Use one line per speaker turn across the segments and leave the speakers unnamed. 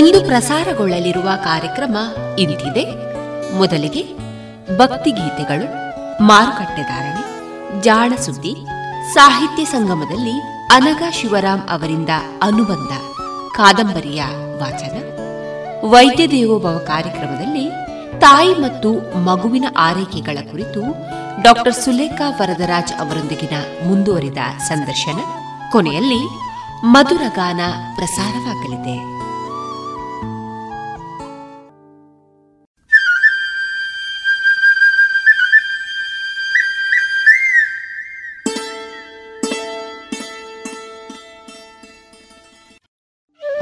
ಇಂದು ಪ್ರಸಾರಗೊಳ್ಳಲಿರುವ ಕಾರ್ಯಕ್ರಮ ಇಂತಿದೆ. ಮೊದಲಿಗೆ ಭಕ್ತಿಗೀತೆಗಳು ಮಾರುಕಟ್ಟೆದಾರಣೆ ಜಾಣ ಸುದ್ದಿ, ಸಾಹಿತ್ಯ ಸಂಗಮದಲ್ಲಿ ಅನಗ ಶಿವರಾಮ್ ಅವರಿಂದ ಅನುಬಂಧ, ಕಾದಂಬರಿಯ ವಾಚನ, ವೈದ್ಯ ದೇವೋಭವ ಕಾರ್ಯಕ್ರಮದಲ್ಲಿ ತಾಯಿ ಮತ್ತು ಮಗುವಿನ ಆರೈಕೆಗಳ ಕುರಿತು ಡಾಕ್ಟರ್ ಸುಲೇಖಾ ವರದರಾಜ್ ಅವರೊಂದಿಗಿನ ಮುಂದುವರಿದ ಸಂದರ್ಶನ. ಕೊನೆಯಲ್ಲಿ ಮಧುರಗಾನ ಪ್ರಸಾರವಾಗಲಿದೆ.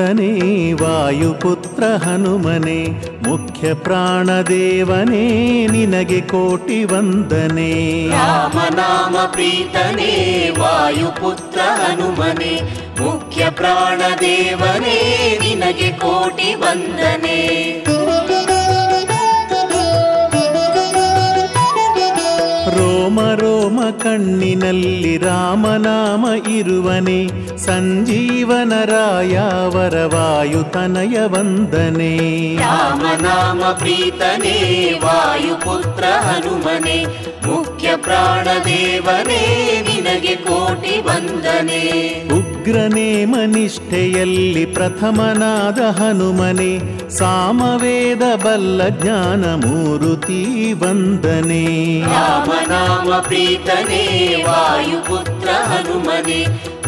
ಪ್ರೀತನೇ ವಾಯುಪುತ್ರ ಹನುಮನೆ, ಮುಖ್ಯ ಪ್ರಾಣದೇವನೇ, ನಿನಗೆ ಕೋಟಿ ವಂದನೆ.
ರಾಮನಾಮ ಪ್ರೀತನೇ, ವಾಯುಪುತ್ರ ಹನುಮನೆ, ಮುಖ್ಯ ಪ್ರಾಣದೇವನೇ, ನಿನಗೆ ಕೋಟಿ ವಂದನೆ.
ರೋಮ ರೋಮ ಕಣ್ಣಿನಲ್ಲಿ ರಾಮನಾಮ ಇರುವನೆ ಸಂಜೀವನ ರಾಯವರ ವಾಯುತನಯ ವಂದನೆ.
ರಾಮನಾಮ ಪ್ರೀತನೇ ವಾಯುಪುತ್ರ ಹನುಮನೆ ಮುಖ್ಯ ಪ್ರಾಣದೇವನೇ ನಿನಗೆ ಕೋಟಿ ವಂದನೆ.
ಉಗ್ರನೇ ಮನಿಷ್ಠೆಯಲ್ಲಿ ಪ್ರಥಮನಾದ ಹನುಮನೆ ಸಾಮವೇದ ಬಲ್ಲ ಜ್ಞಾನ ಮೂರುತಿ ವಂದನೆ.
ರಾಮನಾಮ ಪ್ರೀತನೇ ವಾಯುಪುತ್ರ ಹನುಮನೆ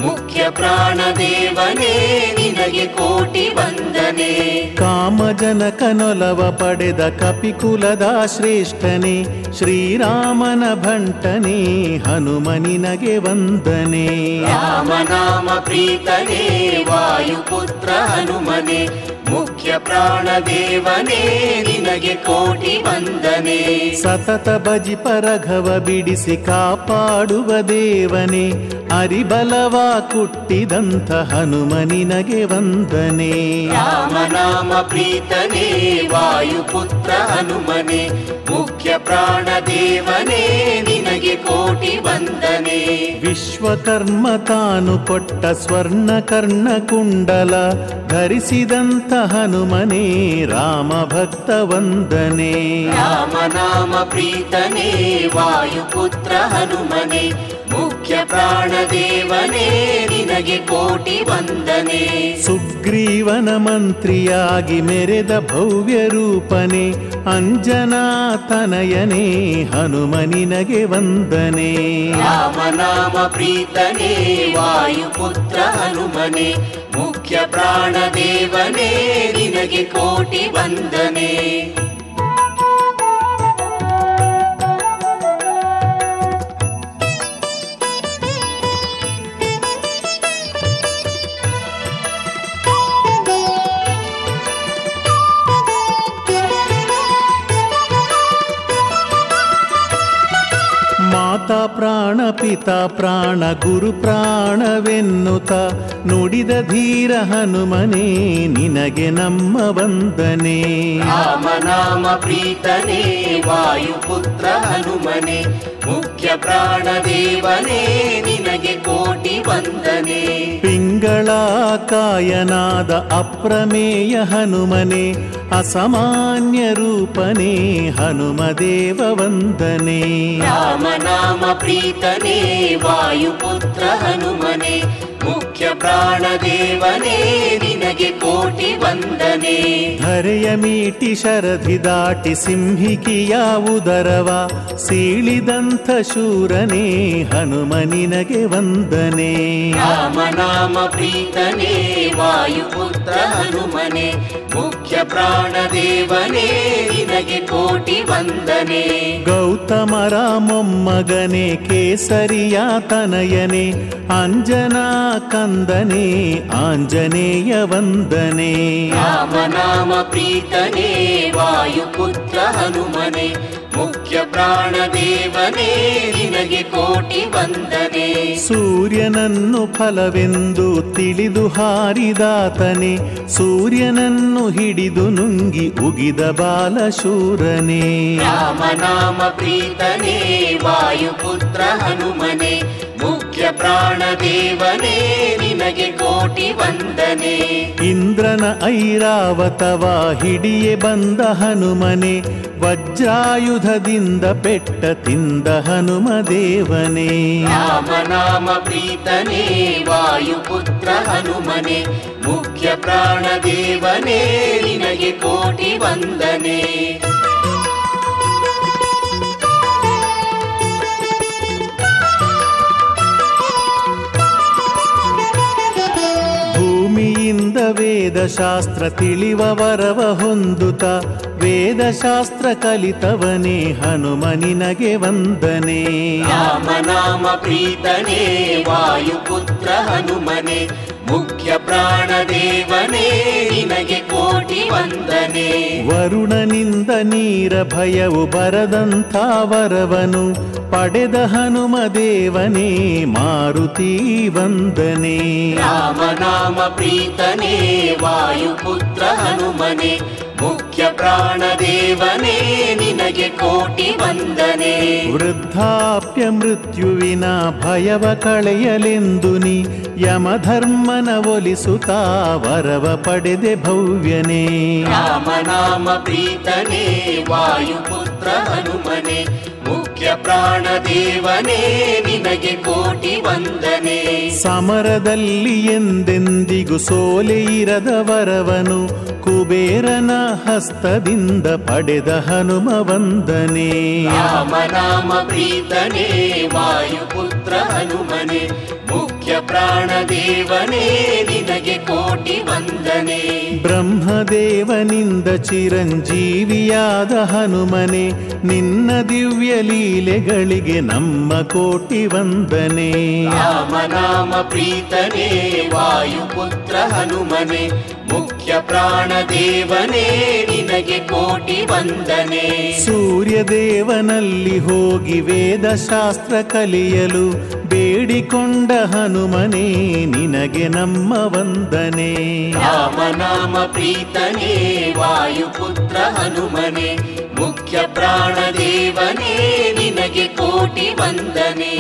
ಮುಖ್ಯ ಪ್ರಾಣದೇವನೇ ನಿನಗೆ ಕೋಟಿ ವಂದನೆ.
ಕಾಮಜನಕನೊಲವ ಪಡೆದ ಕಪಿಕುಲದ ಶ್ರೇಷ್ಠನೇ ಶ್ರೀರಾಮನ ಭಂಟನೆ ಹನುಮನಿನಗೆ ವಂದನೆ.
ರಾಮನಾಮ ಪ್ರೀತನೇ ವಾಯುಪುತ್ರ ಹನುಮನೆ ಮುಖ್ಯ ಪ್ರಾಣ ದೇವನೇ ನಿನಗೆ ಕೋಟಿ ವಂದನೆ.
ಸತತ ಬಜಿ ಪರಘವ ಬಿಡಿಸಿ ಕಾಪಾಡುವ ದೇವನೇ ಅರಿಬಲವ ಕುಟ್ಟಿದಂಥ ಹನುಮನಿನಗೆ ವಂದನೆ.
ರಾಮನಾಮ ಪ್ರೀತನೇ ವಾಯುಪುತ್ರ ಹನುಮನೆ ಮುಖ್ಯ ಪ್ರಾಣದೇವನೇ ನಿನಗೆ ಕೋಟಿ ವಂದನೆ.
ವಿಶ್ವಕರ್ಮ ತಾನು ಕೊಟ್ಟ ಸ್ವರ್ಣ ಕರ್ಣ ಕುಂಡಲ ಧರಿಸಿದಂತ ಹನುಮನೇ ರಾಮ ಭಕ್ತ ವಂದನೆ.
ರಾಮನಾಮ ಪ್ರೀತನೇ ವಾಯುಪುತ್ರ ಹನುಮನೆ ಮುಖ್ಯ ಪ್ರಾಣದೇವನೇ ನಿನಗೆ ಕೋಟಿ ವಂದನೆ.
ಸುಗ್ರೀವನ ಮಂತ್ರಿಯಾಗಿ ಮೆರೆದ ಭವ್ಯ ರೂಪನೆ ಅಂಜನಾ ತನಯನೇ ಹನುಮನಿನಗೆ ವಂದನೆ.
ರಾಮನಾಮ ಪ್ರೀತನೇ ವಾಯುಪುತ್ರ ಹನುಮನೆ ಮುಖ್ಯ ಪ್ರಾಣದೇವನೇ ನಿನಗೆ ಕೋಟಿ ವಂದನೆ.
ಮಾತಾ ಪ್ರಾಣ ಪಿತಾ ಪ್ರಾಣ ಗುರು ಪ್ರಾಣವೆನ್ನುತ ನುಡಿದ ಧೀರ ಹನುಮನೇ ನಿನಗೆ ನಮ್ಮ ವಂದನೆ.
ರಾಮನಾಮ ಪ್ರೀತನೇ ವಾಯುಪುತ್ರ ಹನುಮನೆ ಮುಖ್ಯ ಪ್ರಾಣದೇವನೇ ನಿನಗೆ ಕೋಟಿ ವಂದನೆ.
ಪಿಂಗಳ ಕಾಯನಾದ ಅಪ್ರಮೇಯ ಹನುಮನೆ ಅಸಾಮಾನ್ಯ ರೂಪನೇ ಹನುಮದೇವ ವಂದನೆ.
ರಾಮನಾಮ ಪ್ರೀತನೇ ವಾಯುಪುತ್ರ ಹನುಮನೆ ಮುಖ್ಯ ಪ್ರಾಣದೇವನೇ ನಿನಗೆ ಕೋಟಿ ವಂದನೆ.
ಧರೆಯ ಮೀಟಿ ಶರಧಿ ದಾಟಿ ಸಿಂಹಿಕಿಯ ಉದರವ ಸೀಳಿದಂಥ ಶೂರನೇ ಹನುಮನಿನಗೆ ವಂದನೆ.
ರಾಮನಾಮ ಪ್ರೀತನೇ ವಾಯುಪುತ್ರ ಹನುಮನೆ ಮುಖ್ಯ ಪ್ರಾಣದೇವನೇ ನಿನಗೆ ಕೋಟಿ ವಂದನೆ.
ಗೌತಮ ರಾಮೊಮ್ಮಗನೆ ಕೇಸರಿಯ ತನಯನೆ ಅಂಜನಾ ಕಂದನೆ ಆಂಜನೇಯ ವಂದನೆ.
ರಾಮನಾಮ ಪ್ರೀತನೇ ವಾಯುಪುತ್ರ ಹನುಮನೆ. ಮುಖ್ಯ ಪ್ರಾಣದೇವನೇ ನಿನಗೆ ಕೋಟಿ ವಂದನೆ.
ಸೂರ್ಯನನ್ನು ಫಲವೆಂದು ತಿಳಿದು ಹಾರಿದಾತನೆ ಸೂರ್ಯನನ್ನು ಹಿಡಿದು ನುಂಗಿ ಉಗಿದ ಬಾಲಶೂರನೇ.
ರಾಮನಾಮ ಪ್ರೀತನೇ ವಾಯುಪುತ್ರ ಹನುಮನೆ ಪ್ರಾಣದೇವನೇ ನಿನಗೆ ಕೋಟಿ ವಂದನೆ.
ಇಂದ್ರನ ಐರಾವತವ ಹಿಡಿಯೇ ಬಂದ ಹನುಮನೆ ವಜ್ರಾಯುಧದಿಂದ ಪೆಟ್ಟ ತಿಂದ ಹನುಮ ದೇವನೇ
ರಾಮನಾಮ ಪ್ರೀತನೇ ವಾಯುಪುತ್ರ ಹನುಮನೆ ಮುಖ್ಯ ಪ್ರಾಣದೇವನೇ ನಿನಗೆ ಕೋಟಿ ವಂದನೆ.
ಭೂಮಿಯಿಂದ ವೇದಶಾಸ್ತ್ರ ತಿಳಿವ ವರವ ವೇದ ವೇದಶಾಸ್ತ್ರ ಕಲಿತವನೇ ಹನುಮನಿನಗೆ ವಂದನೆ.
ರಾಮನಾಮ ಪ್ರೀತನೇ ವಾಯುಪುತ್ರ ಹನುಮನೆ. ಮುಖ್ಯ ಪ್ರಾಣದೇವನೇ ನಿನಗೆ ಕೋಟಿ ವಂದನೆ.
ವರುಣನಿಂದ ನೀರ ಭಯವು ಬರದಂಥ ವರವನು ಪಡೆದ ಹನುಮ ದೇವನೇ ಮಾರುತಿ ವಂದನೆ.
ರಾಮನಾಮ ಪ್ರೀತನೇ ವಾಯುಪುತ್ರ ಹನುಮನೆ ಮುಖ್ಯ ಪ್ರಾಣದೇವನೇ ನಿನಗೆ ಕೋಟಿ ವಂದನೆ.
ವೃದ್ಧಾಪ್ಯ ಮೃತ್ಯುವಿನ ಭಯವ ಕಳೆಯಲೆಂದು ನೀ ಯಮಧರ್ಮನ ಒಲಿಸುತ್ತಾ ವರವ ಪಡೆದೆ ಭವ್ಯನೇ.
ರಾಮನಾಮ ಪ್ರೀತನೇ ವಾಯುಪುತ್ರ ಹನುಮನೆ. ಮುಖ್ಯ ಪ್ರಾಣದೇವನೇ ನಿನಗೆ ಕೋಟಿ ವಂದನೆ.
ಸಮರದಲ್ಲಿ ಎಂದೆಂದಿಗೂ ಸೋಲೆ ಇರದ ವರವನು ಕುಬೇರನ ಹಸ್ತದಿಂದ ಪಡೆದ ಹನುಮ ವಂದನೆ.
ರಾಮನಾಮ ಪ್ರೀತನೇ ವಾಯುಪುತ್ರ ಹನುಮನೆ. ಮುಖ್ಯ ಪ್ರಾಣ ಪ್ರಾಣದೇವನೇ ನಿನಗೆ ಕೋಟಿ ವಂದನೆ.
ಬ್ರಹ್ಮದೇವನಿಂದ ಚಿರಂಜೀವಿಯಾದ ಹನುಮನೆ ನಿನ್ನ ದಿವ್ಯ ಲೀಲೆಗಳಿಗೆ ನಮ್ಮ ಕೋಟಿ ವಂದನೆ.
ರಾಮನಾಮ ಪ್ರೀತನೇ ವಾಯುಪುತ್ರ ಹನುಮನೆ ಮುಖ್ಯ ಪ್ರಾಣದೇವನೇ ನಿನಗೆ ಕೋಟಿ ವಂದನೆ.
ಸೂರ್ಯದೇವನಲ್ಲಿ ಹೋಗಿ ವೇದ ಶಾಸ್ತ್ರ ಕಲಿಯಲು ಬೇಡಿಕೊಂಡ ಹನುಮನೇ ನಿನಗೆ ನಮ್ಮ ವಂದನೆ.
ರಾಮನಾಮ ಪ್ರೀತನೇ ವಾಯುಪುತ್ರ ಹನುಮನೆ ಮುಖ್ಯ ಪ್ರಾಣದೇವನೇ ನಿನಗೆ ಕೋಟಿ ವಂದನೆ.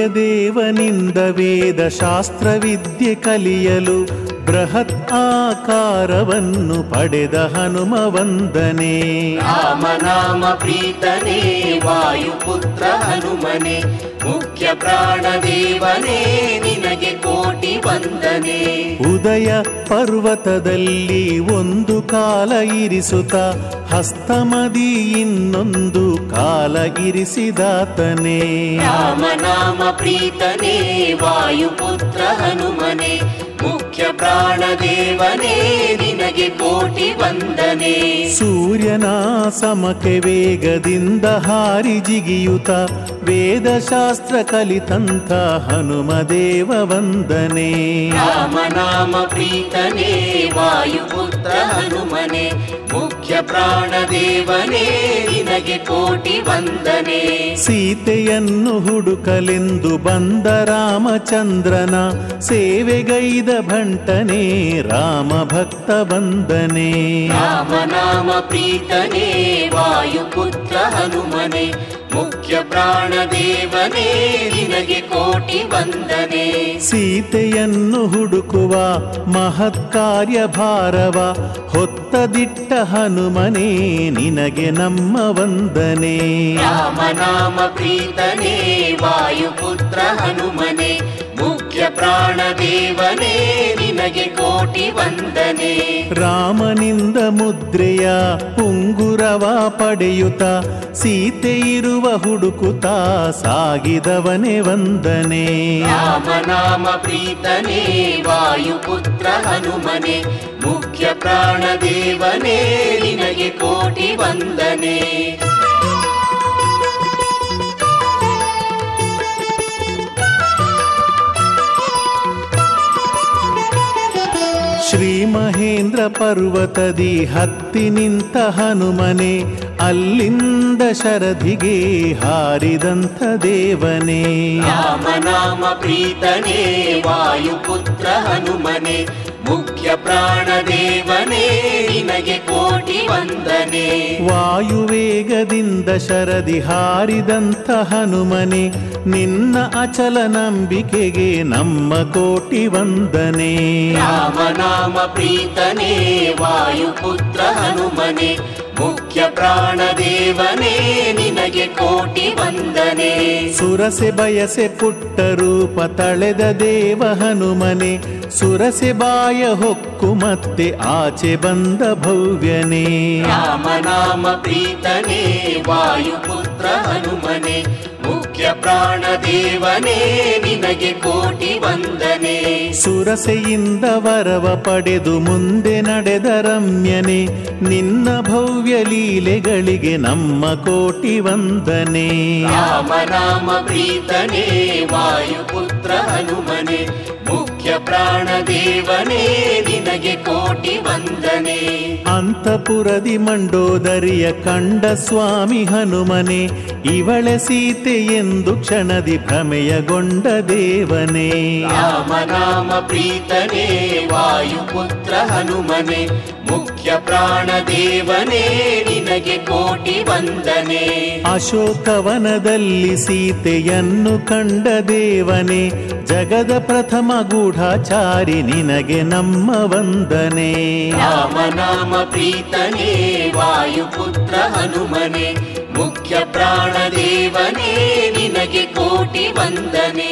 ಸೂರ್ಯದೇವನಿಂದ ವೇದ ಶಾಸ್ತ್ರವಿದ್ಯೆ ಕಲಿಯಲು ಬೃಹತ್ ಆಕಾರವನ್ನು ಪಡೆದ ಹನುಮ ವಂದನೆ
ರಾಮನಾಮ ಪ್ರೀತನೇ ವಾಯುಪುತ್ರ ಹನುಮನೆ, ಮುಖ್ಯ ಪ್ರಾಣ ದೇವನೇ ಕೋಟಿ ವಂದನೆ.
ಉದಯ ಪರ್ವತದಲ್ಲಿ ಒಂದು ಕಾಲ ಇರಿಸುತ್ತ ಹಸ್ತಮದಿ ಇನ್ನೊಂದು ಕಾಲ ಇರಿಸಿದಾತನೇ.
ರಾಮನಾಮ ಪ್ರೀತನೇ ವಾಯುಪುತ್ರ ಹನುಮನೆ. ಮುಖ್ಯ ಪ್ರಾಣದೇವನೇ ನಿನಗೆ ಕೋಟಿ ವಂದನೆ.
ಸೂರ್ಯನ ಸಮಕೆ ವೇಗದಿಂದ ಹಾರಿ ಜಿಗಿಯುತ ವೇದಶಾಸ್ತ್ರ ಕಲಿತಂಥ ಹನುಮದೇವ ವಂದನೆ.
ರಾಮನಾಮ ಪ್ರೀತನೇ ವಾಯುಪುತ್ರ ಹನುಮನೆ ಮುಖ್ಯ ಪ್ರಾಣದೇವನೇ ನಿನಗೆ ಕೋಟಿ ವಂದನೆ.
ಸೀತೆಯನ್ನು ಹುಡುಕಲೆಂದು ಬಂದ ರಾಮಚಂದ್ರನ ಸೇವೆಗೈದ ಭಂಟನೆ ರಾಮ ಭಕ್ತ ವಂದನೆ.
ರಾಮನಾಮ ಪ್ರೀತನೇ ವಾಯುಪುತ್ರ ಹನುಮನೆ ಮುಖ್ಯ ಪ್ರಾಣದೇವನೇ ನಿನಗೆ ಕೋಟಿ ವಂದನೆ.
ಸೀತೆಯನ್ನು ಹುಡುಕುವ ಮಹತ್ ಕಾರ್ಯಭಾರವ ಹೊತ್ತದಿಟ್ಟ ಹನುಮನೇ ನಿನಗೆ ನಮ್ಮ ವಂದನೆ.
ರಾಮನಾಮ ಪ್ರೀತನೇ ವಾಯುಪುತ್ರ ಹನುಮನೆ ಮುಖ್ಯ ಪ್ರಾಣದೇವನೇ ನಿನಗೆ ಕೋಟಿ ವಂದನೆ.
ರಾಮನಿಂದ ಮುದ್ರೆಯ ಉಂಗುರವ ಪಡೆಯುತ್ತ ಸೀತೆ ಇರುವ ಹುಡುಕುತ ಸಾಗಿದವನೆ ವಂದನೆ.
ರಾಮನಾಮ ಪ್ರೀತನೇ ವಾಯುಪುತ್ರ ಹನುಮನೆ ಮುಖ್ಯ ಪ್ರಾಣದೇವನೇ ನಿನಗೆ ಕೋಟಿ ವಂದನೆ.
ಶ್ರೀ ಮಹೇಂದ್ರ ಪರ್ವತದಿ ಹತ್ತಿ ನಿಂತ ಹನುಮನೆ ಅಲ್ಲಿಂದ ಶರದಿಗೆ ಹಾರಿದಂಥ ದೇವನೇ.
ರಾಮನಾಮ ಪ್ರೀತನೇ ವಾಯುಪುತ್ರ ಹನುಮನೆ ಮುಖ್ಯ ಪ್ರಾಣದೇವನೇ ನಿನಗೆ ಕೋಟಿ ವಂದನೆ.
ವಾಯುವೇಗದಿಂದ ಶರದಿ ಹಾರಿದಂಥ ಹನುಮನೆ ನಿನ್ನ ಅಚಲ ನಂಬಿಕೆಗೆ ನಮ್ಮ ಕೋಟಿ ವಂದನೆ.
ರಾಮನಾಮ ಪ್ರೀತನೇ ವಾಯುಪುತ್ರ ಹನುಮನೆ ಮುಖ್ಯ ಪ್ರಾಣದೇವನೇ ನಿನಗೆ ಕೋಟಿ ವಂದನೆ
ಸುರಸೆ ಬಯಸೆ ಪುಟ್ಟ ರೂಪ ತಳೆದ ದೇವ ಹನುಮನೆ ಸುರಸೆ ಬಾಯ ಹೊಕ್ಕು ಮತ್ತೆ ಆಚೆ ಬಂದ ಭವ್ಯನೇ
ರಾಮನಾಮ ಪ್ರೀತನೇ ವಾಯುಪುತ್ರ ಹನುಮನೆ ಮುಖ್ಯ ಪ್ರಾಣದೇವನೇ ನಿನಗೆ ಕೋಟಿ ವಂದನೆ.
ಸುರಸೆಯಿಂದ ವರವ ಪಡೆದು ಮುಂದೆ ನಡೆದ ರಮ್ಯನೆ ನಿನ್ನ ಭವ್ಯ ಲೀಲೆಗಳಿಗೆ ನಮ್ಮ ಕೋಟಿ ವಂದನೆ.
ರಾಮನಾಮ ಪ್ರೀತನೇ ವಾಯುಪುತ್ರ ಹನುಮನೆ ಪ್ರಾಣದೇವನೇ ನಿನಗೆ ಕೋಟಿ ವಂದನೆ.
ಅಂತಪುರದಿ ಮಂಡೋದರಿಯ ಕಂಡ ಸ್ವಾಮಿ ಹನುಮನೆ ಇವಳೆ ಸೀತೆ ಎಂದು ಕ್ಷಣದಿ ಭ್ರಮೆಯಗೊಂಡ ದೇವನೇ.
ರಾಮನಾಮ ಪ್ರೀತನೇ ವಾಯುಪುತ್ರ ಹನುಮನೆ ಮುಖ್ಯ ಪ್ರಾಣದೇವನೇ ನಿನಗೆ ಕೋಟಿ ವಂದನೆ.
ಅಶೋಕವನದಲ್ಲಿ ಸೀತೆಯನ್ನು ಕಂಡ ದೇವನೇ ಜಗದ ಪ್ರಥಮ ಗೂಢಾಚಾರಿ ನಿನಗೆ ನಮ್ಮ ವಂದನೆ.
ರಾಮನಾಮ ಪ್ರೀತನೇ ವಾಯುಪುತ್ರ ಹನುಮನೆ ಮುಖ್ಯ ಪ್ರಾಣ ದೇವನೇ ನಿನಗೆ ಕೋಟಿ ವಂದನೆ.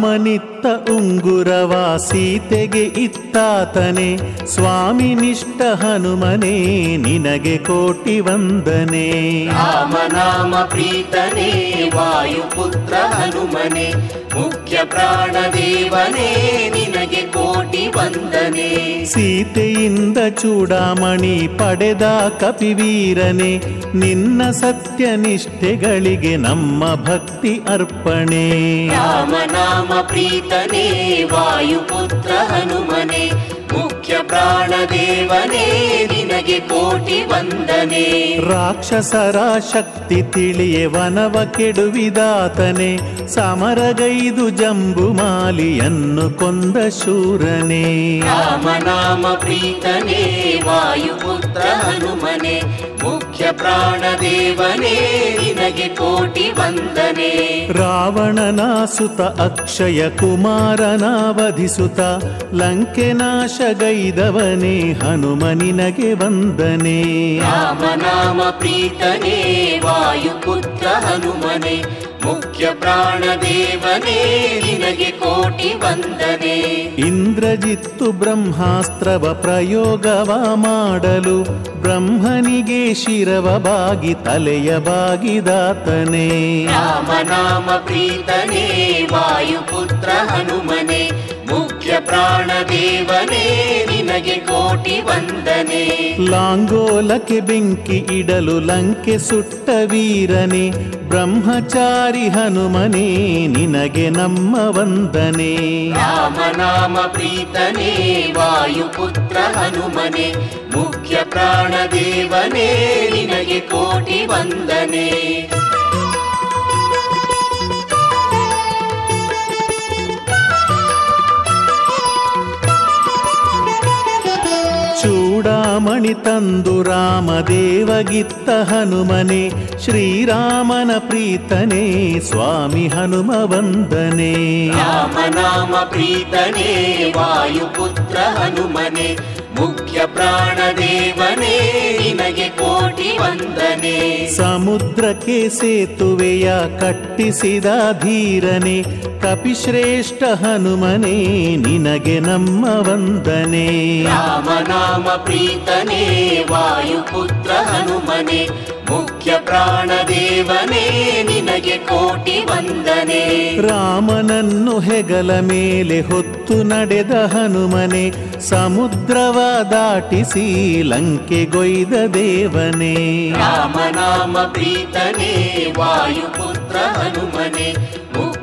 ರಾಮನಿತ್ತ ಉಂಗುರವ ಸೀತೆಗೆ ಇತ್ತಾತನೆ. ಸ್ವಾಮಿ ನಿಷ್ಠ ಹನುಮನೇ ನಿನಗೆ ಕೋಟಿ ವಂದನೆ.
ರಾಮನಾಮ ಪ್ರೀತನೇ ವಾಯುಪುತ್ರ ಹನುಮನೆ. ಮುಖ್ಯ ಪ್ರಾಣದೇವನೇ ನಿನಗೆ ಕೋಟಿ ವಂದನೆ.
ಸೀತೆಯಿಂದ ಚೂಡಾಮಣಿ ಪಡೆದ ಕಪಿವೀರನೆ ನಿನ್ನ ಸತ್ಯನಿಷ್ಠೆಗಳಿಗೆ ನಮ್ಮ ಭಕ್ತಿ ಅರ್ಪಣೆ.
ರಾಮನಾಮ ಪ್ರೀತನೇ ವಾಯುಪುತ್ರ ಹನುಮನೆ ಮುಖ್ಯ ಪ್ರಾಣದೇವನೇ ನಿನಗೆ ಕೋಟಿ ವಂದನೆ.
ರಾಕ್ಷಸರ ಶಕ್ತಿ ತಿಳಿಯೇ ವನವ ಕೆಡುವಿದಾತನೆ ಸಮರಗೈದು ಜಂಬು ಮಾಲಿಯನ್ನು ಕೊಂದ ಶೂರನೇ.
ರಾಮನಾಮ ಪ್ರೀತನೇ ವಾಯುಪುತ್ರ ಹನುಮನೆ ಮುಖ್ಯ ಪ್ರಾಣದೇವನೇ ನಿನಗೆ ಕೋಟಿ ವಂದನೆ.
ರಾವಣನ ಸುತ ಅಕ್ಷಯ ಕುಮಾರನ ವಧಿಸುತ ಲಂಕೆ ನಾಶಗೈದವನೇ ಹನುಮ ನಿನಗೆ ವಂದನೆ.
ರಾಮನಾಮ ಪ್ರೀತನೇ ವಾಯುಪುತ್ರ ಹನುಮನೆ. ಮುಖ್ಯ ಪ್ರಾಣದೇವನೇ ನಿನಗೆ ಕೋಟಿ ವಂದನೆ.
ಇಂದ್ರಜಿತ್ತು ಬ್ರಹ್ಮಾಸ್ತ್ರವ ಪ್ರಯೋಗವ ಮಾಡಲು ಬ್ರಹ್ಮನಿಗೆ ಶಿರವ ಬಾಗಿ ತಲೆಯ ಬಾಗಿದಾತನೇ
ರಾಮನಾಮ ಪ್ರೀತನೇ ವಾಯುಪುತ್ರ ಹನುಮನೆ ಪ್ರಾಣದೇವನೇ ನಿನಗೆ ಕೋಟಿ ವಂದನೆ.
ಲಾಂಗೋಲಕ್ಕೆ ಬೆಂಕಿ ಇಡಲು ಲಂಕೆ ಸುಟ್ಟ ವೀರನೆ ಬ್ರಹ್ಮಚಾರಿ ಹನುಮನೇ ನಿನಗೆ ನಮ್ಮ ವಂದನೆ.
ರಾಮನಾಮ ಪ್ರೀತನೇ ವಾಯುಪುತ್ರ ಹನುಮನೆ ಮುಖ್ಯ ಪ್ರಾಣದೇವನೇ ನಿನಗೆ ಕೋಟಿ ವಂದನೆ.
ಚೂಡಾಮಣಿ ತಂದು ರಾಮದೇವಗಿತ್ತ ಹನುಮನೆ ಶ್ರೀರಾಮನ ಪ್ರೀತನೆ ಸ್ವಾಮಿ ಹನುಮ ವಂದನೆ.
ರಾಮನಾಮ ಪ್ರೀತನೆ ವಾಯುಪುತ್ರ ಹನುಮನೆ ಮುಖ್ಯ ಪ್ರಾಣದೇವನೇ ನಿನಗೆ ಕೋಟಿ ವಂದನೆ.
ಸಮುದ್ರಕ್ಕೆ ಸೇತುವೆಯ ಕಟ್ಟಿಸಿದ ಧೀರನೆ ಕಪಿಶ್ರೇಷ್ಠ ಹನುಮನೆ ನಿನಗೆ ನಮ್ಮ ವಂದನೆ.
ರಾಮನಾಮ ಪ್ರೀತನೇ ವಾಯುಪುತ್ರ ಹನುಮನೆ ಮುಖ್ಯ ಪ್ರಾಣದೇವನೇ ನಿನಗೆ ಕೋಟಿ ವಂದನೆ.
ರಾಮನನ್ನು ಹೆಗಲ ಮೇಲೆ ಹೊತ್ತು ನಡೆದ ಹನುಮನೆ ಸಮುದ್ರವ ದಾಟಿಸಿ ಲಂಕೆಗೊಯ್ದ ದೇವನೇ.
ರಾಮನಾಮ ಪ್ರೀತನೇ ವಾಯುಪುತ್ರ ಹನುಮನೆ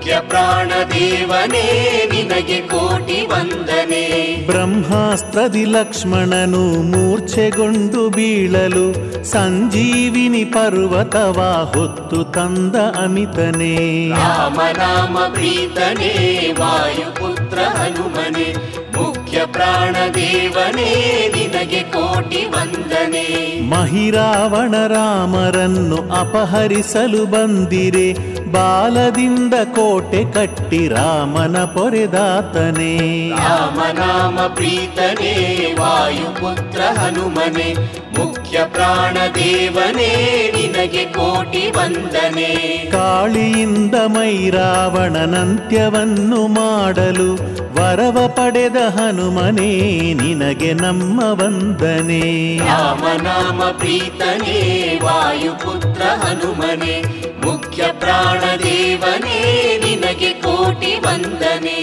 ಮುಖ್ಯ ಪ್ರಾಣದೇವನೇ ನಿನಗೆ ಕೋಟಿ ವಂದನೆ.
ಬ್ರಹ್ಮಾಸ್ತ್ರದಿ ಲಕ್ಷ್ಮಣನು ಮೂರ್ಛೆಗೊಂಡು ಬೀಳಲು ಸಂಜೀವಿನಿ ಪರ್ವತವ ಹೊತ್ತು ತಂದ ಅಮಿತನೇ.
ರಾಮನಾಮ ಪ್ರೀತನೇ ವಾಯುಪುತ್ರ ಹನುಮನೆ. ಮುಖ್ಯ ಪ್ರಾಣದೇವನೇ ನಿನಗೆ ಕೋಟಿ ವಂದನೆ.
ಮಹಿರಾವಣ ರಾಮರನ್ನು ಅಪಹರಿಸಲು ಬಂದಿರೆ ಬಾಲದಿಂದ ಕೋಟೆ ಕಟ್ಟಿ ರಾಮನ ಪೊರೆದಾತನೇ.
ರಾಮನಾಮ ಪ್ರೀತನೇ ವಾಯುಪುತ್ರ ಹನುಮನೆ ಮುಖ್ಯ ಪ್ರಾಣದೇವನೇ ನಿನಗೆ ಕೋಟಿ ವಂದನೆ.
ಕಾಳಿಯಿಂದ ಮೈರಾವಣನಂತ್ಯವನ್ನು ಮಾಡಲು ವರವ ಪಡೆದ ಹನುಮನೇ ನಿನಗೆ ನಮ್ಮ ವಂದನೆ.
ರಾಮನಾಮ ಪ್ರೀತನೇ ವಾಯುಪುತ್ರ ಹನುಮನೆ ಮುಖ್ಯ ಪ್ರಾಣ ದೇವನೇ ನಿನಗೆ ಕೋಟಿ ವಂದನೆ.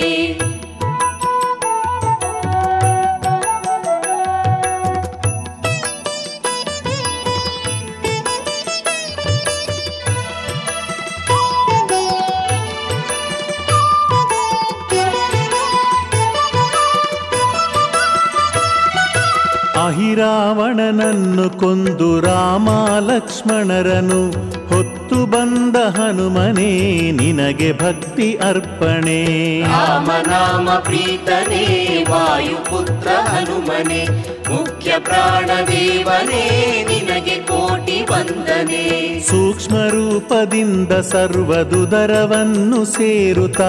ಮಾಹಿರಾವಣನನ್ನು ಕೊಂದು ರಾಮ ಲಕ್ಷ್ಮಣರನು ಹೊತ್ತು ಬಂದ ಹನುಮನೇ, ನಿನಗೆ ಭಕ್ತಿ ಅರ್ಪಣೆ.
ರಾಮನಾಮ ಪ್ರೀತನೇ ವಾಯುಪುತ್ರ ಹನುಮನೆ, ಮುಖ್ಯ ಪ್ರಾಣದೇವನೇ, ನಿನಗೆ ಕೋಟಿ ವಂದನೆ.
ಸೂಕ್ಷ್ಮ ರೂಪದಿಂದ ಸರ್ವದುದರವನ್ನು ಸೇರುತ್ತ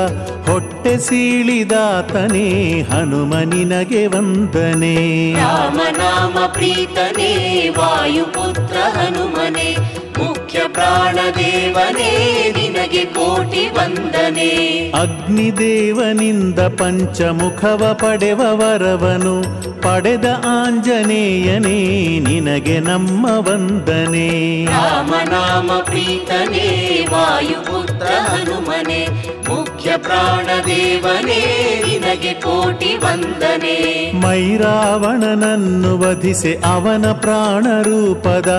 ಹೊಟ್ಟೆ ಸೀಳಿದಾತನೇ ಹನುಮನಿನಗೆ ವಂದನೆ.
ರಾಮನಾಮ ಪ್ರೀತನೇ ವಾಯುಪುತ್ರ ಹನುಮನೆ. ಪ್ರಾಣದೇವನೇ ನಿನಗೆ ಕೋಟಿ ವಂದನೆ.
ಅಗ್ನಿದೇವನಿಂದ ಪಂಚಮುಖವ ಪಡೆವ ವರವನು ಪಡೆದ ಆಂಜನೇಯನೇ ನಿನಗೆ ನಮ್ಮ ವಂದನೆ.
ರಾಮನಾಮ ಪ್ರೀತನೇ ವಾಯುಪುತ್ರ ಹನುಮನೆ ಮುಖ್ಯ ಪ್ರಾಣದೇವನೇ ನಿನಗೆ ಕೋಟಿ ವಂದನೆ.
ಮೈರಾವಣನನ್ನು ವಧಿಸಿ ಅವನ ಪ್ರಾಣ ರೂಪದ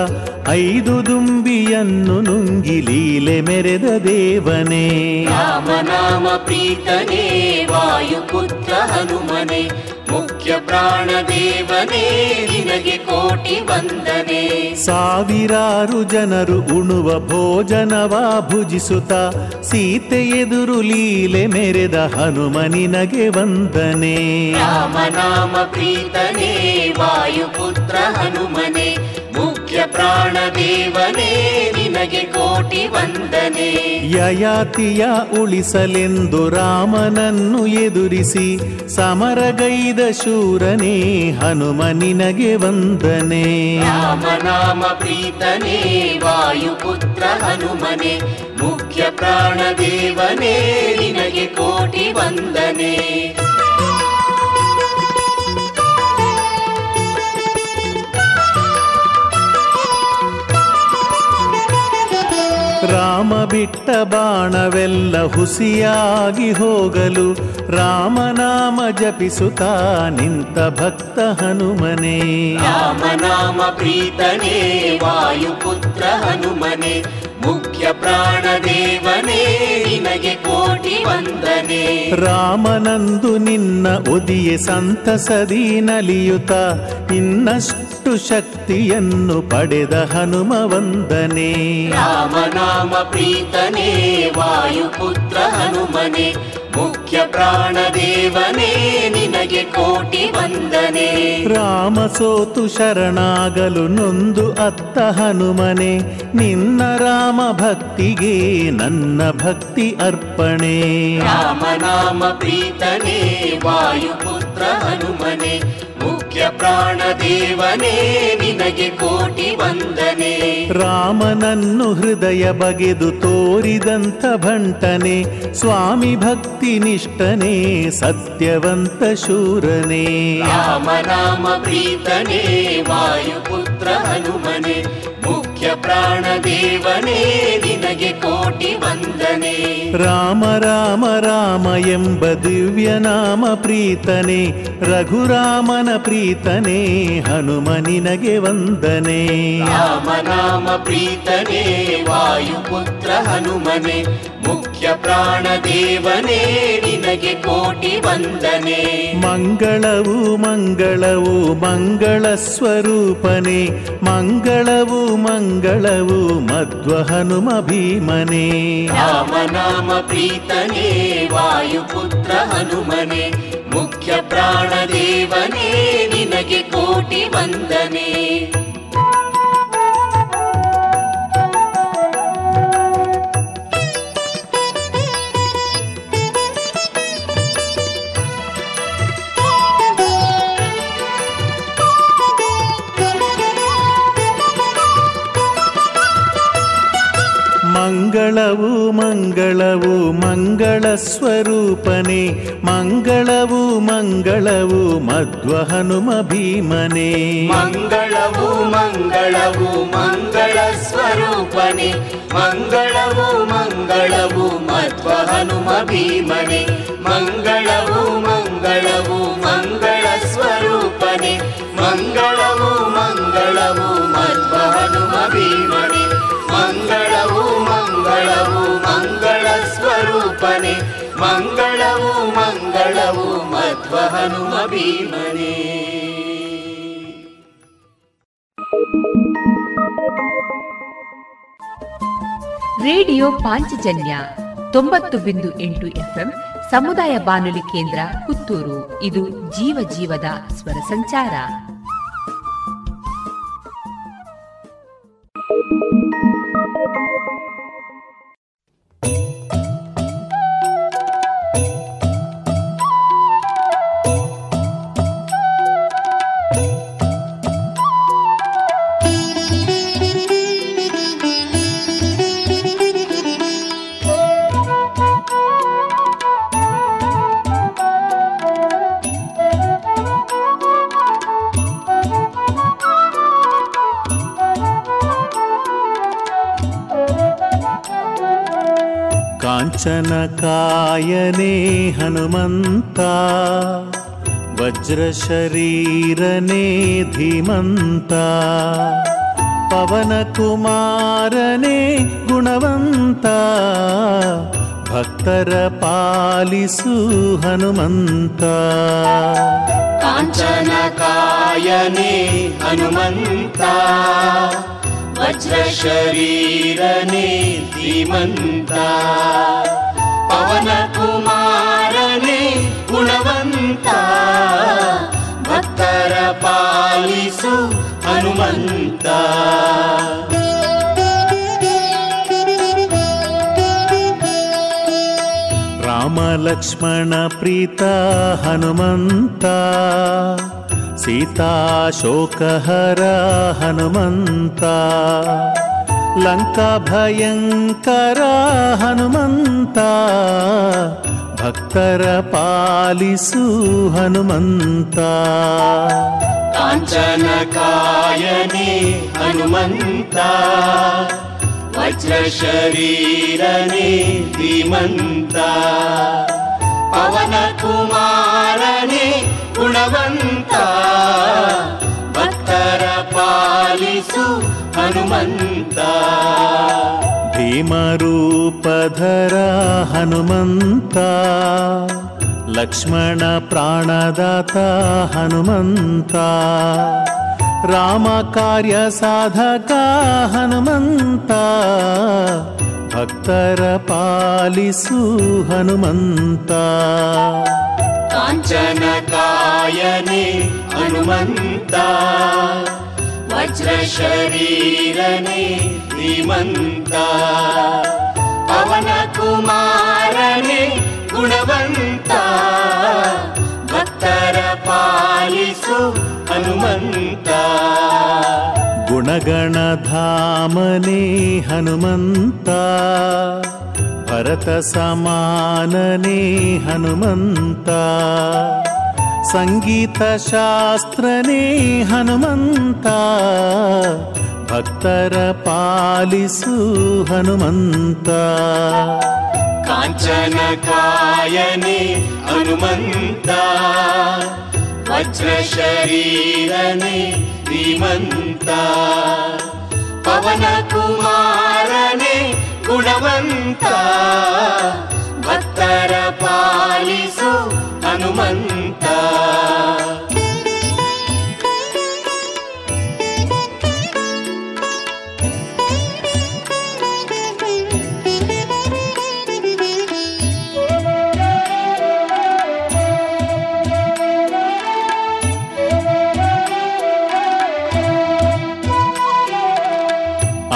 ಐದು ದುಂಬಿಯನ್ನು ನುಂಗಿ ಲೀಲೆ ಮೆರೆದ ದೇವನೇ.
ರಾಮನಾಮ ಪ್ರೀತನೇ ವಾಯುಪುತ್ರ ಹನುಮನೆ. ಮುಖ್ಯ ಪ್ರಾಣದೇವನೇ ನಿನಗೆ ಕೋಟಿ ವಂದನೆ.
ಸಾವಿರಾರು ಜನರು ಉಣುವ ಭೋಜನವ ಭುಜಿಸುತ್ತ ಸೀತೆ ಎದುರು ಲೀಲೆ ಮೆರೆದ ಹನುಮನಿನಗೆ ವಂದನೆ.
ರಾಮನಾಮ ಪ್ರೀತನೇ ವಾಯುಪುತ್ರ ಹನುಮನೆ ಮುಖ್ಯ ಪ್ರಾಣದೇವನೇ ನಿನಗೆ ಕೋಟಿ ವಂದನೆ.
ಯಯಾತಿಯ ಉಳಿಸಲೆಂದು ರಾಮನನ್ನು ಎದುರಿಸಿ ಸಮರಗೈದ ಶೂರನೇ ಹನುಮನಿನಗೆ ವಂದನೆ.
ರಾಮನಾಮ ಪ್ರೀತನೇ ವಾಯುಪುತ್ರ ಹನುಮನೆ ಮುಖ್ಯ ಪ್ರಾಣದೇವನೇ ನಿನಗೆ ಕೋಟಿ ವಂದನೆ.
ರಾಮ ಬಿಟ್ಟ ಬಾಣವೆಲ್ಲ ಹುಸಿಯಾಗಿ ಹೋಗಲು ರಾಮನಾಮ ಜಪಿಸುತ್ತಾ ನಿಂತ ಭಕ್ತ ಹನುಮನೆ.
ರಾಮನಾಮ ಪ್ರೀತನೇ, ವಾಯುಪುತ್ರ ಹನುಮನೆ, ಮುಖ್ಯ ಪ್ರಾಣದೇವನೇ, ನಿನಗೆ
ರಾಮನಂದು ನಿನ್ನ ಒದಿಯೆ ಸಂತಸದಿ ನಲಿಯುತ್ತ ಇನ್ನಷ್ಟು ಶಕ್ತಿಯನ್ನು ಪಡೆದ ಹನುಮ ವಂದನೆ
ರಾಮನಾಮ ಪ್ರೀತನೇ ವಾಯುಪುತ್ರ ಹನುಮನೆ. ಮುಖ್ಯ ಪ್ರಾಣದೇವನೇ ನಿನಗೆ ಕೋಟಿ ವಂದನೆ.
ರಾಮ ಸೋತು ಶರಣಾಗಲು ನೊಂದು ಅತ್ತ ಹನುಮನೆ. ನಿನ್ನ ರಾಮ ಭಕ್ತಿಗೆ ನನ್ನ ಭಕ್ತಿ ಅರ್ಪಣೆ.
ರಾಮನಾಮ ಪ್ರೀತನೇ ವಾಯುಪುತ್ರ ಹನುಮನೆ. ಮುಖ್ಯ ಪ್ರಾಣದೇವನೇ ನಿನಗೆ ಕೋಟಿ ವಂದನೆ.
ರಾಮನನ್ನು ಹೃದಯ ಬಗೆದು ತೋರಿದಂತ ಭಂಟನೆ ಸ್ವಾಮಿ ಭಕ್ತಿ ನಿಷ್ಠನೆ ಸತ್ಯವಂತ ಶೂರನೇ.
ರಾಮನಾಮ ಪ್ರೀತನೇ ವಾಯುಪುತ್ರ ಹನುಮನೆ. ಪ್ರಾಣದೇವನೇ ನಿನಗೆ ಕೋಟಿ ವಂದನೆ.
ರಾಮ ರಾಮ ರಾಮ ಎಂಬ ದಿವ್ಯ ನಾಮ ಪ್ರೀತನೆ ರಘುರಾಮನ ಪ್ರೀತನೆ ಹನುಮ ನಿನಗೆ ವಂದನೆ.
ರಾಮನಾಮ ಪ್ರೀತನೆ ವಾಯುಪುತ್ರ ಹನುಮನೆ ಮುಖ್ಯ ಪ್ರಾಣದೇವನೇ ನಿನಗೆ ಕೋಟಿ ವಂದನೆ.
ಮಂಗಳವು ಮಂಗಳವು ಮಂಗಳ ಸ್ವರೂಪನೆ ಮಂಗಳವು ಮಂಗಳವು ಮಧ್ವ ಹನುಮ ಭೀಮನೆ
ರಾಮನಾಮ ಪ್ರೀತನೇ ವಾಯುಪುತ್ರ ಹನುಮನೆ. ಮುಖ್ಯ ಪ್ರಾಣದೇವನೇ ನಿನಗೆ ಕೋಟಿ ವಂದನೆ.
ಮಂಗಳವು ಮಂಗಳವು ಮಂಗಳ ಸ್ವರೂಪನೆ, ಮಂಗಳವು ಮಂಗಳವು ಮಧ್ವ ಹನುಮ ಭೀಮನೆ.
ಮಂಗಳವು ಮಂಗಳವು ಮಂಗಳ ಸ್ವರೂಪನೆ, ಮಂಗಳವು ಮಂಗಳವು ಮಧ್ವ ಹನುಮ ಭೀಮನೆ, ಮಂಗಳವು ಮಂಗಳವು ಮಂಗಳ ಸ್ವರೂಪನೆ, ಮಂಗಳವು ಮಂಗಳವು ಮಂಗಳವು ಮಂಗಳವು ಮಧ್ವ ಹನುಮ ಭೀಮನೆ.
ರೇಡಿಯೋ ಪಾಂಚಜನ್ಯ ತೊಂಬತ್ತು ಬಿಂದು ಎಂಟು ಎಫ್ಎಂ ಸಮುದಾಯ ಬಾನುಲಿ ಕೇಂದ್ರ ಪುತ್ತೂರು. ಇದು ಜೀವ ಜೀವದ ಸ್ವರ ಸಂಚಾರ.
काञ्चनकायने हनुमन्ता वज्रशरीरने धीमन्ता पवनकुमारने गुणवन्ता भक्तर पालिसु हनुमन्ता।
काञ्चनकायने हनुमन्ता वज्रशरीरने धीमन्ता ಪವನ ಕುಮಾರನೇ ಗುಣವಂತ. ಭಕ್ತರ ಪಾಲಿಸು
ಹನುಮಂತ. ರಾಮ ಲಕ್ಷ್ಮಣ ಪ್ರೀತ ಹನುಮಂತ. ಸೀತಾಶೋಕಹರ ಹನುಮಂತ. లంకా భయంకర హనుమంత
భక్తర పాలిసు హనుమంత. కాంచనకాయని హనుమంత వజ్రశరీరని ధీమంత పవన కుమారని
గుణవంత భక్తర పాలిసు ಹನುಮಂತ. ಭೀಮರೂಪಧರ ಹನುಮಂತ. ಲಕ್ಷ್ಮಣ ಪ್ರಾಣದಾತ ಹನುಮಂತ. ರಾಮ
ಕಾರ್ಯ ಸಾಧಕ ಹನುಮಂತ. ಭಕ್ತರ ಪಾಲಿಸು ಹನುಮಂತ. ಕಾಂಚನ ಕಾಯನೆ ಹನುಮಂತ. वज्रशरीरने धीमन्ता पवनकुमारने गुणवन्ता भक्तर पालिसु हनुमन्ता
गुणगणधामने हनुमन्ता भरतसमानने हनुमन्ता ಸಂಗೀತ ಶಾಸ್ತ್ರನೇ ಹನುಮಂತ. ಭಕ್ತರ ಪಾಲಿಸು
ಹನುಮಂತ. ಕಾಂಚನ ಕಾಯನೆ ಹನುಮಂತ. ವಜ್ರ ಶರೀರನೆ ಧೀಮಂತ. ಪವನ ಕುಮಾರನೆ
ಗುಣವಂತ. ಕರ ಪಾಲಿಸು ಹನುಮಂತ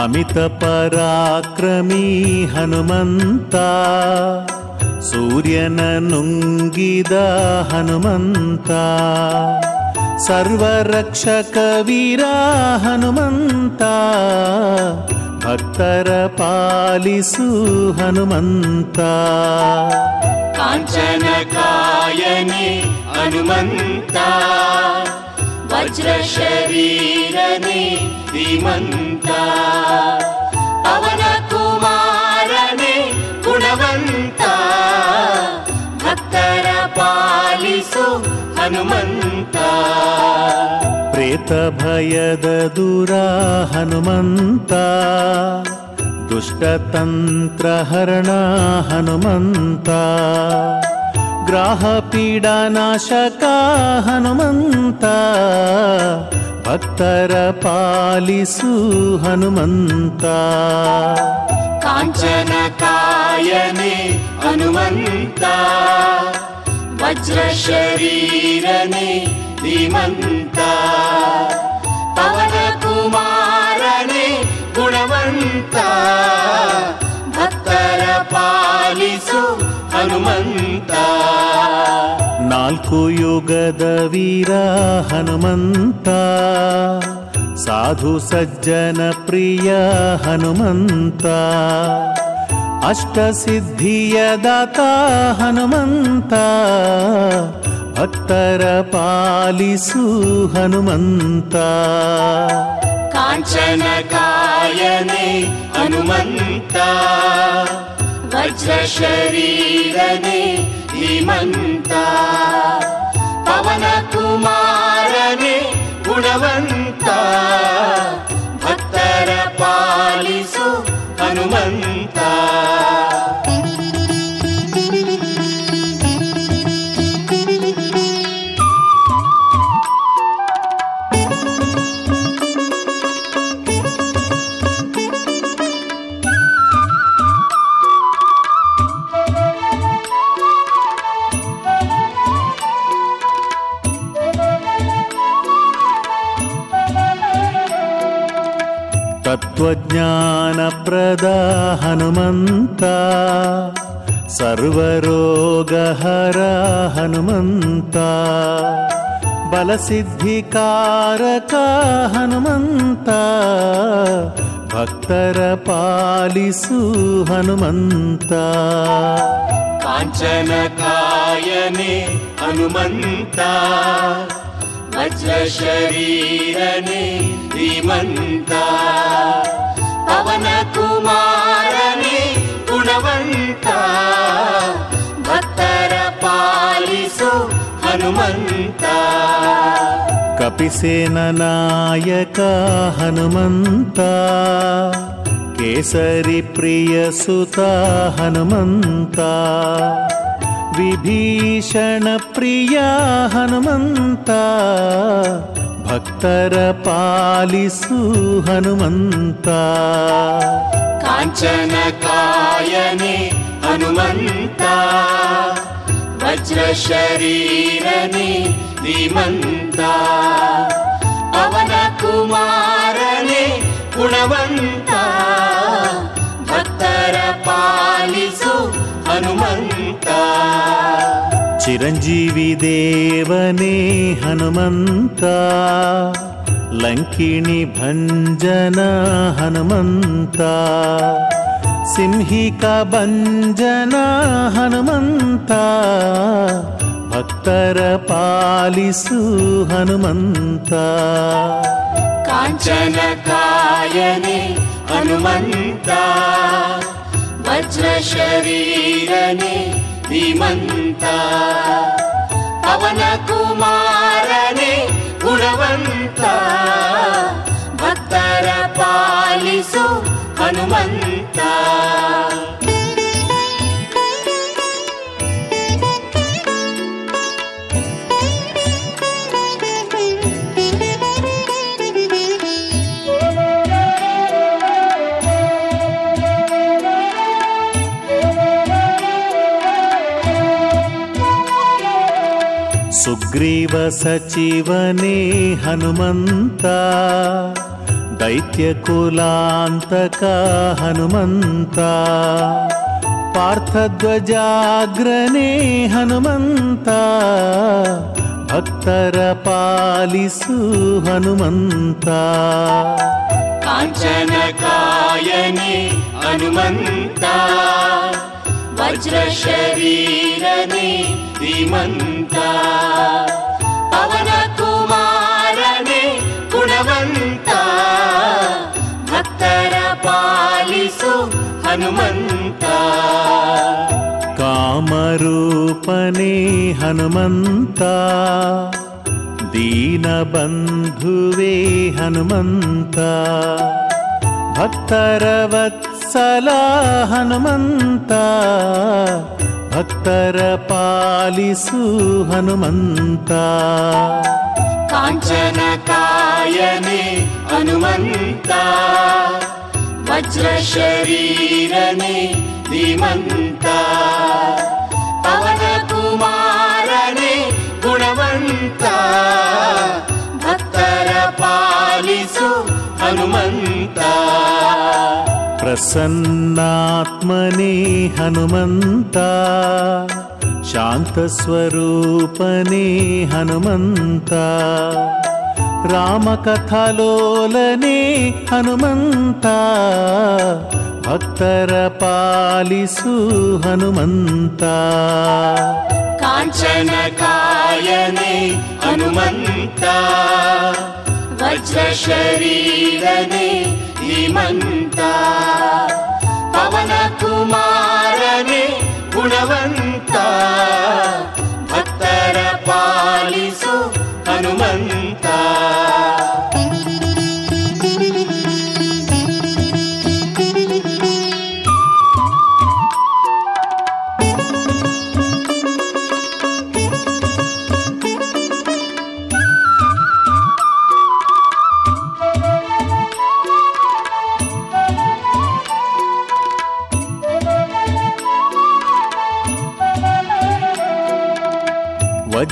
అమిత పరాక్రమీ హనుమంతా. ಸೂರ್ಯನ ನುಂಗಿದ ಹನುಮಂತ,
ಸರ್ವರಕ್ಷಕ ವೀರ ಹನುಮಂತ, ಭಕ್ತರ ಪಾಲಿಸು ಹನುಮಂತ. ಕಾಂಚನ ಕಾಯನೆ ಹನುಮಂತ
ವಜ್ರ ಶರೀರನೆ ಧೀಮಂತ. ಪವನ ಕುಮಾರನೆ ಗುಣವಂತ ಪಾಲಿಸೋ ಹನುಮಂತ. ಪ್ರೇತ ಭಯದ ದೂರ ಹನುಮಂತ. ದುಷ್ಟತಂತ್ರ ಹರಣ ಹನುಮಂತ. ಗ್ರಾಹ ಪೀಡಾನಾಶಕ ಹನುಮಂತ. ಭಕ್ತರ ಪಾಲಿಸು ಹನುಮಂತ.
ಕಾಂಚನ ಕಾಯನೆ ಹನುಮಂತ. ವಜ್ರ ಶರೀರನೆ ಧೀಮಂತ. ಪವನ ಕುಮಾರನೆ ಗುಣವಂತ. ಭಕ್ತರ ಪಾಲಿಸು ಹನುಮಂತ.
ನಾಲ್ಕು ಯುಗದ ವೀರ ಹನುಮಂತ. ಸಾಧು ಸಜ್ಜನ ಪ್ರಿಯ ಹನುಮಂತ. ಅಷ್ಟಸಿದ್ಧಿಯ ದಾತ ಹನುಮಂತ, ಭಕ್ತರ ಪಾಲಿಸು ಹನುಮಂತ.
ಕಾಂಚನ ಕಾಯನೆ ಹನುಮಂತ ವಜ್ರ ಶರೀರನೆ ಧೀಮಂತ ಪವನ ಕುಮಾರನೆ ಗುಣವಂತ, ಭಕ್ತರ ಪಾಲಿಸು ಹನುಮಂತ.
ತತ್ವಜ್ಞಾನಪ್ರದ ಹನುಮಂತ ಸರ್ವರೋಗಹರ ಹನುಮಂತ ಬಲಸಿದ್ಧಿಕಾರಕ ಹನುಮಂತ ಭಕ್ತರ ಪಾಲಿಸು ಹನುಮಂತ.
ಕಾಂಚನ ಕಾಯನೆ ಹನುಮಂತ ವಜ್ರ ಶರೀರನೆ ಧೀಮಂತ ಪವನ ಕುಮಾರನೆ ಗುಣವಂತ ಭಕ್ತರ ಪಾಲಿಸು ಹನುಮಂತ
ಕಪಿಸೇನ ನಾಯಕ विभीषणप्रिया हनुमन्ता भक्तरपालिसु हनुमन्ता। काञ्चनकायने हनुमन्ता वज्रशरीरने धीमन्ता कुमारने
गुणवन्ता भक्तरपालिसु हनुमन्ता। ವಜ್ರ ಶರೀರನೆ ಧೀಮಂತ ಪವನ ಕುಮಾರನೆ ಗುಣವಂತ ಭಕ್ತರ ಪಾಲಿಸು ಹನುಮಂತ
ಚಿರಂಜೀವಿ ದೇವನೇ ಹನುಮಂತ ಲಂಕಿಣಿ ಭಂಜನ ಹನುಮಂತ ಸಿಂಹಿಕ वज्रशरीरने भीमन्त पवनकुमारने गुणवन्ता। भक्तर
पाल हनुमन्ता। ग्रीवसचिवने हनुमन्ता। दैत्यकुलान्तका हनुमन्ता। पार्थध्वजाग्रने हनुमन्ता। भक्तरपालिसु हनुमन्ता। वज्रशरीरने ಹನುಮಂತ
ದೈತ್ಯ ಕುಲಾಂತಕ ಹನುಮಂತ ಪಾರ್ಥಧ್ವಜಾಗ್ರನೇ ಹನುಮಂತ ಭಕ್ತರ ಪಾಲಿಸು ಹನುಮಂತ
ಕಾಂಚನ ಕಾಯನೆ ಹನುಮಂತ ವಜ್ರ ಶರೀರನೆ ಧೀಮಂತ ಪವನ ಕುಮಾರನೆ ಗುಣವಂತ ಭಕ್ತರ ಪಾಲಿಸು ಹನುಮಂತ
ಕಾಮರೂಪನೇ ಹನುಮಂತ ದೀನಬಂಧುವೇ ಹನುಮಂತ ಭಕ್ತರ ವತ್ಸಲ ಹನುಮಂತ ಭಕ್ತರ ಪಾಲಿಸು ಹನುಮಂತ
ಕಾಂಚನ ಕಾಯನೆ ಹನುಮಂತ ವಜ್ರ ಶರೀರನೆ ಧೀಮಂತ ಪವನ ಕುಮಾರನೆ ಗುಣವಂತ ಭಕ್ತರ ಪಾಲಿಸು ಹನುಮಂತ
ಪ್ರಸನ್ನಾತ್ಮನೇ ಹನುಮಂತ ಶಾಂತಸ್ವರೂಪನೇ ಹನುಮಂತ ರಾಮಕಥಾಲೋಲನೆ ಹನುಮಂತ ಭಕ್ತರ ಪಾಲಿಸು ಹನುಮಂತ
ಕಾಂಚನ ಕಾಯನೆ ಹನುಮಂತ ಶರೀರನೆ ಪವನ ಕುಮಾರನೆ ಗುಣವಂತ. ಭಕ್ತರ ಪಾಲಿಸು ಹನುಮಂತ.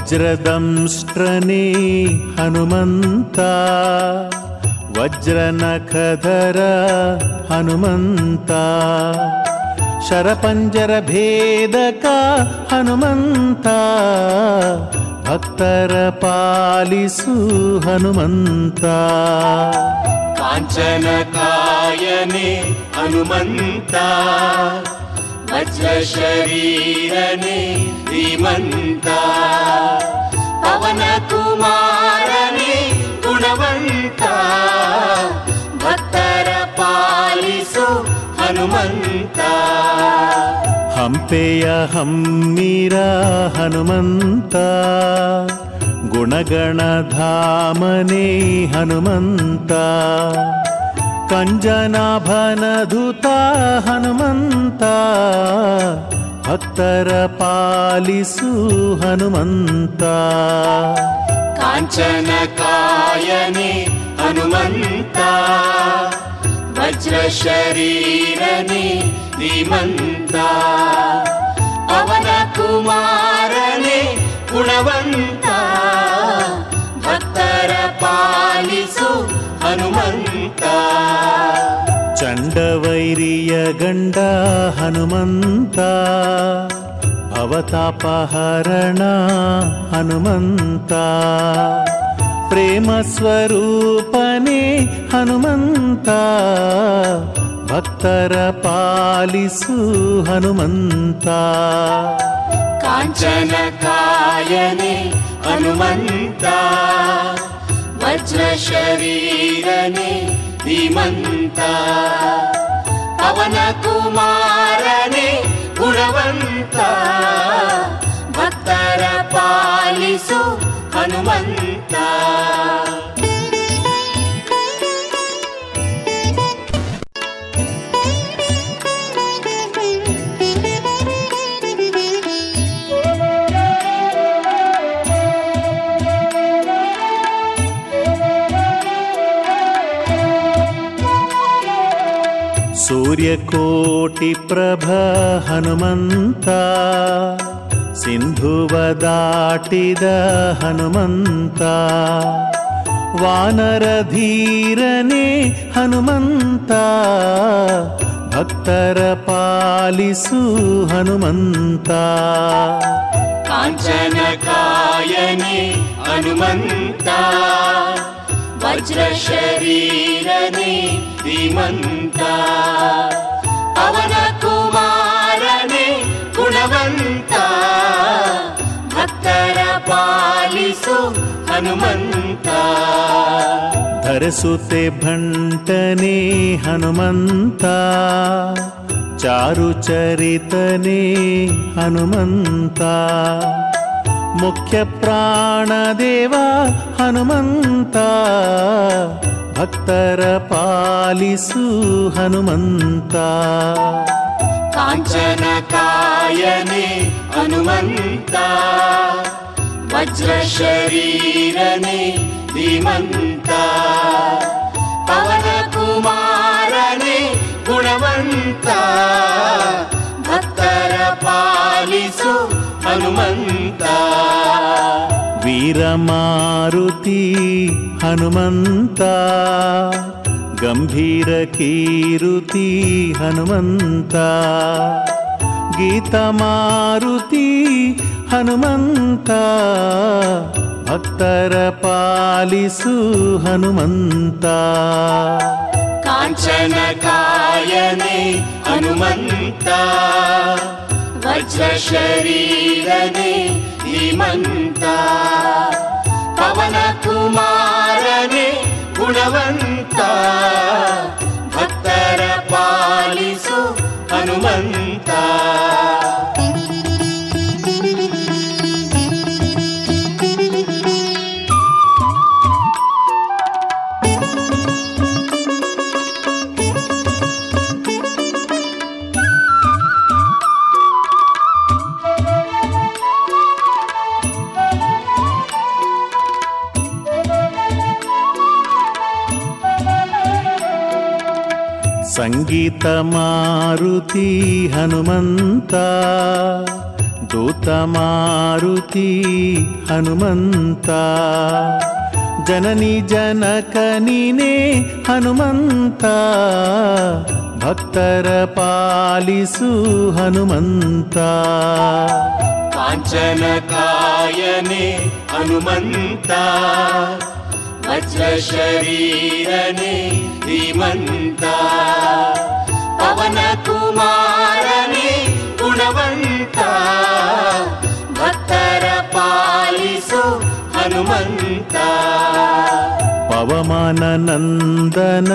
वज्रदंष्ट्रने हनुमन्ता वज्रनखधर हनुमन्ता शरपञ्जरभेदका हनुमन्ता भक्त पालिसु हनुमन्ता काञ्चनकायने
हनुमन्ता ಕಾಯನೆ ಹನುಮಂತ ವಜ್ರ ಶರೀರನೆ ಧೀಮಂತ. ಪವನ ಕುಮಾರನೆ ಗುಣವಂತ. ಭಕ್ತರ ಪಾಲಿಸು ಹನುಮಂತ.
ಹಂಪೆಯ कञ्जनाभनधुता हनुमन्ता
भक्तर पालिसु हनुमन्ता। काञ्चनकायनि हनुमन्ता वज्रशरीरनिमन्ता धीमन्ता कुमारने गुणवन्ता भक्तर पालिसु ಹನುಮಂತ.
ಚಂಡವೈರಿಯ ಗಂಡ ಹನುಮಂತ. ಅವತಾಪಹರಣ ಹನುಮಂತ. ಪ್ರೇಮ ಸ್ವರೂಪನೇ ಹನುಮಂತ. ಭಕ್ತರ ಪಾಲಿಸು ಹನುಮಂತ.
ಕಾಂಚನ ಕಾಯನೆ ಹನುಮಂತ. जशरीरने भीमन्त पवनकुमारने गुणवन्ता। भक्तर पालसु हनुमन्त। ಪಾಲಿಸು ಹನುಮಂತ
ಸಿಂಧುವ ದಾಟಿದ ಹನುಮಂತ ವಾನರ ಧೀರನೇ ಹನುಮಂತ ಭಕ್ತರ ಪಾಲಿಸು ಹನುಮಂತ.
ಕಾಂಚನ ಕಾಯನೆ ಹನುಮಂತ. ವಜ್ರ ಶರೀರನೆ ಧೀಮಂತ ಪವನ ಕುಮಾರನೆ ಗುಣವಂತ ಭಕ್ತರ ಪಾಲಿಸು ಹನುಮಂತ
ಧರಿಸುತ್ತೆ ಭಂಟನೆ ಹನುಮಂತ मुख्यप्राणदेवा हनुमन्ता।
भक्तर पालिसु हनुमन्ता। काञ्चनकायने हनुमन्ता। वज्रशरीरने धीमन्ता। पवनकुमारने गुणवन्ता। ಭಕ್ತರ ಪಾಲಿಸು ಹನುಮಂತ.
ವೀರಮಾರುತಿ ಹನುಮಂತ. ಗಂಭೀರ ಕೀರುತಿ ಹನುಮಂತ. ಗೀತಮಾರುತಿ ಹನುಮಂತ. ಭಕ್ತರ ಪಾಲಿಸು ಹನುಮಂತ. काञ्चनकायने हनुमन्ता। वज्रशरीरने वचशरीरनिमन्ता पवनकुमारने गुणवन्ता। सङ्गीतमारुति हनुमन्ता। दूतमारुति हनुमन्ता। जननि
जनकनिने हनुमन्ता। भक्तर पालिसु हनुमन्ता। काञ्चनकायने हनुमन्ता। वज्रशरीरने धीमन्ता पवनकुमारने गुणवन्ता गुणवल्का
पालिसु हनुमन्ता। पवमाननन्दन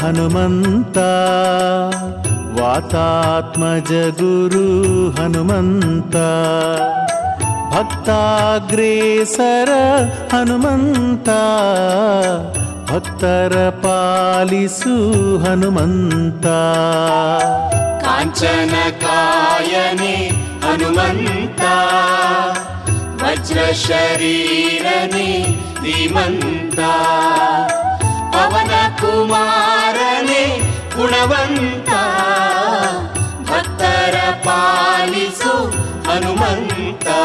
हनुमन्ता। वातात्मजगुरु हनुमन्ता। ಭಕ್ತಾಗ್ರೇಸರ ಹನುಮಂತ, ಭಕ್ತರ ಪಾಲಿಸು ಹನುಮಂತ.
ಕಾಂಚನ ಕಾಯನೆ ಹನುಮಂತ ವಜ್ರ ಶರೀರನೆ ಧೀಮಂತ. ಪವನ ಕುಮಾರನೆ ಗುಣವಂತ, ಭಕ್ತರ ಪಾಲಿಸು
हनुमन्ता।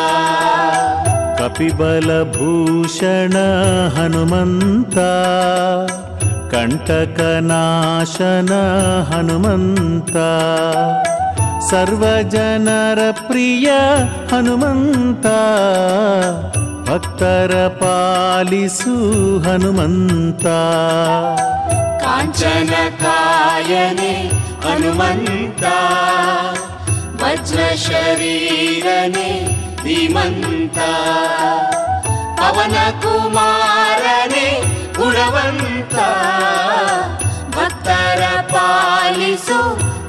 कपिबलभूषण हनुमन्ता। कण्टकनाशन हनुमन्ता। सर्वजनरप्रिय हनुमन्ता। अक्तरपालिसु हनुमन्ता।
काञ्चनकायने हनुमन्ता। वज्रशरीरने भीमन्त पवनकुमारने गुणवन्ता। भक्तर पाल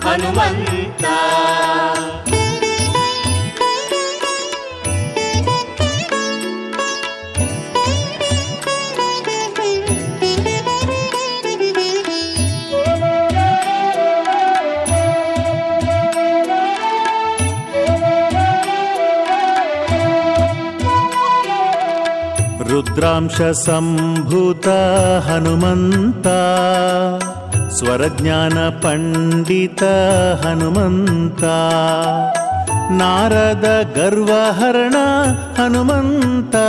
हनुमन्ता। द्रांश हनुमन्ता स्वरज्ञानपण्डित
हनुमन्ता नारद गर्वहरण हनुमन्ता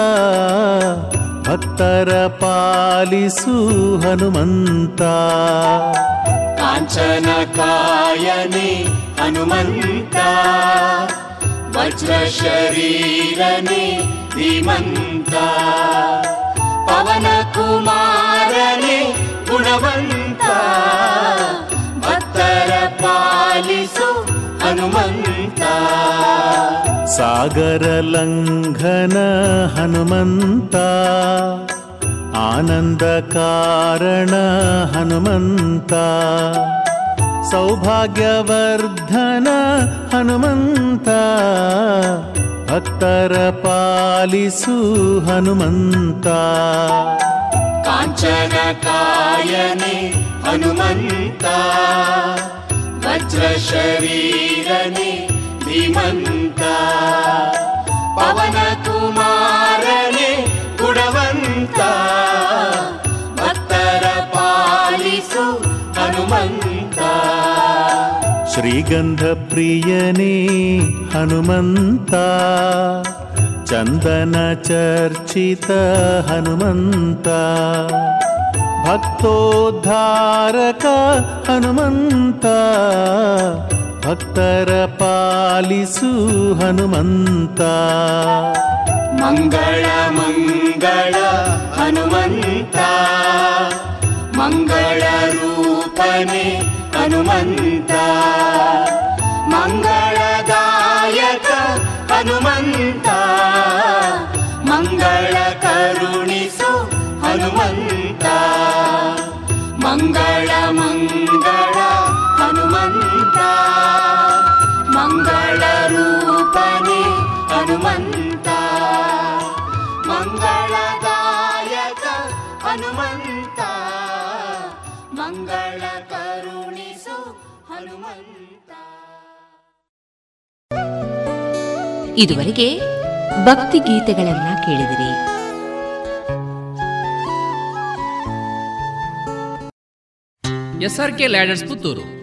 भक्तर पालिसु हनुमन्ता काञ्चनकायने हनुमन्ता। वज्र शरीरता पवन
कुमारने पुणमन्तारसो हनुमन्ता। सागरलङ्घन हनुमन्ता। आनन्दकारण हनुमन्ता। सौभाग्यवर्ध धन हनुमन्ता अतर पालिसु
हनुमन्ता। काञ्चनकायने हनुमन्ता वज्रशरीरमन्ता पवन कुमारने गुणवन्ता अत्तर पालिसु हनुमन्ता। ಹನುಮಂತ
हनुमन्ता चन्दनचर्चित ಚರ್ಚಿತ ಹನುಮಂತ ಪವನ ಹನುಮಂತ ಗುಣವಂತ ಭಕ್ತರ ಪಾಲಿಸು ಹನುಮಂತ.
ಶ್ರೀಗಂಧ ಪ್ರಿಯನೇ ಹನುಮಂತ.
ಮಂಗಳದಾಯಕ ಹನುಮಂತ. ಮಂಗಳ ಕರುಣಿಸು ಹನುಮಂತ. ಮಂಗಳ ಮಂಗಳ ಹನುಮಂತ. ಮಂಗಳ ರೂಪನೆ ಹನುಮಂತ.
ಇದುವರೆಗೆ ಭಕ್ತಿ ಗೀತೆಗಳನ್ನ ಕೇಳಿದಿರಿ.
SRK ladders Puttur.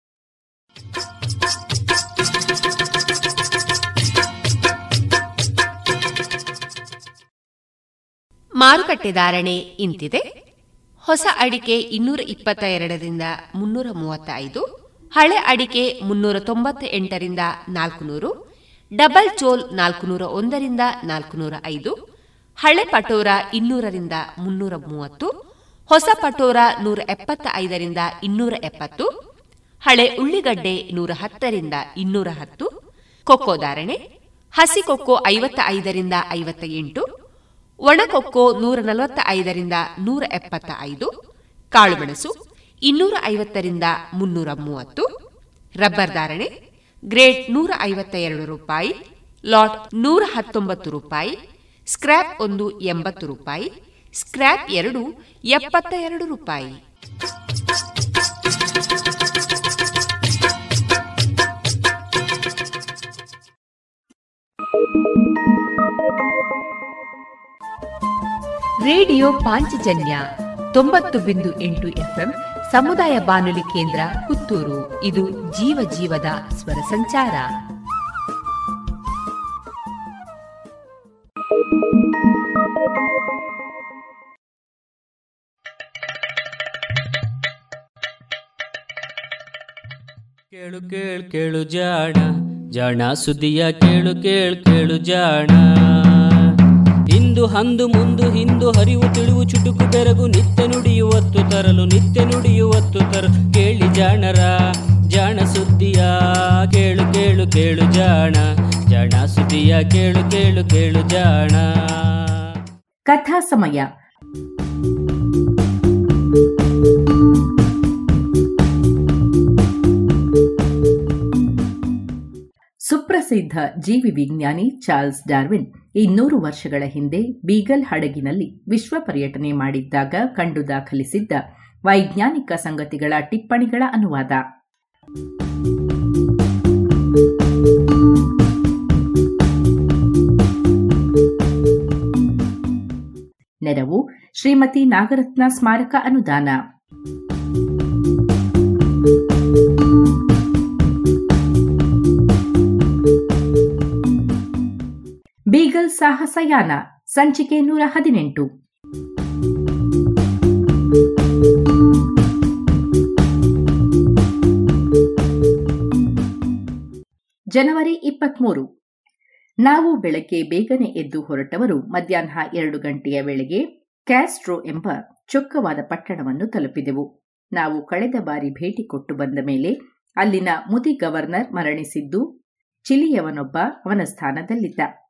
ಮಾರುಕಟ್ಟೆ ಧಾರಣೆ ಇಂತಿದೆ. ಹೊಸ ಅಡಿಕೆ ಇನ್ನೂರ ಇಪ್ಪತ್ತ ಎರಡರಿಂದ ಮುನ್ನೂರ ಮೂವತ್ತೈದು, ಹಳೆ ಅಡಿಕೆ ಮುನ್ನೂರ ತೊಂಬತ್ತ ಎಂಟರಿಂದ ನಾಲ್ಕುನೂರು, ಡಬಲ್ ಚೋಲ್ ನಾಲ್ಕುನೂರ ಒಂದರಿಂದ ನಾಲ್ಕುನೂರ ಐದು, ಹಳೆ ಪಟೋರ ಇನ್ನೂರರಿಂದ ಮುನ್ನೂರ ಮೂವತ್ತು, ಹೊಸ ಪಟೋರ ನೂರ ಎಪ್ಪತ್ತ ಐದರಿಂದ ಇನ್ನೂರ ಎಪ್ಪತ್ತು, ಹಳೆ ಉಳ್ಳಿಗಡ್ಡೆ ನೂರ ಹತ್ತರಿಂದ ಇನ್ನೂರ ಹತ್ತು, ಕೊಕ್ಕೋ ಧಾರಣೆ, ಹಸಿ ಕೊಕ್ಕೋ ಐವತ್ತ ಐದರಿಂದ ಐವತ್ತ ಎಂಟು ಒಣಕೊಕ್ಕೋ ನೂರ ನಲವತ್ತ ಐದರಿಂದ ನೂರ ಎಪ್ಪತ್ತ ಐದು ಕಾಳುಮೆಣಸು ಇನ್ನೂರ ಐವತ್ತರಿಂದ ಮುನ್ನೂರ ಮೂವತ್ತು ರಬ್ಬರ್ ಧಾರಣೆ ಗ್ರೇಟ್ ನೂರ ಐವತ್ತ ಎರಡು ರೂಪಾಯಿ, ಲಾಟ್ ನೂರ ಹತ್ತೊಂಬತ್ತು ರೂಪಾಯಿ, ಸ್ಕ್ರ್ಯಾಪ್ ಒಂದು ಎಂಬತ್ತು ರೂಪಾಯಿ, ಸ್ಕ್ರ್ಯಾಪ್ ಎರಡು ಎಪ್ಪತ್ತ ಎರಡು ರೂಪಾಯಿ. ರೇಡಿಯೋ ಪಾಂಚಜನ್ಯ ತೊಂಬತ್ತು ಬಿಂದು ಎಂಟು ಎಫ್ಎಂ ಸಮುದಾಯ ಬಾನುಲಿ ಕೇಂದ್ರ ಪುತ್ತೂರು. ಇದು ಜೀವ ಜೀವದ ಸ್ವರ ಸಂಚಾರ.
ಕೇಳು ಕೇಳು ಕೇಳು ಜಾಣ ಜಾಣ ಸುದಿಯ ಕೇಳು ಕೇಳು ಕೇಳು ಜಾಣ. ಇಂದು ಹಂದು ಮುಂದು ಹಿಂದು ಹರಿವು ತಿಳಿವು ಚುಟುಕು ಬೆರಗು ನಿತ್ಯ ನುಡಿಯುವತ್ತು ತರಲು ನಿತ್ಯ ನುಡಿಯುವತ್ತು ತರಲು ಕೇಳಿ ಜಾಣರ, ಜಾಣ ಸುದ್ದಿಯ, ಕೇಳು ಕೇಳು ಕೇಳು ಜಾಣ. ಜಾಣ ಸುದ್ದಿಯ, ಕೇಳು ಕೇಳು ಕೇಳು ಜಾಣ.
ಕಥಾ ಸಮಯ. ಸುಪ್ರಸಿದ್ಧ ಜೀವಿ ವಿಜ್ಞಾನಿ ಚಾರ್ಲ್ಸ್ ಡಾರ್ವಿನ್ ಇನ್ನೂರು ವರ್ಷಗಳ ಹಿಂದೆ ಬೀಗಲ್ ಹಡಗಿನಲ್ಲಿ ವಿಶ್ವ ಪರ್ಯಟನೆ ಮಾಡಿದ್ದಾಗ ಕಂಡು ದಾಖಲಿಸಿದ್ದ ವೈಜ್ಞಾನಿಕ ಸಂಗತಿಗಳ ಟಿಪ್ಪಣಿಗಳ ಅನುವಾದ. ನೆರವು ಶ್ರೀಮತಿ ನಾಗರತ್ನ ಸ್ಮಾರಕ ಅನುದಾನ. ಬೀಗಲ್ ಸಾಹಸಯಾನ ಸಂಚಿಕೆ ನೂರ ಹದಿನೆಂಟು. ಜನವರಿ ಇಪ್ಪತ್ಮೂರು. ನಾವು ಬೆಳಗ್ಗೆ ಬೇಗನೆ ಎದ್ದು ಹೊರಟವರು ಮಧ್ಯಾಹ್ನ ಎರಡು ಗಂಟೆಯ ವೇಳೆಗೆ ಕ್ಯಾಸ್ಟ್ರೋ ಎಂಬ ಚೊಕ್ಕವಾದ ಪಟ್ಟಣವನ್ನು ತಲುಪಿದೆವು. ನಾವು ಕಳೆದ ಬಾರಿ ಭೇಟಿ ಕೊಟ್ಟು ಬಂದ ಮೇಲೆ ಅಲ್ಲಿನ ಮುದಿ ಗವರ್ನರ್ ಮರಣಿಸಿದ್ದು, ಚಿಲಿಯವನೊಬ್ಬ ಅವನ ಸ್ಥಾನದಲ್ಲಿದ್ದ.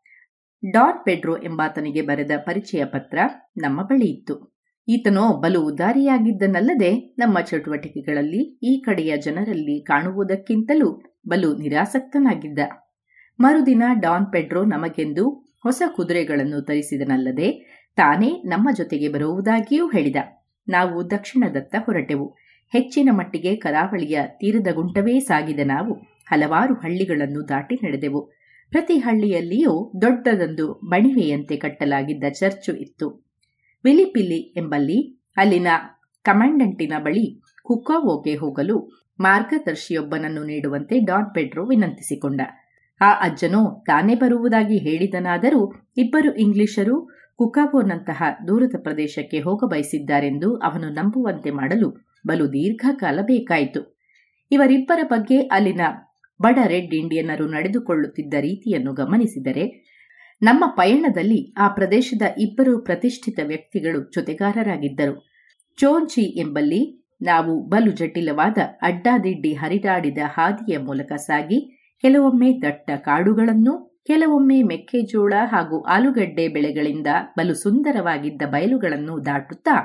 ಡಾನ್ ಪೆಡ್ರೋ ಎಂಬಾತನಿಗೆ ಬರೆದ ಪರಿಚಯ ಪತ್ರ ನಮ್ಮ ಬಳಿ ಇತ್ತು. ಈತನೋ ಬಲು ಉದಾರಿಯಾಗಿದ್ದನಲ್ಲದೆ ನಮ್ಮ ಚಟುವಟಿಕೆಗಳಲ್ಲಿ ಈ ಕಡೆಯ ಜನರಲ್ಲಿ ಕಾಣುವುದಕ್ಕಿಂತಲೂ ಬಲು ನಿರಾಸಕ್ತನಾಗಿದ್ದ. ಮರುದಿನ ಡಾನ್ ಪೆಡ್ರೋ ನಮಗೆಂದು ಹೊಸ ಕುದುರೆಗಳನ್ನು ತರಿಸಿದನಲ್ಲದೆ ತಾನೇ ನಮ್ಮ ಜೊತೆಗೆ ಬರುವುದಾಗಿಯೂ ಹೇಳಿದ. ನಾವು ದಕ್ಷಿಣದತ್ತ ಹೊರಟೆವು. ಹೆಚ್ಚಿನ ಮಟ್ಟಿಗೆ ಕರಾವಳಿಯ ತೀರದ ಗುಂಟವೇ ಸಾಗಿದ ನಾವು. ಹಲವಾರು ಹಳ್ಳಿಗಳನ್ನು ದಾಟಿ ನಡೆದೆವು. ಪ್ರತಿ ಹಳ್ಳಿಯಲ್ಲಿಯೂ ದೊಡ್ಡದೊಂದು ಬಣಿವೆಯಂತೆ ಕಟ್ಟಲಾಗಿದ್ದ ಚರ್ಚು ಇತ್ತು. ವಿಲಿಪಿಲಿ ಎಂಬಲ್ಲಿ ಅಲ್ಲಿನ ಕಮಾಂಡೆಂಟಿನ ಬಳಿ ಕುಕ್ಕಾವೋಗೆ ಹೋಗಲು ಮಾರ್ಗದರ್ಶಿಯೊಬ್ಬನನ್ನು ನೀಡುವಂತೆ ಡಾನ್ ಪೆಡ್ರೋ ವಿನಂತಿಸಿಕೊಂಡ. ಆ ಅಜ್ಜನೋ ತಾನೇ ಬರುವುದಾಗಿ ಹೇಳಿದನಾದರೂ ಇಬ್ಬರು ಇಂಗ್ಲಿಷರು ಕುಕಾವೋನಂತಹ ದೂರದ ಪ್ರದೇಶಕ್ಕೆ ಹೋಗಬಯಸಿದ್ದಾರೆಂದು ಅವನು ನಂಬುವಂತೆ ಮಾಡಲು ಬಲು ದೀರ್ಘಕಾಲ ಬೇಕಾಯಿತು. ಇವರಿಬ್ಬರ ಬಗ್ಗೆ ಅಲ್ಲಿನ ಬಡ ರೆಡ್ ಇಂಡಿಯನ್ನರು ನಡೆದುಕೊಳ್ಳುತ್ತಿದ್ದ ರೀತಿಯನ್ನು ಗಮನಿಸಿದರೆ, ನಮ್ಮ ಪಯಣದಲ್ಲಿ ಆ ಪ್ರದೇಶದ ಇಬ್ಬರು ಪ್ರತಿಷ್ಠಿತ ವ್ಯಕ್ತಿಗಳು ಜೊತೆಗಾರರಾಗಿದ್ದರು. ಚೋಂಚಿ ಎಂಬಲ್ಲಿ ನಾವು ಬಲು ಜಟಿಲವಾದ ಅಡ್ಡಾದಿಡ್ಡಿ ಹರಿದಾಡಿದ ಹಾದಿಯ ಮೂಲಕ ಸಾಗಿ, ಕೆಲವೊಮ್ಮೆ ದಟ್ಟ ಕಾಡುಗಳನ್ನು, ಕೆಲವೊಮ್ಮೆ ಮೆಕ್ಕೆಜೋಳ ಹಾಗೂ ಆಲೂಗಡ್ಡೆ ಬೆಳೆಗಳಿಂದ ಬಲು ಸುಂದರವಾಗಿದ್ದ ಬಯಲುಗಳನ್ನು ದಾಟುತ್ತಾ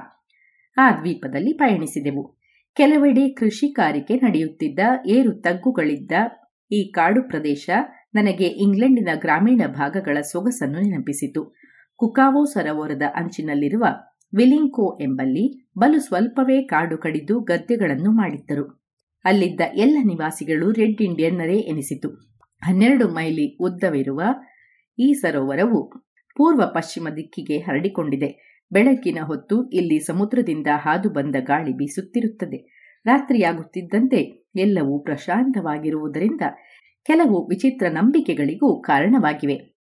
ಆ ದ್ವೀಪದಲ್ಲಿ ಪಯಣಿಸಿದೆವು. ಕೆಲವೆಡೆ ಕೃಷಿಕಾರಿಕೆ ನಡೆಯುತ್ತಿದ್ದ ಏರು ತಗ್ಗುಗಳಿದ್ದ ಈ ಕಾಡು ಪ್ರದೇಶ ನನಗೆ ಇಂಗ್ಲೆಂಡಿನ ಗ್ರಾಮೀಣ ಭಾಗಗಳ ಸೊಗಸನ್ನು ನೆನಪಿಸಿತು. ಕುಕಾವೋ ಸರೋವರದ ಅಂಚಿನಲ್ಲಿರುವ ವಿಲಿಂಕೋ ಎಂಬಲ್ಲಿ ಬಲು ಸ್ವಲ್ಪವೇ ಕಾಡು ಕಡಿದು ಗದ್ದೆಗಳನ್ನು ಮಾಡಿದ್ದರು. ಅಲ್ಲಿದ್ದ ಎಲ್ಲ ನಿವಾಸಿಗಳು ರೆಡ್ ಇಂಡಿಯನ್ನರೇ ಎನಿಸಿತು. ಹನ್ನೆರಡು ಮೈಲಿ ಉದ್ದವಿರುವ ಈ ಸರೋವರವು ಪೂರ್ವ ಪಶ್ಚಿಮ ದಿಕ್ಕಿಗೆ ಹರಡಿಕೊಂಡಿದೆ. ಬೆಳಕಿನ ಹೊತ್ತು ಇಲ್ಲಿ ಸಮುದ್ರದಿಂದ ಹಾದು ಬಂದ ಗಾಳಿ ಬೀಸುತ್ತಿರುತ್ತದೆ. ರಾತ್ರಿಯಾಗುತ್ತಿದ್ದಂತೆ ಎಲ್ಲವೂ ಪ್ರಶಾಂತವಾಗಿರುವುದರಿಂದ ಕೆಲವು ವಿಚಿತ್ರ ನಂಬಿಕೆಗಳಿಗೂ ಕಾರಣವಾಗಿವೆ.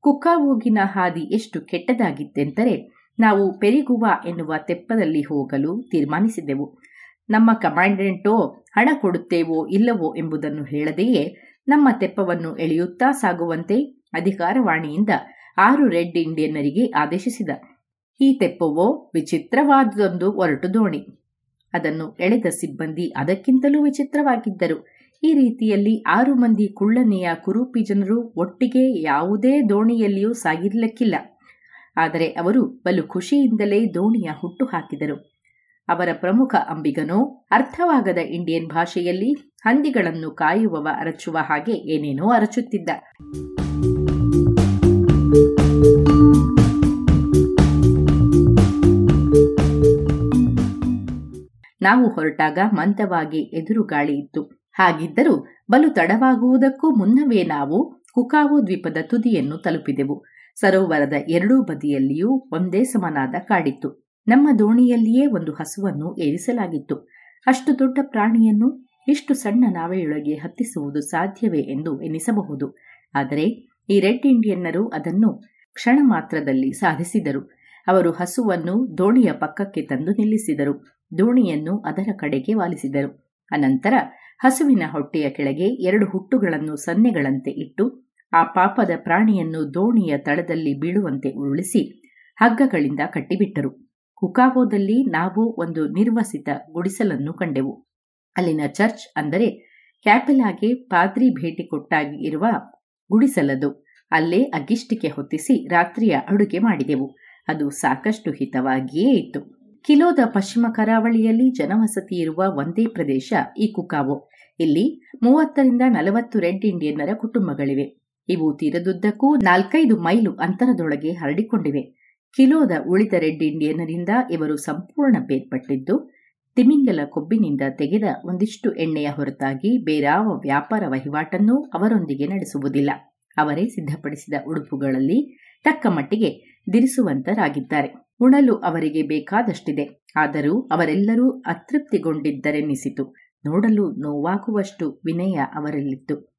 ಕುಕ್ಕಾವೋಗಿನ ಹಾದಿ ಎಷ್ಟು ಕೆಟ್ಟದಾಗಿತ್ತೆಂದರೆ ನಾವು ಪೆರಿಗುವ ಎನ್ನುವ ತೆಪ್ಪದಲ್ಲಿ ಹೋಗಲು ತೀರ್ಮಾನಿಸಿದೆವು. ನಮ್ಮ ಕಮಾಂಡೆಂಟೋ ಹಣ ಕೊಡುತ್ತೇವೋ ಇಲ್ಲವೋ ಎಂಬುದನ್ನು ಹೇಳದೆಯೇ ನಮ್ಮ ತೆಪ್ಪವನ್ನು ಎಳೆಯುತ್ತಾ ಸಾಗುವಂತೆ ಅಧಿಕಾರವಾಣಿಯಿಂದ ಆರು ರೆಡ್ ಇಂಡಿಯನ್ನರಿಗೆ ಆದೇಶಿಸಿದ. ಈ ತೆಪ್ಪವೋ ವಿಚಿತ್ರವಾದದೊಂದು ಒರಟು ದೋಣಿ ಅದನ್ನು ಎಳೆದ ಸಿಬ್ಬಂದಿ ಅದಕ್ಕಿಂತಲೂ ವಿಚಿತ್ರವಾಗಿದ್ದರು. ಈ ರೀತಿಯಲ್ಲಿ ಆರು ಮಂದಿ ಕುಳ್ಳನೆಯ ಕುರೂಪಿ ಜನರು ಒಟ್ಟಿಗೆ ಯಾವುದೇ ದೋಣಿಯಲ್ಲಿಯೂ ಸಾಗಿರ್ಲಿಕ್ಕಿಲ್ಲ. ಆದರೆ ಅವರು ಬಲು ಖುಷಿಯಿಂದಲೇ ದೋಣಿಯ ಹುಟ್ಟು ಹಾಕಿದರು. ಅವರ ಪ್ರಮುಖ ಅಂಬಿಗನೋ, ಅರ್ಥವಾಗದ ಇಂಡಿಯನ್ ಭಾಷೆಯಲ್ಲಿ ಹಂದಿಗಳನ್ನು ಕಾಯುವವ ಅರಚುವ ಹಾಗೆ ಏನೇನೋ ಅರಚುತ್ತಿದ್ದ. ನಾವು ಹೊರಟಾಗ ಮಂದವಾಗಿ ಎದುರು ಗಾಳಿ ಇತ್ತು. ಹಾಗಿದ್ದರೂ ಬಲು ತಡವಾಗುವುದಕ್ಕೂ ಮುನ್ನವೇ ನಾವು ಕುಕಾವೋ ದ್ವೀಪದ ತುದಿಯನ್ನು ತಲುಪಿದೆವು. ಸರೋವರದ ಎರಡೂ ಬದಿಯಲ್ಲಿಯೂ ಒಂದೇ ಸಮನಾದ ಕಾಡಿತ್ತು. ನಮ್ಮ ದೋಣಿಯಲ್ಲಿಯೇ ಒಂದು ಹಸುವನ್ನು ಏರಿಸಲಾಗಿತ್ತು. ಅಷ್ಟು ದೊಡ್ಡ ಪ್ರಾಣಿಯನ್ನು ಇಷ್ಟು ಸಣ್ಣ ನಾವೆಯೊಳಗೆ ಹತ್ತಿಸುವುದು ಸಾಧ್ಯವೇ ಎಂದು ಎನಿಸಬಹುದು. ಆದರೆ ಈ ರೆಡ್ ಇಂಡಿಯನ್ನರು ಅದನ್ನು ಕ್ಷಣ ಮಾತ್ರದಲ್ಲಿ ಸಾಧಿಸಿದರು. ಅವರು ಹಸುವನ್ನು ದೋಣಿಯ ಪಕ್ಕಕ್ಕೆ ತಂದು ನಿಲ್ಲಿಸಿದರು. ದೋಣಿಯನ್ನು ಅದರ ಕಡೆಗೆ ವಾಲಿಸಿದರು. ಅನಂತರ ಹಸುವಿನ ಹೊಟ್ಟೆಯ ಕೆಳಗೆ ಎರಡು ಹುಟ್ಟುಗಳನ್ನು ಸನ್ನೆಗಳಂತೆ ಇಟ್ಟು, ಆ ಪಾಪದ ಪ್ರಾಣಿಯನ್ನು ದೋಣಿಯ ತಳದಲ್ಲಿ ಬೀಳುವಂತೆ ಉರುಳಿಸಿ ಹಗ್ಗಗಳಿಂದ ಕಟ್ಟಿಬಿಟ್ಟರು. ಹುಕಾವೋದಲ್ಲಿ ನಾವು ಒಂದು ನಿರ್ವಸಿತ ಗುಡಿಸಲನ್ನು ಕಂಡೆವು. ಅಲ್ಲಿನ ಚರ್ಚ್ ಅಂದರೆ ಕ್ಯಾಪೆಲಾಗೆ ಪಾದ್ರಿ ಭೇಟಿ ಕೊಟ್ಟಾಗಿ ಇರುವ ಗುಡಿಸಲದು. ಅಲ್ಲೇ ಅಗ್ಗಿಷ್ಟಿಕೆ ಹೊತ್ತಿಸಿ ರಾತ್ರಿಯ ಅಡುಗೆ ಮಾಡಿದೆವು. ಅದು ಸಾಕಷ್ಟು ಹಿತವಾಗಿಯೇ ಇತ್ತು. ಕಿಲೋದ ಪಶ್ಚಿಮ ಕರಾವಳಿಯಲ್ಲಿ ಜನವಸತಿ ಇರುವ ಒಂದೇ ಪ್ರದೇಶ ಈ ಕುಕಾವೋ ಇಲ್ಲಿ ಮೂವತ್ತರಿಂದ ನಲವತ್ತು ರೆಡ್ ಇಂಡಿಯನ್ನರ ಕುಟುಂಬಗಳಿವೆ. ಇವು ತೀರದುದ್ದಕ್ಕೂ ನಾಲ್ಕೈದು ಮೈಲು ಅಂತರದೊಳಗೆ ಹರಡಿಕೊಂಡಿವೆ. ಕಿಲೋದ ಉಳಿದ ರೆಡ್ ಇಂಡಿಯನ್ನರಿಂದ ಇವರು ಸಂಪೂರ್ಣ ಬೇರ್ಪಟ್ಟಿದ್ದು, ತಿಮಿಂಗಲ ಕೊಬ್ಬಿನಿಂದ ತೆಗೆದ ಒಂದಿಷ್ಟು ಎಣ್ಣೆಯ ಹೊರತಾಗಿ ಬೇರಾವ ವ್ಯಾಪಾರ ವಹಿವಾಟನ್ನೂ ಅವರೊಂದಿಗೆ ನಡೆಸುವುದಿಲ್ಲ. ಅವರೇ ಸಿದ್ಧಪಡಿಸಿದ ಉಡುಪುಗಳಲ್ಲಿ ತಕ್ಕ ಮಟ್ಟಿಗೆ ದಿರಿಸುವಂತರಾಗಿದ್ದಾರೆ. ಉಣಲು ಅವರಿಗೆ ಬೇಕಾದಷ್ಟಿದೆ. ಆದರೂ ಅವರೆಲ್ಲರೂ ಅತೃಪ್ತಿಗೊಂಡಿದ್ದರೆನ್ನಿಸಿತು ನೋಡಲು ನೋವಾಗುವಷ್ಟು ವಿನಯ ಅವರಲ್ಲಿತ್ತು.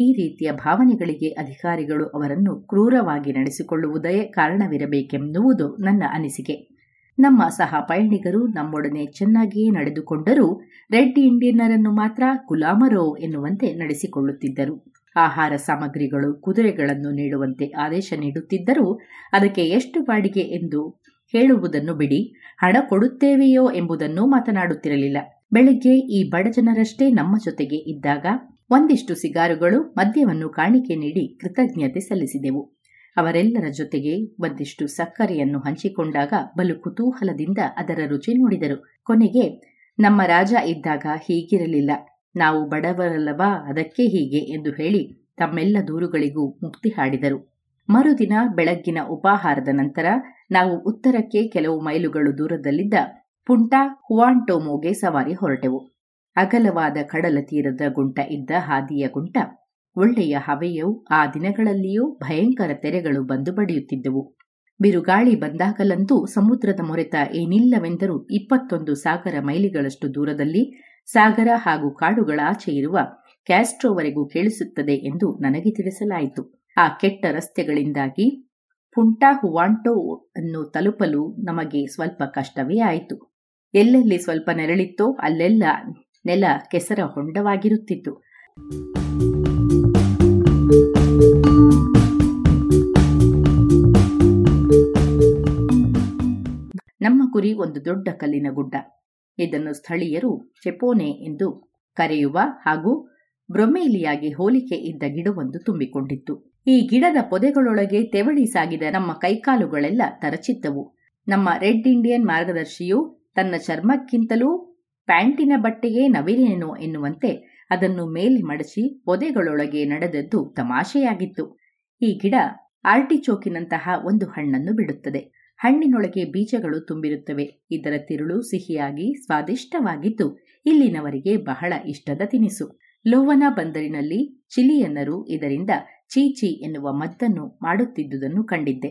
ಈ ರೀತಿಯ ಭಾವನೆಗಳಿಗೆ ಅಧಿಕಾರಿಗಳು ಅವರನ್ನು ಕ್ರೂರವಾಗಿ ನಡೆಸಿಕೊಳ್ಳುವುದೇ ಕಾರಣವಿರಬೇಕೆನ್ನುವುದು ನನ್ನ ಅನಿಸಿಕೆ. ನಮ್ಮ ಸಹ ಪಯಣಿಗರು ನಮ್ಮೊಡನೆ ಚೆನ್ನಾಗಿಯೇ ನಡೆದುಕೊಂಡರೂ ರೆಡ್ ಇಂಡಿಯನ್ನರನ್ನು ಮಾತ್ರ ಗುಲಾಮರೋ ಎನ್ನುವಂತೆ ನಡೆಸಿಕೊಳ್ಳುತ್ತಿದ್ದರು. ಆಹಾರ ಸಾಮಗ್ರಿಗಳು, ಕುದುರೆಗಳನ್ನು ನೀಡುವಂತೆ ಆದೇಶ ನೀಡುತ್ತಿದ್ದರೂ ಅದಕ್ಕೆ ಎಷ್ಟು ಬಾಡಿಗೆ ಎಂದು ಹೇಳುವುದನ್ನು ಬಿಡಿ. ಹಣ ಕೊಡುತ್ತೇವೆಯೋ ಎಂಬುದನ್ನು ಮಾತನಾಡುತ್ತಿರಲಿಲ್ಲ. ಬೆಳಿಗ್ಗೆ ಈ ಬಡಜನರಷ್ಟೇ ನಮ್ಮ ಜೊತೆಗೆ ಇದ್ದಾಗ ಒಂದಿಷ್ಟು ಸಿಗಾರುಗಳು ಮದ್ಯವನ್ನು ಕಾಣಿಕೆ ನೀಡಿ ಕೃತಜ್ಞತೆ ಸಲ್ಲಿಸಿದೆವು. ಅವರೆಲ್ಲರ ಜೊತೆಗೆ ಒಂದಿಷ್ಟು ಸಕ್ಕರೆಯನ್ನು ಹಂಚಿಕೊಂಡಾಗ ಬಲು ಕುತೂಹಲದಿಂದ ಅದರ ರುಚಿ ನೋಡಿದರು. ಕೊನೆಗೆ, ನಮ್ಮ ರಾಜ ಇದ್ದಾಗ ಹೀಗಿರಲಿಲ್ಲ. ನಾವು ಬಡವರಲ್ಲವಾ, ಅದಕ್ಕೆ ಹೀಗೆ ಎಂದು ಹೇಳಿ ತಮ್ಮೆಲ್ಲ ದೂರುಗಳಿಗೂ ಮುಕ್ತಿ ಹಾಡಿದರು. ಮರುದಿನ ಬೆಳಗ್ಗಿನ ಉಪಾಹಾರದ ನಂತರ ನಾವು ಉತ್ತರಕ್ಕೆ ಕೆಲವು ಮೈಲುಗಳು ದೂರದಲ್ಲಿದ್ದ ಪುಂಟಾ ಹುವಾಂಟೋಮೋಗೆ ಸವಾರಿ ಹೊರಟೆವು. ಅಗಲವಾದ ಕಡಲ ತೀರದ ಗುಂಟ ಇದ್ದ ಹಾದಿಯ ಗುಂಟ, ಒಳ್ಳೆಯ ಹವೆಯೂ ಆ ದಿನಗಳಲ್ಲಿಯೂ ಭಯಂಕರ ತೆರೆಗಳು ಬಂದು ಬಡಿಯುತ್ತಿದ್ದವು. ಬಿರುಗಾಳಿ ಬಂದಾಗಲಂತೂ ಸಮುದ್ರದ ಮೊರೆತ ಏನಿಲ್ಲವೆಂದರೂ ಇಪ್ಪತ್ತೊಂದು ಸಾಗರ ಮೈಲಿಗಳಷ್ಟು ದೂರದಲ್ಲಿ ಸಾಗರ ಹಾಗೂ ಕಾಡುಗಳ ಆಚೆ ಇರುವ ಕ್ಯಾಸ್ಟ್ರೋವರೆಗೂ ಕೇಳಿಸುತ್ತದೆ ಎಂದು ನನಗೆ ತಿಳಿಸಲಾಯಿತು. ಆ ಕೆಟ್ಟ ರಸ್ತೆಗಳಿಂದಾಗಿ ಪುಂಟಾ ಹುವಾಂಟೋ ಅನ್ನು ತಲುಪಲು ನಮಗೆ ಸ್ವಲ್ಪ ಕಷ್ಟವೇ ಆಯಿತು. ಎಲ್ಲೆಲ್ಲಿ ಸ್ವಲ್ಪ ನೆರಳಿತ್ತೋ ಅಲ್ಲೆಲ್ಲ ನೆಲ ಕೆಸರ ಹೊಂಡವಾಗಿರುತ್ತಿತ್ತು. ನಮ್ಮ ಗುರಿ ಒಂದು ದೊಡ್ಡ ಕಲ್ಲಿನ ಗುಡ್ಡ. ಇದನ್ನು ಸ್ಥಳೀಯರು ಚೆಪೋನೆ ಎಂದು ಕರೆಯುವ ಹಾಗೂ ಬ್ರೊಮೇಲಿಯಾಗಿ ಹೋಲಿಕೆ ಇದ್ದ ಗಿಡವೊಂದು ತುಂಬಿಕೊಂಡಿತ್ತು. ಈ ಗಿಡದ ಪೊದೆಗಳೊಳಗೆ ತೆವಳಿ ಸಾಗಿದ ನಮ್ಮ ಕೈಕಾಲುಗಳೆಲ್ಲ ತರಚಿದ್ದವು. ನಮ್ಮ ರೆಡ್ ಇಂಡಿಯನ್ ಮಾರ್ಗದರ್ಶಿಯು ತನ್ನ ಚರ್ಮಕ್ಕಿಂತಲೂ ಪ್ಯಾಂಟಿನ ಬಟ್ಟೆಯೇ ನವಿಲೇನು ಎನ್ನುವಂತೆ ಅದನ್ನು ಮೇಲೆ ಮಡಚಿ ಪೊದೆಗಳೊಳಗೆ ನಡೆದದ್ದು ತಮಾಷೆಯಾಗಿತ್ತು. ಈ ಗಿಡ ಆರ್ಟಿಚೋಕಿನಂತಹ ಒಂದು ಹಣ್ಣನ್ನು ಬಿಡುತ್ತದೆ. ಹಣ್ಣಿನೊಳಗೆ ಬೀಜಗಳು ತುಂಬಿರುತ್ತವೆ. ಇದರ ತಿರುಳು ಸಿಹಿಯಾಗಿ ಸ್ವಾದಿಷ್ಟವಾಗಿದ್ದು ಇಲ್ಲಿನವರಿಗೆ ಬಹಳ ಇಷ್ಟದ ತಿನಿಸು. ಲೋವನ ಬಂದರಿನಲ್ಲಿ ಚಿಲಿಯನ್ನರು ಇದರಿಂದ ಚೀಚಿ ಎನ್ನುವ ಮದ್ದನ್ನು ಮಾಡುತ್ತಿದ್ದುದನ್ನು ಕಂಡಿದ್ದೆ.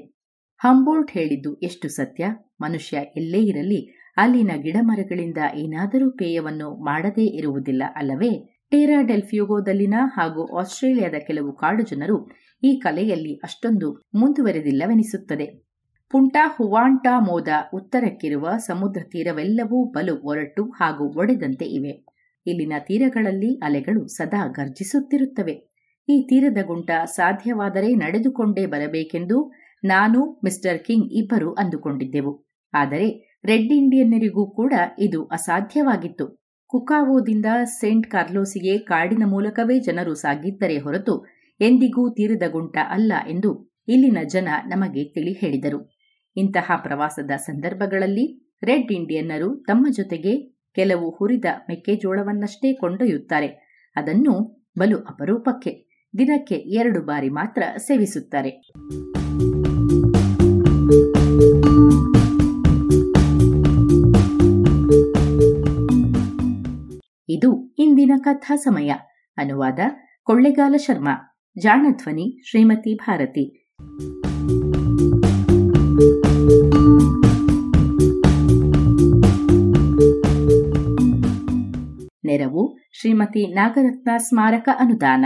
ಹಂಬೋಲ್ಟ್ ಹೇಳಿದ್ದು ಎಷ್ಟು ಸತ್ಯ? ಮನುಷ್ಯ ಎಲ್ಲೇ ಇರಲಿ, ಅಲ್ಲಿನ ಗಿಡಮರಗಳಿಂದ ಏನಾದರೂ ಪೇಯವನ್ನು ಮಾಡದೇ ಇರುವುದಿಲ್ಲ ಅಲ್ಲವೇ? ಟೇರಾ ಹಾಗೂ ಆಸ್ಟ್ರೇಲಿಯಾದ ಕೆಲವು ಕಾಡು ಜನರು ಈ ಕಲೆಯಲ್ಲಿ ಅಷ್ಟೊಂದು ಮುಂದುವರೆದಿಲ್ಲವೆನಿಸುತ್ತದೆ. ಪುಂಟಾ ಹುವಾಂಟಾ ಮೋದ ಉತ್ತರಕ್ಕಿರುವ ಸಮುದ್ರ ತೀರವೆಲ್ಲವೂ ಬಲು ಒರಟು ಹಾಗೂ ಒಡೆದಂತೆ ಇವೆ. ಇಲ್ಲಿನ ತೀರಗಳಲ್ಲಿ ಅಲೆಗಳು ಸದಾ ಗರ್ಜಿಸುತ್ತಿರುತ್ತವೆ ಈ ತೀರದ ಗುಂಟ ಸಾಧ್ಯವಾದರೆ ನಡೆದುಕೊಂಡೇ ಬರಬೇಕೆಂದು ನಾನು ಮಿಸ್ಟರ್ ಕಿಂಗ್ ಇಬ್ಬರು ಅಂದುಕೊಂಡಿದ್ದೆವು. ಆದರೆ ರೆಡ್ ಇಂಡಿಯನ್ನರಿಗೂ ಕೂಡ ಇದು ಅಸಾಧ್ಯವಾಗಿತ್ತು. ಕುಕಾವೋದಿಂದ ಸೇಂಟ್ ಕಾರ್ಲೋಸಿಗೆ ಕಾಡಿನ ಮೂಲಕವೇ ಜನರು ಸಾಗಿದ್ದರೆ ಹೊರತು ಎಂದಿಗೂ ತೀರದ ಗುಂಟ ಅಲ್ಲ ಎಂದು ಇಲ್ಲಿನ ಜನ ನಮಗೆ ತಿಳಿ ಹೇಳಿದರು. ಇಂತಹ ಪ್ರವಾಸದ ಸಂದರ್ಭಗಳಲ್ಲಿ ರೆಡ್ ಇಂಡಿಯನ್ನರು ತಮ್ಮ ಜೊತೆಗೆ ಕೆಲವು ಹುರಿದ ಮೆಕ್ಕೆಜೋಳವನ್ನಷ್ಟೇ ಕೊಂಡೊಯ್ಯುತ್ತಾರೆ. ಅದನ್ನು ಬಲು ಅಪರೂಪಕ್ಕೆ ದಿನಕ್ಕೆ ಎರಡು ಬಾರಿ ಮಾತ್ರ ಸೇವಿಸುತ್ತಾರೆ. ಇದು ಇಂದಿನ ಕಥಾ ಸಮಯ. ಅನುವಾದ ಕೊಳ್ಳೆಗಾಲ ಶರ್ಮಾ, ಜಾಣಧ್ವನಿ ಶ್ರೀಮತಿ ಭಾರತಿ. ನೆರವು ಶ್ರೀಮತಿ ನಾಗರತ್ನ ಸ್ಮಾರಕ ಅನುದಾನ.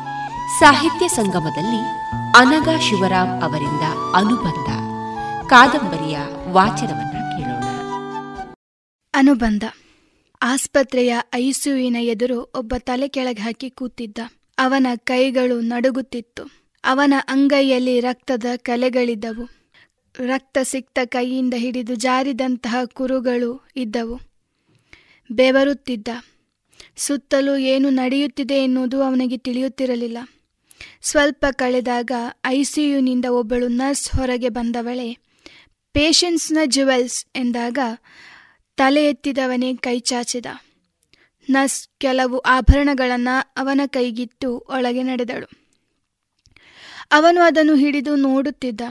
ಸಾಹಿತ್ಯ ಸಂಗಮದಲ್ಲಿ ಅನಗ ಶಿವರಾಮ್ ಅವರಿಂದ ಅನುಬಂಧ. ಕಾದಂಬರಿಯ ವಾಚನವನ್ನ ಕೇಳೋಣ.
ಅನುಬಂಧ. ಆಸ್ಪತ್ರೆಯ ಐಸಿಯುವಿನ ಎದುರು ಒಬ್ಬ ತಲೆ ಕೆಳಗೆ ಹಾಕಿ ಕೂತಿದ್ದ. ಅವನ ಕೈಗಳು ನಡುಗುತ್ತಿತ್ತು. ಅವನ ಅಂಗೈಯಲ್ಲಿ ರಕ್ತದ ಕಲೆಗಳಿದ್ದವು. ರಕ್ತ ಸಿಕ್ತ ಕೈಯಿಂದ ಹಿಡಿದು ಜಾರಿದಂತಹ ಕುರುಗಳು ಇದ್ದವು. ಬೆವರುತ್ತಿದ್ದ. ಸುತ್ತಲೂ ಏನು ನಡೆಯುತ್ತಿದೆ ಎನ್ನುವುದು ಅವನಿಗೆ ತಿಳಿಯುತ್ತಿರಲಿಲ್ಲ. ಸ್ವಲ್ಪ ಕಳೆದಾಗ ಐಸಿಯುನಿಂದ ಒಬ್ಬಳು ನರ್ಸ್ ಹೊರಗೆ ಬಂದವಳೆ. ಪೇಷನ್ಸ್ನ ಜುವೆಲ್ಸ್ ಎಂದಾಗ ತಲೆ ಎತ್ತಿದವನೇ ಕೈ ಚಾಚಿದ. ನರ್ಸ್ ಕೆಲವು ಆಭರಣಗಳನ್ನು ಅವನ ಕೈಗಿತ್ತು ಒಳಗೆ ನಡೆದಳು. ಅವನು ಅದನ್ನು ಹಿಡಿದು ನೋಡುತ್ತಿದ್ದ.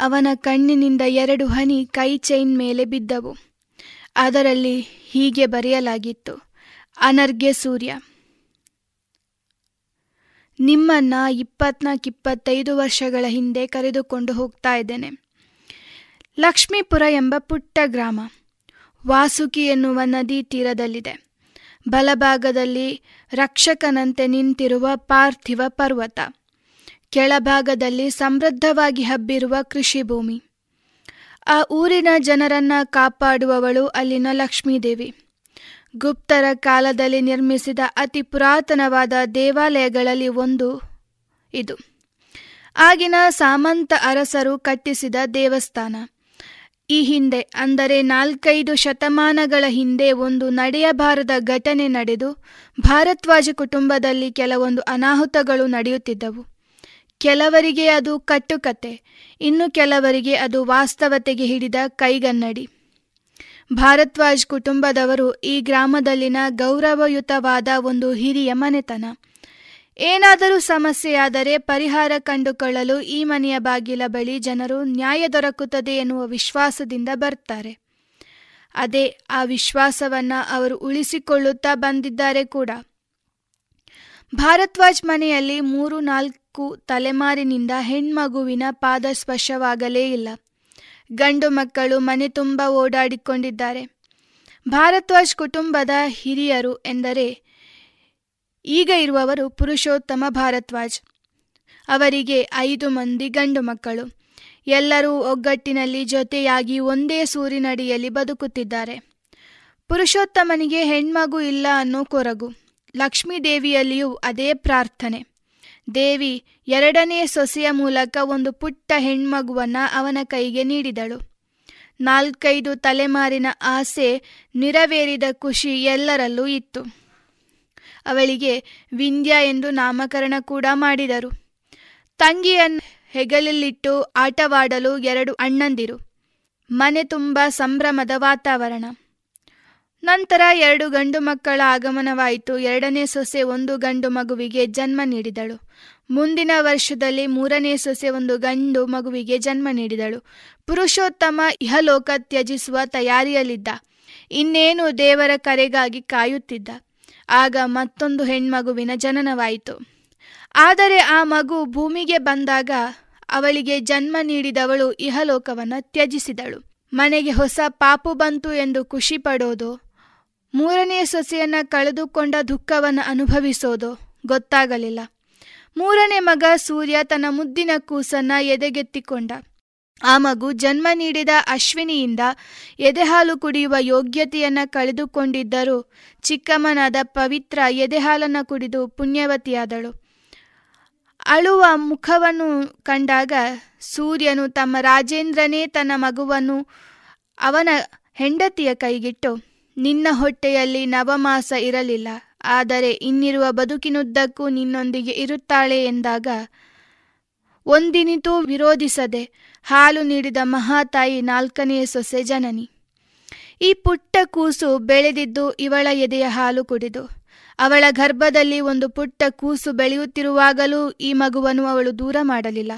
ಅವನ ಕಣ್ಣಿನಿಂದ ಎರಡು ಹನಿ ಕೈ ಚೈನ್ ಮೇಲೆ ಬಿದ್ದವು. ಅದರಲ್ಲಿ ಹೀಗೆ ಬರೆಯಲಾಗಿತ್ತು ಅನರ್ಗೆ ಸೂರ್ಯ. ನಿಮ್ಮನ್ನ ಇಪ್ಪತ್ನಾಲ್ಕು ಇಪ್ಪತ್ತೈದು ವರ್ಷಗಳ ಹಿಂದೆ ಕರೆದುಕೊಂಡು ಹೋಗ್ತಾ ಇದ್ದೇನೆ. ಲಕ್ಷ್ಮೀಪುರ ಎಂಬ ಪುಟ್ಟ ಗ್ರಾಮ ವಾಸುಕಿ ಎನ್ನುವ ನದಿ ತೀರದಲ್ಲಿದೆ. ಬಲಭಾಗದಲ್ಲಿ ರಕ್ಷಕನಂತೆ ನಿಂತಿರುವ ಪಾರ್ಥಿವ ಪರ್ವತ. ಕೆಳಭಾಗದಲ್ಲಿ ಸಮೃದ್ಧವಾಗಿ ಹಬ್ಬಿರುವ ಕೃಷಿ ಭೂಮಿ. ಆ ಊರಿನ ಜನರನ್ನ ಕಾಪಾಡುವವಳು ಅಲ್ಲಿನ ಲಕ್ಷ್ಮೀದೇವಿ. ಗುಪ್ತರ ಕಾಲದಲ್ಲಿ ನಿರ್ಮಿಸಿದ ಅತಿ ಪುರಾತನವಾದ ದೇವಾಲಯಗಳಲ್ಲಿ ಒಂದು ಇದು. ಆಗಿನ ಸಾಮಂತ ಅರಸರು ಕಟ್ಟಿಸಿದ ದೇವಸ್ಥಾನ. ಈ ಹಿಂದೆ, ಅಂದರೆ ನಾಲ್ಕೈದು ಶತಮಾನಗಳ ಹಿಂದೆ ಒಂದು ನಡೆಯಬಾರದ ಘಟನೆ ನಡೆದು ಭಾರತ್ವಾಜ ಕುಟುಂಬದಲ್ಲಿ ಕೆಲವೊಂದು ಅನಾಹುತಗಳು ನಡೆಯುತ್ತಿದ್ದವು. ಕೆಲವರಿಗೆ ಅದು ಕಟ್ಟುಕತೆ ಇನ್ನು ಕೆಲವರಿಗೆ ಅದು ವಾಸ್ತವತೆಗೆ ಹಿಡಿದ ಕೈಗನ್ನಡಿ. ಭಾರದ್ವಾಜ್ ಕುಟುಂಬದವರು ಈ ಗ್ರಾಮದಲ್ಲಿನ ಗೌರವಯುತವಾದ ಒಂದು ಹಿರಿಯ ಮನೆತನ. ಏನಾದರೂ ಸಮಸ್ಯೆಯಾದರೆ ಪರಿಹಾರ ಕಂಡುಕೊಳ್ಳಲು ಈ ಮನೆಯ ಬಾಗಿಲ ಬಳಿ ಜನರು ನ್ಯಾಯ ದೊರಕುತ್ತದೆ ಎನ್ನುವ ವಿಶ್ವಾಸದಿಂದ ಬರ್ತಾರೆ. ಅದೇ ಆ ವಿಶ್ವಾಸವನ್ನ ಅವರು ಉಳಿಸಿಕೊಳ್ಳುತ್ತಾ ಬಂದಿದ್ದಾರೆ ಕೂಡ. ಭಾರದ್ವಾಜ್ ಮನೆಯಲ್ಲಿ ಮೂರು ನಾಲ್ಕು ತಲೆಮಾರಿನಿಂದ ಹೆಣ್ಮಗುವಿನ ಪಾದ ಸ್ಪರ್ಶವಾಗಲೇ ಇಲ್ಲ. ಗಂಡು ಮಕ್ಕಳು ಮನೆ ತುಂಬ ಓಡಾಡಿಕೊಂಡಿದ್ದಾರೆ. ಭಾರದ್ವಾಜ್ ಕುಟುಂಬದ ಹಿರಿಯರು ಎಂದರೆ ಈಗ ಇರುವವರು ಪುರುಷೋತ್ತಮ ಭಾರದ್ವಾಜ್. ಅವರಿಗೆ ಐದು ಮಂದಿ ಗಂಡು ಮಕ್ಕಳು. ಎಲ್ಲರೂ ಒಗ್ಗಟ್ಟಿನಲ್ಲಿ ಜೊತೆಯಾಗಿ ಒಂದೇ ಸೂರಿನಡಿಯಲ್ಲಿ ಬದುಕುತ್ತಿದ್ದಾರೆ. ಪುರುಷೋತ್ತಮನಿಗೆ ಹೆಣ್ಮಗು ಇಲ್ಲ ಅನ್ನೋ ಕೊರಗು. ಲಕ್ಷ್ಮೀ ದೇವಿಯಲ್ಲಿಯೂ ಅದೇ ಪ್ರಾರ್ಥನೆ. ದೇವಿ ಎರಡನೇ ಸೊಸೆಯ ಮೂಲಕ ಒಂದು ಪುಟ್ಟ ಹೆಣ್ಮಗುವನ್ನ ಅವನ ಕೈಗೆ ನೀಡಿದಳು. ನಾಲ್ಕೈದು ತಲೆಮಾರಿನ ಆಸೆ ನೆರವೇರಿದ ಖುಷಿ ಎಲ್ಲರಲ್ಲೂ ಇತ್ತು. ಅವಳಿಗೆ ವಿಂಧ್ಯ ಎಂದು ನಾಮಕರಣ ಕೂಡ ಮಾಡಿದರು. ತಂಗಿಯನ್ನು ಹೆಗಲಲ್ಲಿಟ್ಟು ಆಟವಾಡಲು ಎರಡು ಅಣ್ಣಂದಿರು. ಮನೆ ತುಂಬ ಸಂಭ್ರಮದ ವಾತಾವರಣ. ನಂತರ ಎರಡು ಗಂಡು ಮಕ್ಕಳ ಆಗಮನವಾಯಿತು. ಎರಡನೇ ಸೊಸೆ ಒಂದು ಗಂಡು ಮಗುವಿಗೆ ಜನ್ಮ ನೀಡಿದಳು. ಮುಂದಿನ ವರ್ಷದಲ್ಲಿ ಮೂರನೇ ಸೊಸೆ ಒಂದು ಗಂಡು ಮಗುವಿಗೆ ಜನ್ಮ ನೀಡಿದಳು. ಪುರುಷೋತ್ತಮ ಇಹಲೋಕ ತ್ಯಜಿಸುವ ತಯಾರಿಯಲ್ಲಿದ್ದ. ಇನ್ನೇನು ದೇವರ ಕರೆಗಾಗಿ ಕಾಯುತ್ತಿದ್ದ. ಆಗ ಮತ್ತೊಂದು ಹೆಣ್ಮಗುವಿನ ಜನನವಾಯಿತು. ಆದರೆ ಆ ಮಗು ಭೂಮಿಗೆ ಬಂದಾಗ ಅವಳಿಗೆ ಜನ್ಮ ನೀಡಿದವಳು ಇಹಲೋಕವನ್ನು ತ್ಯಜಿಸಿದಳು. ಮನೆಗೆ ಹೊಸ ಪಾಪು ಬಂತು ಎಂದು ಖುಷಿ ಪಡೋದು ಮೂರನೇ ಸೊಸೆಯನ್ನ ಕಳೆದುಕೊಂಡ ದುಃಖವನ್ನು ಅನುಭವಿಸೋದು ಗೊತ್ತಾಗಲಿಲ್ಲ. ಮೂರನೇ ಮಗ ಸೂರ್ಯ ತನ್ನ ಮುದ್ದಿನ ಕೂಸನ್ನ ಎದೆಗೆತ್ತಿಕೊಂಡ. ಆ ಮಗು ಜನ್ಮ ನೀಡಿದ ಅಶ್ವಿನಿಯಿಂದ ಎದೆಹಾಲು ಕುಡಿಯುವ ಯೋಗ್ಯತೆಯನ್ನ ಕಳೆದುಕೊಂಡಿದ್ದರೂ ಚಿಕ್ಕಮ್ಮನಾದ ಪವಿತ್ರ ಎದೆಹಾಲನ್ನ ಕುಡಿದು ಪುಣ್ಯವತಿಯಾದಳು. ಅಳುವ ಮುಖವನ್ನು ಕಂಡಾಗ ಸೂರ್ಯನು ತಮ್ಮ ರಾಜೇಂದ್ರನೇ ತನ್ನ ಮಗುವನ್ನು ಅವನ ಹೆಂಡತಿಯ ಕೈಗಿಟ್ಟು ನಿನ್ನ ಹೊಟ್ಟೆಯಲ್ಲಿ ನವಮಾಸ ಇರಲಿಲ್ಲ, ಆದರೆ ಇನ್ನಿರುವ ಬದುಕಿನುದ್ದಕ್ಕೂ ನಿನ್ನೊಂದಿಗೆ ಇರುತ್ತಾಳೆ ಎಂದಾಗ, ಒಂದಿನಿತೂ ವಿರೋಧಿಸದೆ ಹಾಲು ನೀಡಿದ ಮಹಾತಾಯಿ ನಾಲ್ಕನೆಯ ಸೊಸೆ ಜನನಿ. ಈ ಪುಟ್ಟ ಕೂಸು ಬೆಳೆದಿದ್ದು ಇವಳ ಎದೆಯ ಹಾಲು ಕುಡಿದು. ಅವಳ ಗರ್ಭದಲ್ಲಿ ಒಂದು ಪುಟ್ಟ ಕೂಸು ಬೆಳೆಯುತ್ತಿರುವಾಗಲೂ ಈ ಮಗುವನ್ನು ಅವಳು ದೂರ ಮಾಡಲಿಲ್ಲ.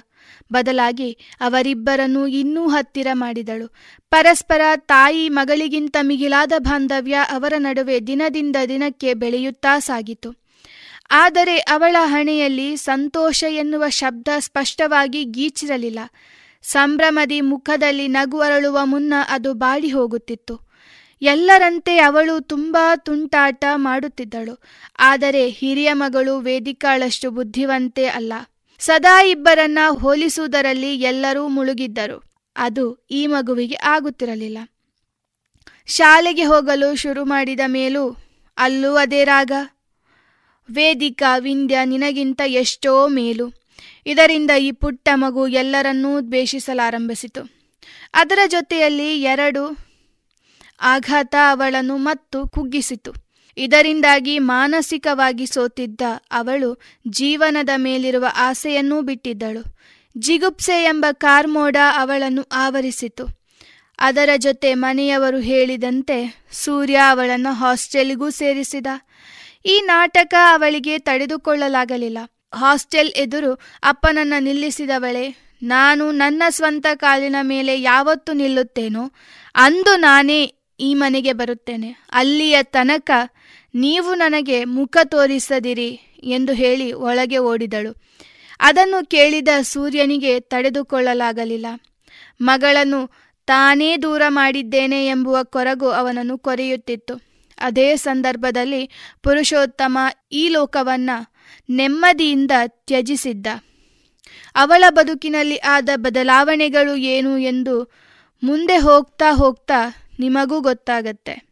ಬದಲಾಗಿ ಅವರಿಬ್ಬರನ್ನು ಇನ್ನೂ ಹತ್ತಿರ ಮಾಡಿದಳು. ಪರಸ್ಪರ ತಾಯಿ ಮಗಳಿಗಿಂತ ಮಿಗಿಲಾದ ಬಾಂಧವ್ಯ ಅವರ ನಡುವೆ ದಿನದಿಂದ ದಿನಕ್ಕೆ ಬೆಳೆಯುತ್ತಾ ಸಾಗಿತು. ಆದರೆ ಅವಳ ಹಣೆಯಲ್ಲಿ ಸಂತೋಷ ಎನ್ನುವ ಶಬ್ದ ಸ್ಪಷ್ಟವಾಗಿ ಗೀಚಿರಲಿಲ್ಲ. ಸಂಭ್ರಮದಿ ಮುಖದಲ್ಲಿ ನಗು ಅರಳುವ ಮುನ್ನ ಅದು ಬಾಡಿ ಹೋಗುತ್ತಿತ್ತು. ಎಲ್ಲರಂತೆ ಅವಳು ತುಂಬಾ ತುಂಟಾಟ ಮಾಡುತ್ತಿದ್ದಳು. ಆದರೆ ಹಿರಿಯ ಮಗಳು ವೇದಿಕಾಳಷ್ಟು ಬುದ್ಧಿವಂತೆ ಅಲ್ಲ. ಸದಾ ಇಬ್ಬರನ್ನ ಹೋಲಿಸುವುದರಲ್ಲಿ ಎಲ್ಲರೂ ಮುಳುಗಿದ್ದರು. ಅದು ಈ ಮಗುವಿಗೆ ಆಗುತ್ತಿರಲಿಲ್ಲ. ಶಾಲೆಗೆ ಹೋಗಲು ಶುರು ಮಾಡಿದ ಮೇಲೂ, ಅಲ್ಲೂ ಅದೇ ರಾಗ. ವೇದಿಕಾ ವಿಂಧ್ಯ ನಿನಗಿಂತ ಎಷ್ಟೋ ಮೇಲು. ಇದರಿಂದ ಈ ಪುಟ್ಟ ಮಗು ಎಲ್ಲರನ್ನೂ ದ್ವೇಷಿಸಲಾರಂಭಿಸಿತು. ಅದರ ಜೊತೆಯಲ್ಲಿ ಎರಡು ಆಘಾತ ಅವಳನ್ನು ಮತ್ತು ಕುಗ್ಗಿಸಿತು. ಇದರಿಂದಾಗಿ ಮಾನಸಿಕವಾಗಿ ಸೋತಿದ್ದ ಅವಳು ಜೀವನದ ಮೇಲಿರುವ ಆಸೆಯನ್ನೂ ಬಿಟ್ಟಿದ್ದಳು. ಜಿಗುಪ್ಸೆ ಎಂಬ ಕಾರ್ಮೋಡ ಅವಳನ್ನು ಆವರಿಸಿತು. ಅದರ ಜೊತೆ ಮನೆಯವರು ಹೇಳಿದಂತೆ ಸೂರ್ಯ ಅವಳನ್ನು ಹಾಸ್ಟೆಲ್ಗೂ ಸೇರಿಸಿದ. ಈ ನಾಟಕ ಅವಳಿಗೆ ತಡೆದುಕೊಳ್ಳಲಾಗಲಿಲ್ಲ. ಹಾಸ್ಟೆಲ್ ಎದುರು ಅಪ್ಪನನ್ನು ನಿಲ್ಲಿಸಿದವಳೆ, ನಾನು ನನ್ನ ಸ್ವಂತ ಕಾಲಿನ ಮೇಲೆ ಯಾವತ್ತು ನಿಲ್ಲುತ್ತೇನೋ, ಅಂದು ನಾನೇ ಈ ಮನೆಗೆ ಬರುತ್ತೇನೆ. ಅಲ್ಲಿಯ ತನಕ ನೀವು ನನಗೆ ಮುಖ ತೋರಿಸದಿರಿ ಎಂದು ಹೇಳಿ ಒಳಗೆ ಓಡಿದಳು. ಅದನ್ನು ಕೇಳಿದ ಸೂರ್ಯನಿಗೆ ತಡೆದುಕೊಳ್ಳಲಾಗಲಿಲ್ಲ. ಮಗಳನ್ನು ತಾನೇ ದೂರ ಮಾಡಿದ್ದೇನೆ ಎಂಬುವ ಕೊರಗು ಅವನನ್ನು ಕೊರೆಯುತ್ತಿತ್ತು. ಅದೇ ಸಂದರ್ಭದಲ್ಲಿ ಪುರುಷೋತ್ತಮ ಈ ಲೋಕವನ್ನ ನೆಮ್ಮದಿಯಿಂದ ತ್ಯಜಿಸಿದ್ದ. ಅವಳ ಬದುಕಿನಲ್ಲಿ ಆದ ಬದಲಾವಣೆಗಳು ಏನು ಎಂದು ಮುಂದೆ ಹೋಗ್ತಾ ಹೋಗ್ತಾ ನಿಮಗೂ ಗೊತ್ತಾಗತ್ತೆ.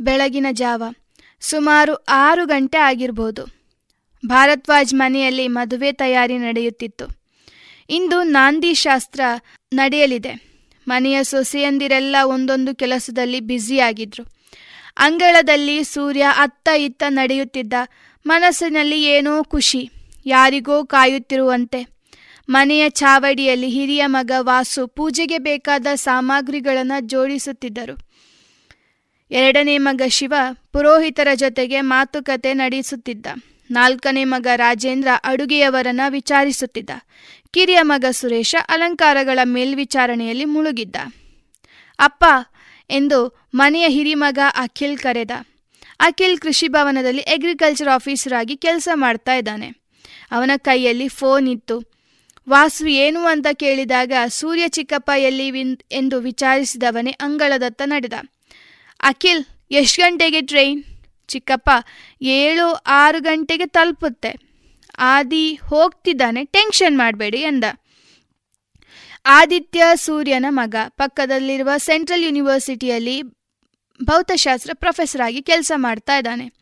ಬೆಳಗಿನ ಜಾವ. ಸುಮಾರು ಆರು ಗಂಟೆ ಆಗಿರ್ಬೋದು. ಭಾರದ್ವಾಜ್ ಮನೆಯಲ್ಲಿ ಮದುವೆ ತಯಾರಿ ನಡೆಯುತ್ತಿತ್ತು. ಇಂದು ನಾಂದಿ ಶಾಸ್ತ್ರ ನಡೆಯಲಿದೆ. ಮನೆಯ ಸೊಸೆಯಂದಿರೆಲ್ಲ ಒಂದೊಂದು ಕೆಲಸದಲ್ಲಿ ಬ್ಯುಸಿಯಾಗಿದ್ರು. ಅಂಗಳದಲ್ಲಿ ಸೂರ್ಯ ಅತ್ತ ಇತ್ತ ನಡೆಯುತ್ತಿದ್ದ ಮನಸ್ಸಿನಲ್ಲಿ ಏನೋ ಖುಷಿ, ಯಾರಿಗೋ ಕಾಯುತ್ತಿರುವಂತೆ. ಮನೆಯ ಚಾವಡಿಯಲ್ಲಿ ಹಿರಿಯ ಮಗ ವಾಸು ಪೂಜೆಗೆ ಬೇಕಾದ ಸಾಮಗ್ರಿಗಳನ್ನು ಜೋಡಿಸುತ್ತಿದ್ದರು. ಎರಡನೇ ಮಗ ಶಿವ ಪುರೋಹಿತರ ಜೊತೆಗೆ ಮಾತುಕತೆ ನಡೆಸುತ್ತಿದ್ದ. ನಾಲ್ಕನೇ ಮಗ ರಾಜೇಂದ್ರ ಅಡುಗೆಯವರನ್ನ ವಿಚಾರಿಸುತ್ತಿದ್ದ. ಕಿರಿಯ ಮಗ ಸುರೇಶ ಅಲಂಕಾರಗಳ ಮೇಲ್ವಿಚಾರಣೆಯಲ್ಲಿ ಮುಳುಗಿದ್ದ. ಅಪ್ಪ ಎಂದು ಮನೆಯ ಹಿರಿಮಗ ಅಖಿಲ್ ಕರೆದ. ಅಖಿಲ್ ಕೃಷಿ ಭವನದಲ್ಲಿ ಅಗ್ರಿಕಲ್ಚರ್ ಆಫೀಸರ್ ಆಗಿ ಕೆಲಸ ಮಾಡ್ತಾ ಇದ್ದಾನೆ. ಅವನ ಕೈಯಲ್ಲಿ ಫೋನ್ ಇತ್ತು. ವಾಸು ಏನು ಅಂತ ಕೇಳಿದಾಗ ಸೂರ್ಯ ಚಿಕ್ಕಪ್ಪ ಎಲ್ಲಿ ಎಂದು ವಿಚಾರಿಸಿದವನೇ ಅಂಗಳದತ್ತ ನಡೆದ. ಅಖಿಲ್, ಎಷ್ಟು ಗಂಟೆಗೆ ಟ್ರೈನ್ ಚಿಕ್ಕಪ್ಪ, ಏಳು, ಆರು ಗಂಟೆಗೆ ತಲುಪುತ್ತೆ. ಆದಿ ಹೋಗ್ತಿದ್ದಾನೆ ಟೆನ್ಷನ್ ಮಾಡಬೇಡಿ ಎಂದ. ಆದಿತ್ಯ ಸೂರ್ಯನ ಮಗ, ಪಕ್ಕದಲ್ಲಿರುವ ಸೆಂಟ್ರಲ್ ಯೂನಿವರ್ಸಿಟಿಯಲ್ಲಿ ಭೌತಶಾಸ್ತ್ರ ಪ್ರೊಫೆಸರ್ ಆಗಿ ಕೆಲಸ ಮಾಡ್ತಾ ಇದ್ದಾನೆ.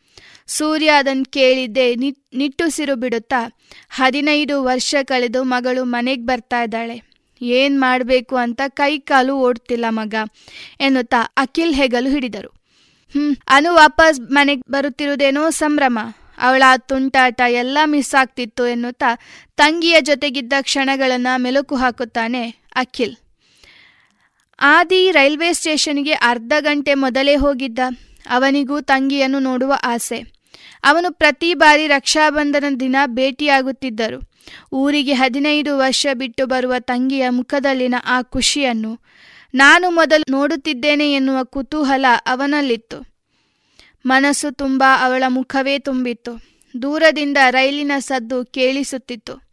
ಸೂರ್ಯ ಅದನ್ನು ಕೇಳಿದ್ದೆ ನಿಟ್ಟುಸಿರು ಬಿಡುತ್ತಾ ಹದಿನೈದು ವರ್ಷ ಕಳೆದು ಮಗಳು ಮನೆಗೆ ಬರ್ತಾ ಇದ್ದಾಳೆ. ಏನ್ ಮಾಡಬೇಕು ಅಂತ ಕೈ ಕಾಲು ಓಡ್ತಿಲ್ಲ ಮಗ, ಎನ್ನುತ್ತಾ ಅಖಿಲ್ ಹೆಗಲು ಹಿಡಿದರು. ಹ್ಮ್, ಅನು ವಾಪಸ್ ಮನೆಗೆ ಬರುತ್ತಿರುವುದೇನೋ ಸಂಭ್ರಮ. ಅವಳ ತುಂಟಾಟ ಎಲ್ಲ ಮಿಸ್ ಆಗ್ತಿತ್ತು ಎನ್ನುತ್ತಾ ತಂಗಿಯ ಜೊತೆಗಿದ್ದ ಕ್ಷಣಗಳನ್ನ ಮೆಲುಕು ಹಾಕುತ್ತಾನೆ ಅಖಿಲ್. ಆದಿ ರೈಲ್ವೆ ಸ್ಟೇಷನ್ಗೆ ಅರ್ಧ ಗಂಟೆ ಮೊದಲೇ ಹೋಗಿದ್ದ. ಅವನಿಗೂ ತಂಗಿಯನ್ನು ನೋಡುವ ಆಸೆ. ಅವನು ಪ್ರತಿ ಬಾರಿ ರಕ್ಷಾಬಂಧನ ದಿನ ಭೇಟಿಯಾಗುತ್ತಿದ್ದರು. ಊರಿಗೆ ಹದಿನೈದು ವರ್ಷ ಬಿಟ್ಟು ಬರುವ ತಂಗಿಯ ಮುಖದಲ್ಲಿನ ಆ ಖುಷಿಯನ್ನು ನಾನು ಮೊದಲು ನೋಡುತ್ತಿದ್ದೇನೆ ಎನ್ನುವ ಕುತೂಹಲ ಅವನಲ್ಲಿತ್ತು. ಮನಸ್ಸು ತುಂಬ ಅವಳ ಮುಖವೇ ತುಂಬಿತ್ತು. ದೂರದಿಂದ ರೈಲಿನ ಸದ್ದು ಕೇಳಿಸುತ್ತಿತ್ತು.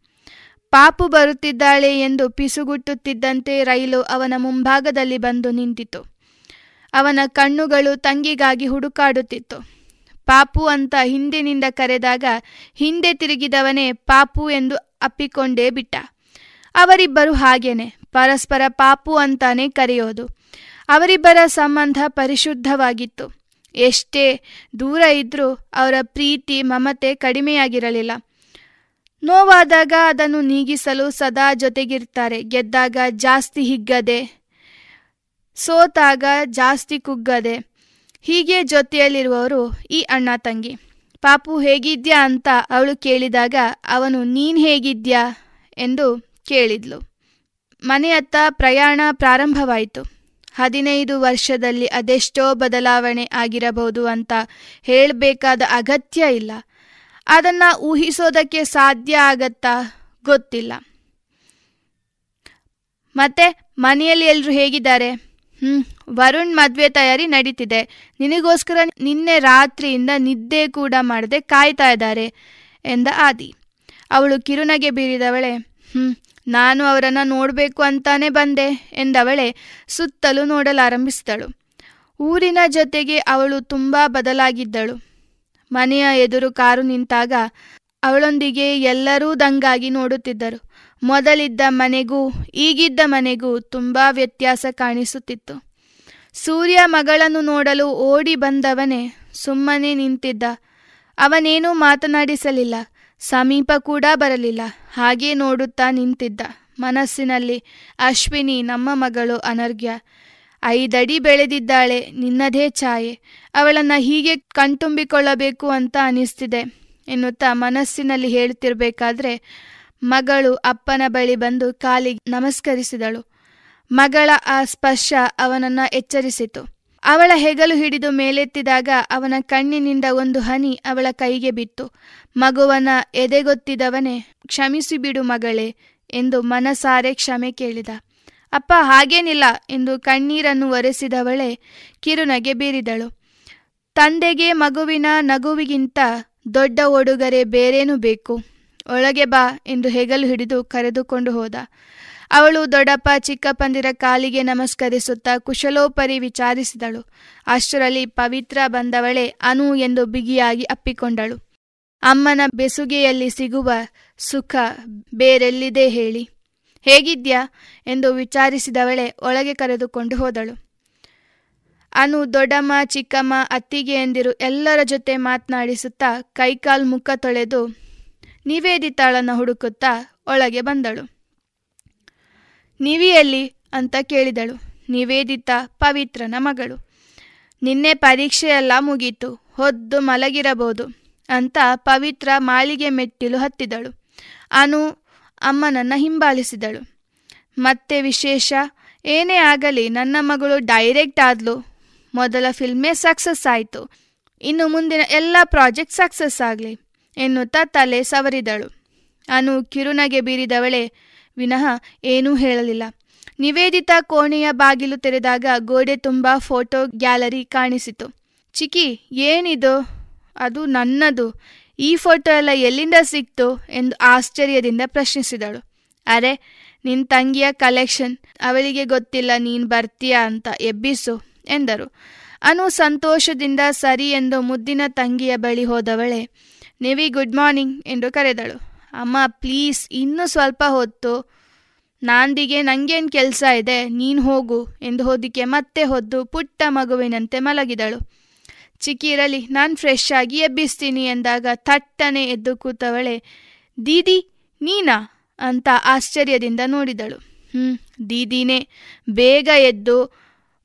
ಪಾಪು ಬರುತ್ತಿದ್ದಾಳೆ ಎಂದು ಪಿಸುಗುಟ್ಟುತ್ತಿದ್ದಂತೆ ರೈಲು ಅವನ ಮುಂಭಾಗದಲ್ಲಿ ಬಂದು ನಿಂತಿತು ಅವನ ಕಣ್ಣುಗಳು ತಂಗಿಗಾಗಿ ಹುಡುಕಾಡುತ್ತಿತ್ತು. ಪಾಪು ಅಂತ ಹಿಂದಿನಿಂದ ಕರೆದಾಗ ಹಿಂದೆ ತಿರುಗಿದವನೇ ಪಾಪು ಎಂದು ಅಪ್ಪಿಕೊಂಡೇ ಬಿಟ್ಟ. ಅವರಿಬ್ಬರು ಹಾಗೇನೆ, ಪರಸ್ಪರ ಪಾಪು ಅಂತಾನೆ ಕರೆಯೋದು. ಅವರಿಬ್ಬರ ಸಂಬಂಧ ಪರಿಶುದ್ಧವಾಗಿತ್ತು. ಎಷ್ಟೇ ದೂರ ಇದ್ರೂ ಅವರ ಪ್ರೀತಿ, ಮಮತೆ ಕಡಿಮೆಯಾಗಿರಲಿಲ್ಲ. ನೋವಾದಾಗ ಅದನ್ನು ನೀಗಿಸಲು ಸದಾ ಜೊತೆಗಿರ್ತಾರೆ. ಗೆದ್ದಾಗ ಜಾಸ್ತಿ ಹಿಗ್ಗದೆ, ಸೋತಾಗ ಜಾಸ್ತಿ ಕುಗ್ಗದೆ ಹೀಗೆ ಜೊತೆಯಲ್ಲಿರುವವರು ಈ ಅಣ್ಣ ತಂಗಿ. ಪಾಪು ಹೇಗಿದ್ಯಾ ಅಂತ ಅವಳು ಕೇಳಿದಾಗ ಅವನು, ನೀನ್ ಹೇಗಿದ್ಯಾ ಎಂದು ಕೇಳಿದ್ಲು. ಮನೆಯತ್ತ ಪ್ರಯಾಣ ಪ್ರಾರಂಭವಾಯಿತು. ಹದಿನೈದು ವರ್ಷದಲ್ಲಿ ಅದೆಷ್ಟೋ ಬದಲಾವಣೆ ಆಗಿರಬಹುದು ಅಂತ ಹೇಳಬೇಕಾದ ಅಗತ್ಯ ಇಲ್ಲ. ಅದನ್ನು ಊಹಿಸೋದಕ್ಕೆ ಸಾಧ್ಯ ಆಗತ್ತಾ ಗೊತ್ತಿಲ್ಲ. ಮತ್ತೆ ಮನೆಯಲ್ಲಿ ಎಲ್ಲರೂ ಹೇಗಿದ್ದಾರೆ? ಹ್ಮ್ ವರುಣ್ ಮದುವೆ ತಯಾರಿ ನಡೀತಿದೆ. ನಿನಗೋಸ್ಕರ ನಿನ್ನೆ ರಾತ್ರಿಯಿಂದ ನಿದ್ದೆ ಕೂಡ ಮಾಡದೆ ಕಾಯ್ತಾ ಇದ್ದಾರೆ ಎಂದ ಆದಿ. ಅವಳು ಕಿರುನಗೆ ಬೀರಿದವಳೆ, ಹ್ಮ್, ನಾನು ಅವರನ್ನ ನೋಡಬೇಕು ಅಂತಾನೆ ಬಂದೆ ಎಂದವಳೆ ಸುತ್ತಲೂ ನೋಡಲಾರಂಭಿಸಿದಳು. ಊರಿನ ಜೊತೆಗೆ ಅವಳು ತುಂಬಾ ಬದಲಾಗಿದ್ದಳು. ಮನೆಯ ಎದುರು ಕಾರು ನಿಂತಾಗ ಅವಳೊಂದಿಗೆ ಎಲ್ಲರೂ ದಂಗಾಗಿ ನೋಡುತ್ತಿದ್ದರು. ಮೊದಲಿದ್ದ ಮನೆಗೂ ಈಗಿದ್ದ ಮನೆಗೂ ತುಂಬಾ ವ್ಯತ್ಯಾಸ ಕಾಣಿಸುತ್ತಿತ್ತು. ಸೂರ್ಯ ಮಗಳನ್ನು ನೋಡಲು ಓಡಿ ಬಂದವನೇ ಸುಮ್ಮನೆ ನಿಂತಿದ್ದ. ಅವನೇನೂ ಮಾತನಾಡಿಸಲಿಲ್ಲ. ಸಮೀಪ ಕೂಡ ಬರಲಿಲ್ಲ. ಹಾಗೇ ನೋಡುತ್ತಾ ನಿಂತಿದ್ದ. ಮನಸ್ಸಿನಲ್ಲಿ, ಅಶ್ವಿನಿ, ನಮ್ಮ ಮಗಳು ಅನರ್ಘ್ಯ. ಐದಡಿ ಬೆಳೆದಿದ್ದಾಳೆ, ನಿನ್ನದೇ ಛಾಯೆ. ಅವಳನ್ನ ಹೀಗೆ ಕಣ್ತುಂಬಿಕೊಳ್ಳಬೇಕು ಅಂತ ಅನಿಸ್ತಿದೆ ಎನ್ನುತ್ತಾ ಮನಸ್ಸಿನಲ್ಲಿ ಹೇಳ್ತಿರ್ಬೇಕಾದ್ರೆ ಮಗಳು ಅಪ್ಪನ ಬಳಿ ಬಂದು ಕಾಲಿಗೆ ನಮಸ್ಕರಿಸಿದಳು. ಮಗಳ ಆ ಸ್ಪರ್ಶ ಅವನನ್ನ ಎಚ್ಚರಿಸಿತು. ಅವಳ ಹೆಗಲು ಹಿಡಿದು ಮೇಲೆತ್ತಿದಾಗ ಅವನ ಕಣ್ಣಿನಿಂದ ಒಂದು ಹನಿ ಅವಳ ಕೈಗೆ ಬಿತ್ತು. ಮಗುವನ ಎದೆಗೊತ್ತಿದವನೇ, ಕ್ಷಮಿಸಿ ಬಿಡು ಮಗಳೇ ಎಂದು ಮನಸಾರೆ ಕ್ಷಮೆ ಕೇಳಿದ. ಅಪ್ಪ, ಹಾಗೇನಿಲ್ಲ ಎಂದು ಕಣ್ಣೀರನ್ನು ಒರೆಸಿದವಳೆ ಕಿರುನಗೆ ಬೀರಿದಳು. ತಂದೆಗೆ ಮಗುವಿನ ನಗುವಿಗಿಂತ ದೊಡ್ಡ ಒಡುಗೊರೆ ಬೇರೇನು ಬೇಕು. ಒಳಗೆ ಬಾ ಎಂದು ಹೆಗಲು ಹಿಡಿದು ಕರೆದುಕೊಂಡು ಹೋದ. ಅವಳು ದೊಡ್ಡಪ್ಪ, ಚಿಕ್ಕಪ್ಪಂದಿರ ಕಾಲಿಗೆ ನಮಸ್ಕರಿಸುತ್ತಾ ಕುಶಲೋಪರಿ ವಿಚಾರಿಸಿದಳು. ಅಷ್ಟರಲ್ಲಿ ಪವಿತ್ರ ಬಂದವಳೆ ಅನು ಎಂದು ಬಿಗಿಯಾಗಿ ಅಪ್ಪಿಕೊಂಡಳು. ಅಮ್ಮನ ಬೆಸುಗೆಯಲ್ಲಿ ಸಿಗುವ ಸುಖ ಬೇರೆಲ್ಲಿದೆ ಹೇಳಿ. ಹೇಗಿದ್ಯಾ? ಎಂದು ವಿಚಾರಿಸಿದವಳೆ ಒಳಗೆ ಕರೆದುಕೊಂಡು ಹೋದಳು. ಅನು, ದೊಡ್ಡಮ್ಮ, ಚಿಕ್ಕಮ್ಮ ಅತ್ತಿಗೆಯಂದಿರು ಎಲ್ಲರ ಜೊತೆ ಮಾತನಾಡಿಸುತ್ತಾ ಕೈಕಾಲ್ ಮುಖ ತೊಳೆದು ನಿವೇದಿತಾಳನ್ನು ಹುಡುಕುತ್ತಾ ಒಳಗೆ ಬಂದಳು. ನಿವಿಯಲ್ಲಿ ಅಂತ ಕೇಳಿದಳು. ನಿವೇದಿತ ಪವಿತ್ರನ ಮಗಳು. ನಿನ್ನೆ ಪರೀಕ್ಷೆಯೆಲ್ಲ ಮುಗೀತು. ಹೊದ್ದು ಮಲಗಿರಬಹುದು ಅಂತ ಪವಿತ್ರ ಮಾಳಿಗೆ ಮೆಟ್ಟಿಲು ಹತ್ತಿದಳು. ಅನು ಅಮ್ಮನನ್ನ ಹಿಂಬಾಲಿಸಿದಳು. ಮತ್ತೆ ವಿಶೇಷ? ಏನೇ ಆಗಲಿ, ನನ್ನ ಮಗಳು ಡೈರೆಕ್ಟ್ ಆದ್ಲು. ಮೊದಲ ಫಿಲ್ಮೇ ಸಕ್ಸಸ್ ಆಯಿತು. ಇನ್ನು ಮುಂದಿನ ಎಲ್ಲ ಪ್ರಾಜೆಕ್ಟ್ ಸಕ್ಸಸ್ ಆಗಲಿ ಎನ್ನುತ್ತಾ ತಲೆ ಸವರಿದಳು. ಅನು ಕಿರುನಗೆ ಬೀರಿದವಳೆ ವಿನಃ ಏನೂ ಹೇಳಲಿಲ್ಲ. ನಿವೇದಿತಾ ಕೋಣೆಯ ಬಾಗಿಲು ತೆರೆದಾಗ ಗೋಡೆ ತುಂಬ ಫೋಟೋ ಗ್ಯಾಲರಿ ಕಾಣಿಸಿತು. ಚಿಕಿ ಏನಿದು? ಅದು ನನ್ನದು. ಈ ಫೋಟೋ ಎಲ್ಲ ಎಲ್ಲಿಂದ ಸಿಕ್ತು? ಎಂದು ಆಶ್ಚರ್ಯದಿಂದ ಪ್ರಶ್ನಿಸಿದಳು. ಅರೆ ನಿನ್ನ ತಂಗಿಯ ಕಲೆಕ್ಷನ್. ಅವಳಿಗೆ ಗೊತ್ತಿಲ್ಲ, ನೀನು ಬರ್ತೀಯಾ ಅಂತ ಎಬ್ಬಿಸು, ಎಂದರು. ಅನು ಸಂತೋಷದಿಂದ ಸರಿ ಎಂದು ಮುದ್ದಿನ ತಂಗಿಯ ಬಳಿ ಹೋದವಳೆ, ನೆವಿ ಗುಡ್ ಮಾರ್ನಿಂಗ್ ಎಂದು ಕರೆದಳು. ಅಮ್ಮ ಪ್ಲೀಸ್ ಇನ್ನೂ ಸ್ವಲ್ಪ ಹೊತ್ತು. ನಾಂದಿಗೆ, ನಂಗೇನು ಕೆಲಸ ಇದೆ, ನೀನು ಹೋಗು, ಎಂದು ಹೋದಿಕೆ ಮತ್ತೆ ಹೊದ್ದು ಪುಟ್ಟ ಮಗುವಿನಂತೆ ಮಲಗಿದಳು. ಚಿಕ್ಕಿರಲಿ ನಾನು ಫ್ರೆಶ್ ಆಗಿ ಎಬ್ಬಿಸ್ತೀನಿ ಎಂದಾಗ ಥಟ್ಟನೆ ಎದ್ದು ಕೂತವಳೆ, ದೀದಿ, ನೀನಾ? ಅಂತ ಆಶ್ಚರ್ಯದಿಂದ ನೋಡಿದಳು. ಹ್ಞೂ ದೀದಿನೇ, ಬೇಗ ಎದ್ದು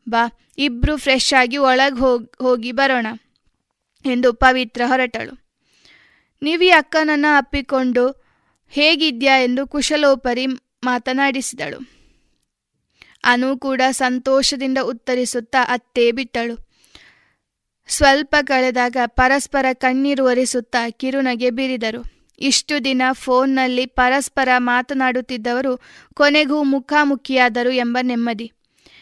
ಬಾ, ಇಬ್ರು ಫ್ರೆಶ್ ಆಗಿ ಒಳಗೆ ಹೋಗಿ ಹೋಗಿ ಬರೋಣ, ಎಂದು ಪವಿತ್ರ ಹೊರಟಳು. ನಿವಿ ಅಕ್ಕನನ್ನ ಅಪ್ಪಿಕೊಂಡು ಹೇಗಿದ್ಯಾ ಎಂದು ಕುಶಲೋಪರಿ ಮಾತನಾಡಿಸಿದಳು. ಅನು ಕೂಡ ಸಂತೋಷದಿಂದ ಉತ್ತರಿಸುತ್ತಾ ಅತ್ತೆ ಬಿಟ್ಟಳು. ಸ್ವಲ್ಪ ಕಳೆದಾಗ ಪರಸ್ಪರ ಕಣ್ಣೀರು ಒರೆಸುತ್ತಾ ಕಿರುನಗೆ ಬೀರಿದರು. ಇಷ್ಟು ದಿನ ಫೋನ್ನಲ್ಲಿ ಪರಸ್ಪರ ಮಾತನಾಡುತ್ತಿದ್ದವರು ಕೊನೆಗೂ ಮುಖಾಮುಖಿಯಾದರು ಎಂಬ ನೆಮ್ಮದಿ.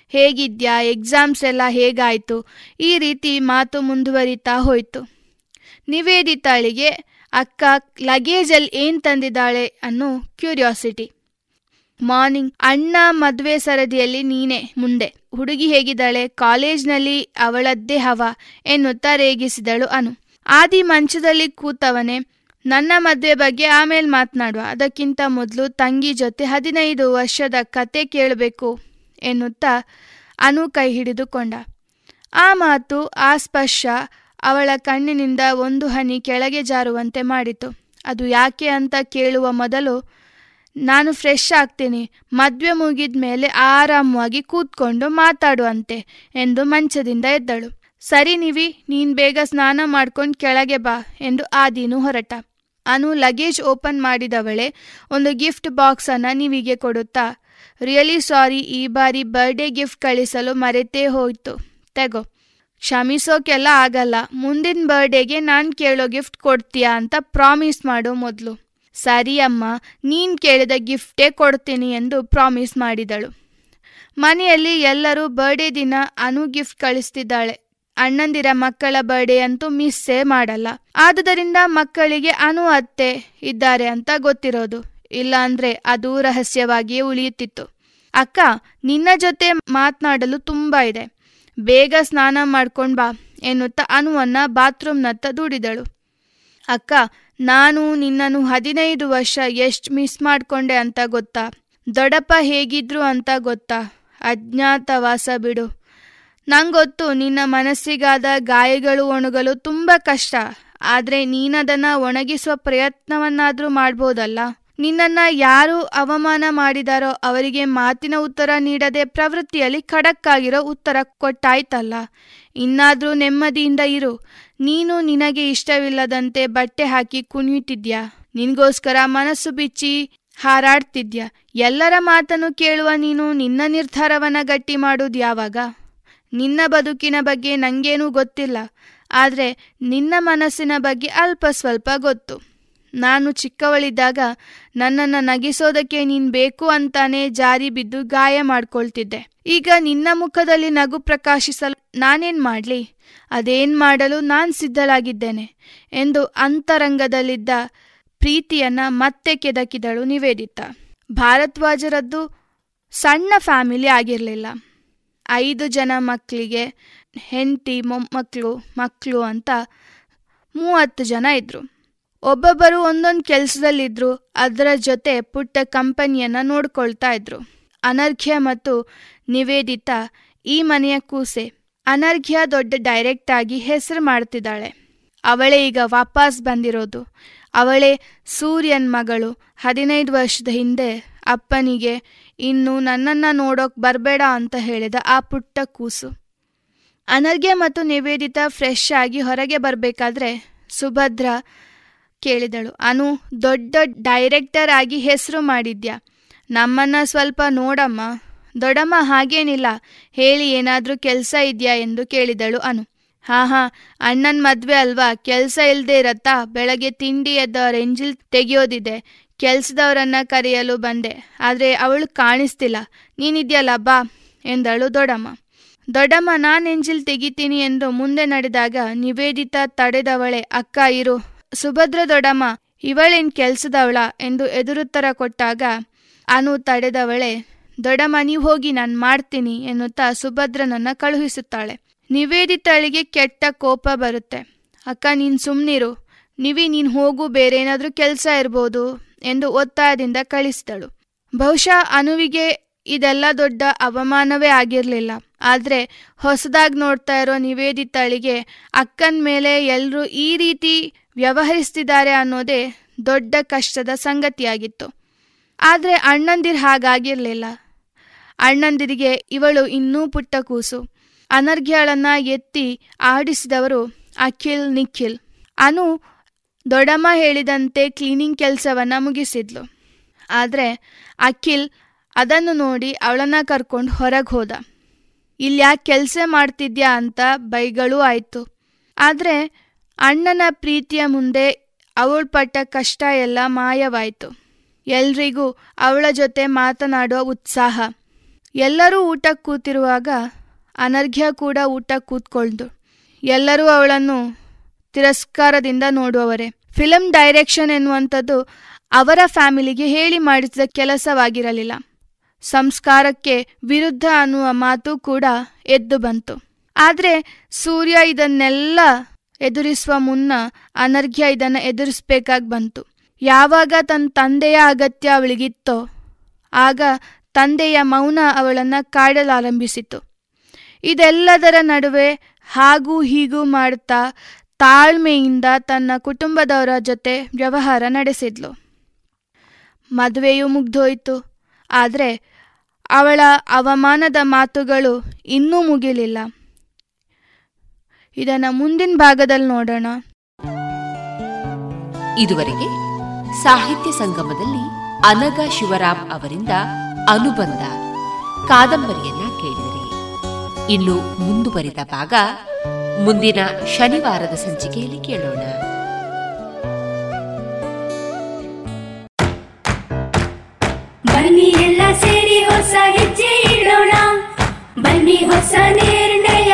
ಹೇಗಿದ್ಯಾ ಎಕ್ಸಾಮ್ಸ್ ಎಲ್ಲ ಹೇಗಾಯಿತು? ಈ ರೀತಿ ಮಾತು ಮುಂದುವರಿತಾ ಹೋಯಿತು. ನಿವೇದಿತಾಳಿಗೆ ಅಕ್ಕ ಲಗೇಜಲ್ಲಿ ಏನು ತಂದಿದ್ದಾಳೆ ಅನ್ನೋ ಕ್ಯೂರಿಯಾಸಿಟಿ ಮಾರ್ನಿಂಗ್ ಅಣ್ಣ ಮದುವೆ ಸರದಿಯಲ್ಲಿ ನೀನೆ, ಮುಂದೆ. ಹುಡುಗಿ ಹೇಗಿದ್ದಾಳೆ? ಕಾಲೇಜ್ನಲ್ಲಿ ಅವಳದ್ದೇ ಹವ ಎನ್ನುತ್ತಾ ರೇಗಿಸಿದಳು ಅನು. ಆದಿ ಮಂಚದಲ್ಲಿ ಕೂತವನೇ, ನನ್ನ ಮದುವೆ ಬಗ್ಗೆ ಆಮೇಲೆ ಮಾತನಾಡುವ. ಅದಕ್ಕಿಂತ ಮೊದಲು ತಂಗಿ ಜೊತೆ ಹದಿನೈದು ವರ್ಷದ ಕತೆ ಕೇಳಬೇಕು ಎನ್ನುತ್ತಾ ಅನು ಕೈ ಹಿಡಿದುಕೊಂಡ. ಆ ಮಾತು, ಆ ಸ್ಪರ್ಶ ಅವಳ ಕಣ್ಣಿನಿಂದ ಒಂದು ಹನಿ ಕೆಳಗೆ ಜಾರುವಂತೆ ಮಾಡಿತು. ಅದು ಯಾಕೆ ಅಂತ ಕೇಳುವ ಮೊದಲು, ನಾನು ಫ್ರೆಶ್ ಆಗ್ತೀನಿ. ಮದುವೆ ಮುಗಿದ ಮೇಲೆ ಆರಾಮವಾಗಿ ಕೂತ್ಕೊಂಡು ಮಾತಾಡುವಂತೆ ಎಂದು ಮಂಚದಿಂದ ಎದ್ದಳು. ಸರಿ ನಿವಿ, ನೀನು ಬೇಗ ಸ್ನಾನ ಮಾಡ್ಕೊಂಡು ಕೆಳಗೆ ಬಾ ಎಂದು ಆದೀನು ಹೊರಟ. ಅನು ಲಗೇಜ್ ಓಪನ್ ಮಾಡಿದವಳೆ ಒಂದು ಗಿಫ್ಟ್ ಬಾಕ್ಸನ್ನು ನಿವಿಗೆ ಕೊಡುತ್ತಾ, ರಿಯಲಿ ಸಾರಿ, ಈ ಬಾರಿ ಬರ್ಡೇ ಗಿಫ್ಟ್ ಕಳಿಸಲು ಮರೆತೇ ಹೋಯಿತು. ತೆಗೋ. ಕ್ಷಮಿಸೋಕೆಲ್ಲ ಆಗಲ್ಲ. ಮುಂದಿನ ಬರ್ಡೇಗೆ ನಾನು ಕೇಳೋ ಗಿಫ್ಟ್ ಕೊಡ್ತೀಯಾ ಅಂತ ಪ್ರಾಮಿಸ್ ಮಾಡು ಮೊದಲು. ಸರಿ ಅಮ್ಮ, ನೀನ್ ಕೇಳಿದ ಗಿಫ್ಟೇ ಕೊಡ್ತೀನಿ ಎಂದು ಪ್ರಾಮಿಸ್ ಮಾಡಿದಳು. ಮನೆಯಲ್ಲಿ ಎಲ್ಲರೂ ಬರ್ಡೇ ದಿನ ಅನು ಗಿಫ್ಟ್ ಕಳಿಸ್ತಿದ್ದಾಳೆ. ಅಣ್ಣಂದಿರ ಮಕ್ಕಳ ಬರ್ಡೇ ಅಂತೂ ಮಿಸ್ಸೇ ಮಾಡಲ್ಲ. ಆದುದರಿಂದ ಮಕ್ಕಳಿಗೆ ಅನು ಅತ್ತೆ ಇದ್ದಾರೆ ಅಂತ ಗೊತ್ತಿರೋದು. ಇಲ್ಲಾಂದ್ರೆ ಅದು ರಹಸ್ಯವಾಗಿಯೇ ಉಳಿಯುತ್ತಿತ್ತು. ಅಕ್ಕ, ನಿನ್ನ ಜೊತೆ ಮಾತನಾಡಲು ತುಂಬಾ ಇದೆ. ಬೇಗ ಸ್ನಾನ ಮಾಡ್ಕೊಂಡು ಬಾ ಎನ್ನುತ್ತಾ ಅನುವನ್ನ ಬಾತ್ರೂಮ್ನತ್ತ ದೂಡಿದಳು. ಅಕ್ಕ, ನಾನು ನಿನ್ನನ್ನು ಹದಿನೈದು ವರ್ಷ ಎಷ್ಟು ಮಿಸ್ ಮಾಡ್ಕೊಂಡೆ ಅಂತ ಗೊತ್ತಾ? ದೊಡಪ್ಪ ಹೇಗಿದ್ರು ಅಂತ ಗೊತ್ತಾ? ಅಜ್ಞಾತವಾಸ ಬಿಡು. ನಂಗೊತ್ತು ನಿನ್ನ ಮನಸ್ಸಿಗಾದ ಗಾಯಗಳು ಒಣಗಲು ತುಂಬ ಕಷ್ಟ. ಆದರೆ ನೀನದನ್ನು ಒಣಗಿಸುವ ಪ್ರಯತ್ನವನ್ನಾದರೂ ಮಾಡ್ಬೋದಲ್ಲ? ನಿನ್ನನ್ನ ಯಾರು ಅವಮಾನ ಮಾಡಿದಾರೋ ಅವರಿಗೆ ಮಾತಿನ ಉತ್ತರ ನೀಡದೆ ಪ್ರವೃತ್ತಿಯಲ್ಲಿ ಖಡಕ್ಕಾಗಿರೋ ಉತ್ತರ ಕೊಟ್ಟಾಯ್ತಲ್ಲ. ಇನ್ನಾದರೂ ನೆಮ್ಮದಿಯಿಂದ ಇರು. ನೀನು ನಿನಗೆ ಇಷ್ಟವಿಲ್ಲದಂತೆ ಬಟ್ಟೆ ಹಾಕಿ ಕುಣಿಯುತ್ತಿದ್ಯಾ? ನಿನಗೋಸ್ಕರ ಮನಸ್ಸು ಬಿಚ್ಚಿ ಹಾರಾಡ್ತಿದ್ಯಾ? ಎಲ್ಲರ ಮಾತನ್ನು ಕೇಳುವ ನೀನು ನಿನ್ನ ನಿರ್ಧಾರವನ್ನು ಗಟ್ಟಿ ಮಾಡೋದು ಯಾವಾಗ? ನಿನ್ನ ಬದುಕಿನ ಬಗ್ಗೆ ನನಗೇನೂ ಗೊತ್ತಿಲ್ಲ. ಆದರೆ ನಿನ್ನ ಮನಸ್ಸಿನ ಬಗ್ಗೆ ಅಲ್ಪ ಸ್ವಲ್ಪ ಗೊತ್ತು. ನಾನು ಚಿಕ್ಕವಳಿದ್ದಾಗ ನನ್ನನ್ನು ನಗಿಸೋದಕ್ಕೆ ನೀನು ಬೇಕು ಅಂತಾನೆ ಜಾರಿ ಬಿದ್ದು ಗಾಯ ಮಾಡ್ಕೊಳ್ತಿದ್ದೆ. ಈಗ ನಿನ್ನ ಮುಖದಲ್ಲಿ ನಗು ಪ್ರಕಾಶಿಸಲು ನಾನೇನು ಮಾಡಲಿ? ಅದೇನ್ ಮಾಡಲು ನಾನು ಸಿದ್ಧಳಾಗಿದ್ದೇನೆ ಎಂದು ಅಂತರಂಗದಲ್ಲಿದ್ದ ಪ್ರೀತಿಯನ್ನ ಮತ್ತೆ ಕೆದಕಿದಳು ನಿವೇದಿತ. ಭಾರದ್ವಾಜರದ್ದು ಸಣ್ಣ ಫ್ಯಾಮಿಲಿ ಆಗಿರಲಿಲ್ಲ. ಐದು ಜನ ಮಕ್ಕಳಿಗೆ ಹೆಂಡತಿ ಮೊಮ್ಮಕ್ಕಳು ಮಕ್ಕಳು ಅಂತ ಮೂವತ್ತು ಜನ ಇದ್ರು. ಒಬ್ಬೊಬ್ಬರು ಒಂದೊಂದು ಕೆಲಸದಲ್ಲಿದ್ದರು ಅದರ ಜೊತೆ ಪುಟ್ಟ ಕಂಪನಿಯನ್ನು ನೋಡ್ಕೊಳ್ತಾ ಇದ್ರು. ಅನರ್ಘ್ಯ ಮತ್ತು ನಿವೇದಿತ ಈ ಮನೆಯ ಕೂಸೆ. ಅನರ್ಘ್ಯ ದೊಡ್ಡ ಡೈರೆಕ್ಟ್ ಆಗಿ ಹೆಸರು ಮಾಡ್ತಿದ್ದಾಳೆ. ಅವಳೇ ಈಗ ವಾಪಸ್ ಬಂದಿರೋದು. ಅವಳೇ ಸೂರ್ಯನ್ ಮಗಳು. ಹದಿನೈದು ವರ್ಷದ ಹಿಂದೆ ಅಪ್ಪನಿಗೆ ಇನ್ನು ನನ್ನನ್ನ ನೋಡೋಕೆ ಬರಬೇಡ ಅಂತ ಹೇಳಿದ ಆ ಪುಟ್ಟ ಕೂಸು. ಅನರ್ಘ್ಯ ಮತ್ತು ನಿವೇದಿತ ಫ್ರೆಶ್ ಆಗಿ ಹೊರಗೆ ಬರಬೇಕಾದ್ರೆ ಸುಭದ್ರ ಕೇಳಿದಳು. ಅನು, ದೊಡ್ಡ ಡೈರೆಕ್ಟರ್ ಆಗಿ ಹೆಸರು ಮಾಡಿದ್ಯಾ? ನಮ್ಮನ್ನ ಸ್ವಲ್ಪ ನೋಡಮ್ಮ. ದೊಡ್ಡಮ್ಮ ಹಾಗೇನಿಲ್ಲ. ಹೇಳಿ ಏನಾದರೂ ಕೆಲಸ ಇದೆಯಾ? ಎಂದು ಕೇಳಿದಳು ಅನು. ಹಾ ಹಾ, ಅಣ್ಣನ ಮದ್ವೆ ಅಲ್ವಾ? ಕೆಲಸ ಇಲ್ಲದೆ ಇರತ್ತಾ? ಬೆಳಗ್ಗೆ ತಿಂಡಿ ಎದ್ದ ರೆಂಜಿಲ್ ತೆಗೆಯೋದಿದೆ. ಕೆಲಸದವರನ್ನ ಕರೆಯಲು ಬಂದೆ. ಆದ್ರೆ ಅವಳು ಕಾಣಿಸ್ತಿಲ್ಲ. ನೀನಿದ್ಯಲ್ಲ, ಬಾ, ಎಂದಳು ದೊಡ್ಡಮ್ಮ. ದೊಡ್ಡಮ್ಮ, ನಾನ್ ಎಂಜಿಲ್ ತೆಗಿತೀನಿ ಎಂದು ಮುಂದೆ ನಡೆದಾಗ ನಿವೇದಿತ ತಡೆದವಳೆ. ಅಕ್ಕ, ಇರು. ಸುಭದ್ರ ದೊಡಮ್ಮ ಇವಳೇನ್ ಕೆಲ್ಸದವಳ ಎಂದು ಎದುರುತ್ತರ ಕೊಟ್ಟಾಗ, ಅನು ತಡೆದವಳೆ ದೊಡಮ್ಮ ನೀವು ಹೋಗಿ ನಾನು ಮಾಡ್ತೀನಿ ಎನ್ನುತ್ತಾ ಸುಭದ್ರನನ್ನ ಕಳುಹಿಸುತ್ತಾಳೆ. ನಿವೇದಿತಳಿಗೆ ಕೆಟ್ಟ ಕೋಪ ಬರುತ್ತೆ. ಅಕ್ಕ, ನೀನ್ ಸುಮ್ನಿರು. ನಿವಿ ನೀನ್ ಹೋಗು ಬೇರೆ ಏನಾದ್ರೂ ಕೆಲಸ ಇರ್ಬೋದು ಎಂದು ಒತ್ತಾಯದಿಂದ ಕಳಿಸಿದಳು. ಬಹುಶಃ ಅನುವಿಗೆ ಇದೆಲ್ಲ ದೊಡ್ಡ ಅವಮಾನವೇ ಆಗಿರಲಿಲ್ಲ. ಆದ್ರೆ, ಹೊಸದಾಗಿ ನೋಡ್ತಾ ಇರೋ ನಿವೇದಿತಳಿಗೆ ಅಕ್ಕನ ಮೇಲೆ ಎಲ್ಲರೂ ಈ ರೀತಿ ವ್ಯವಹರಿಸ್ತಿದ್ದಾರೆ ಅನ್ನೋದೇ ದೊಡ್ಡ ಕಷ್ಟದ ಸಂಗತಿಯಾಗಿತ್ತು. ಆದರೆ ಅಣ್ಣಂದಿರ್ ಹಾಗಾಗಿರಲಿಲ್ಲ. ಅಣ್ಣಂದಿರಿಗೆ ಇವಳು ಇನ್ನೂ ಪುಟ್ಟ ಕೂಸು. ಅನರ್ಘ್ಯಳನ್ನು ಎತ್ತಿ ಆಡಿಸಿದವರು ಅಖಿಲ್, ನಿಖಿಲ್. ಅನು ದೊಡ್ಡಮ್ಮ ಹೇಳಿದಂತೆ ಕ್ಲೀನಿಂಗ್ ಕೆಲಸವನ್ನು ಮುಗಿಸಿದ್ಲು. ಆದರೆ ಅಖಿಲ್ ಅದನ್ನು ನೋಡಿ ಅವಳನ್ನ ಕರ್ಕೊಂಡು ಹೊರಗೆ ಹೋದ. ಇಲ್ಯಾಕೆ ಕೆಲಸ ಮಾಡ್ತಿದ್ಯಾ ಅಂತ ಬೈಗಳೂ ಆಯಿತು. ಆದ್ರೆ ಅಣ್ಣನ ಪ್ರೀತಿಯ ಮುಂದೆ ಅವಳು ಪಟ್ಟ ಕಷ್ಟ ಎಲ್ಲ ಮಾಯವಾಯಿತು. ಎಲ್ರಿಗೂ ಅವಳ ಜೊತೆ ಮಾತನಾಡುವ ಉತ್ಸಾಹ. ಎಲ್ಲರೂ ಊಟಕ್ಕೆ ಕೂತಿರುವಾಗ ಅನರ್ಘ್ಯ ಕೂಡ ಊಟ ಕೂತ್ಕೊಳ್ದು. ಎಲ್ಲರೂ ಅವಳನ್ನು ತಿರಸ್ಕಾರದಿಂದ ನೋಡುವವರೇ. ಫಿಲಂ ಡೈರೆಕ್ಷನ್ ಎನ್ನುವಂಥದ್ದು ಅವರ ಫ್ಯಾಮಿಲಿಗೆ ಹೇಳಿ ಮಾಡಿಸಿದ ಕೆಲಸವಾಗಿರಲಿಲ್ಲ. ಸಂಸ್ಕಾರಕ್ಕೆ ವಿರುದ್ಧ ಅನ್ನುವ ಮಾತು ಕೂಡ ಎದ್ದು ಬಂತು. ಆದರೆ ಸೂರ್ಯ ಇದನ್ನೆಲ್ಲ ಎದುರಿಸುವ ಮುನ್ನ ಅನರ್ಘ್ಯ ಇದನ್ನು ಎದುರಿಸಬೇಕಾಗಿ ಬಂತು. ಯಾವಾಗ ತನ್ನ ತಂದೆಯ ಅಗತ್ಯ ಅವಳಿಗಿತ್ತೋ, ಆಗ ತಂದೆಯ ಮೌನ ಅವಳನ್ನು ಕಾಡಲಾರಂಭಿಸಿತು ಇದೆಲ್ಲದರ ನಡುವೆ ಹಾಗೂ ಹೀಗೂ ಮಾಡ್ತಾ ತಾಳ್ಮೆಯಿಂದ ತನ್ನ ಕುಟುಂಬದವರ ಜೊತೆ ವ್ಯವಹಾರ ನಡೆಸಿದ್ಲು. ಮದುವೆಯೂ ಮುಗ್ದೋಯ್ತು. ಆದರೆ ಅವಳ ಅವಮಾನದ ಮಾತುಗಳು ಇನ್ನೂ ಮುಗಿಲಿಲ್ಲ. ಇದನ್ನ ಮುಂದಿನ ಭಾಗದಲ್ಲಿ ನೋಡೋಣ.
ಇದುವರೆಗೆ ಸಾಹಿತ್ಯ ಸಂಗಮದಲ್ಲಿ ಅನಗ ಶಿವರಾಮ್ ಅವರಿಂದ ಅನುಬಂಧ ಕಾದಂಬರಿಯನ್ನ ಕೇಳಿದಿರಿ. ಇನ್ನು ಮುಂದುವರಿದ ಭಾಗ ಮುಂದಿನ ಶನಿವಾರದ ಸಂಚಿಕೆಯಲ್ಲಿ ಕೇಳೋಣ.
ಬನ್ನಿ ಎಲ್ಲ ಸೇರಿ ಹೊಸ ಹೆಜ್ಜೆ ಇಡೋಣ. ಬನ್ನಿ ಹೊಸ ನಿರ್ಣಯ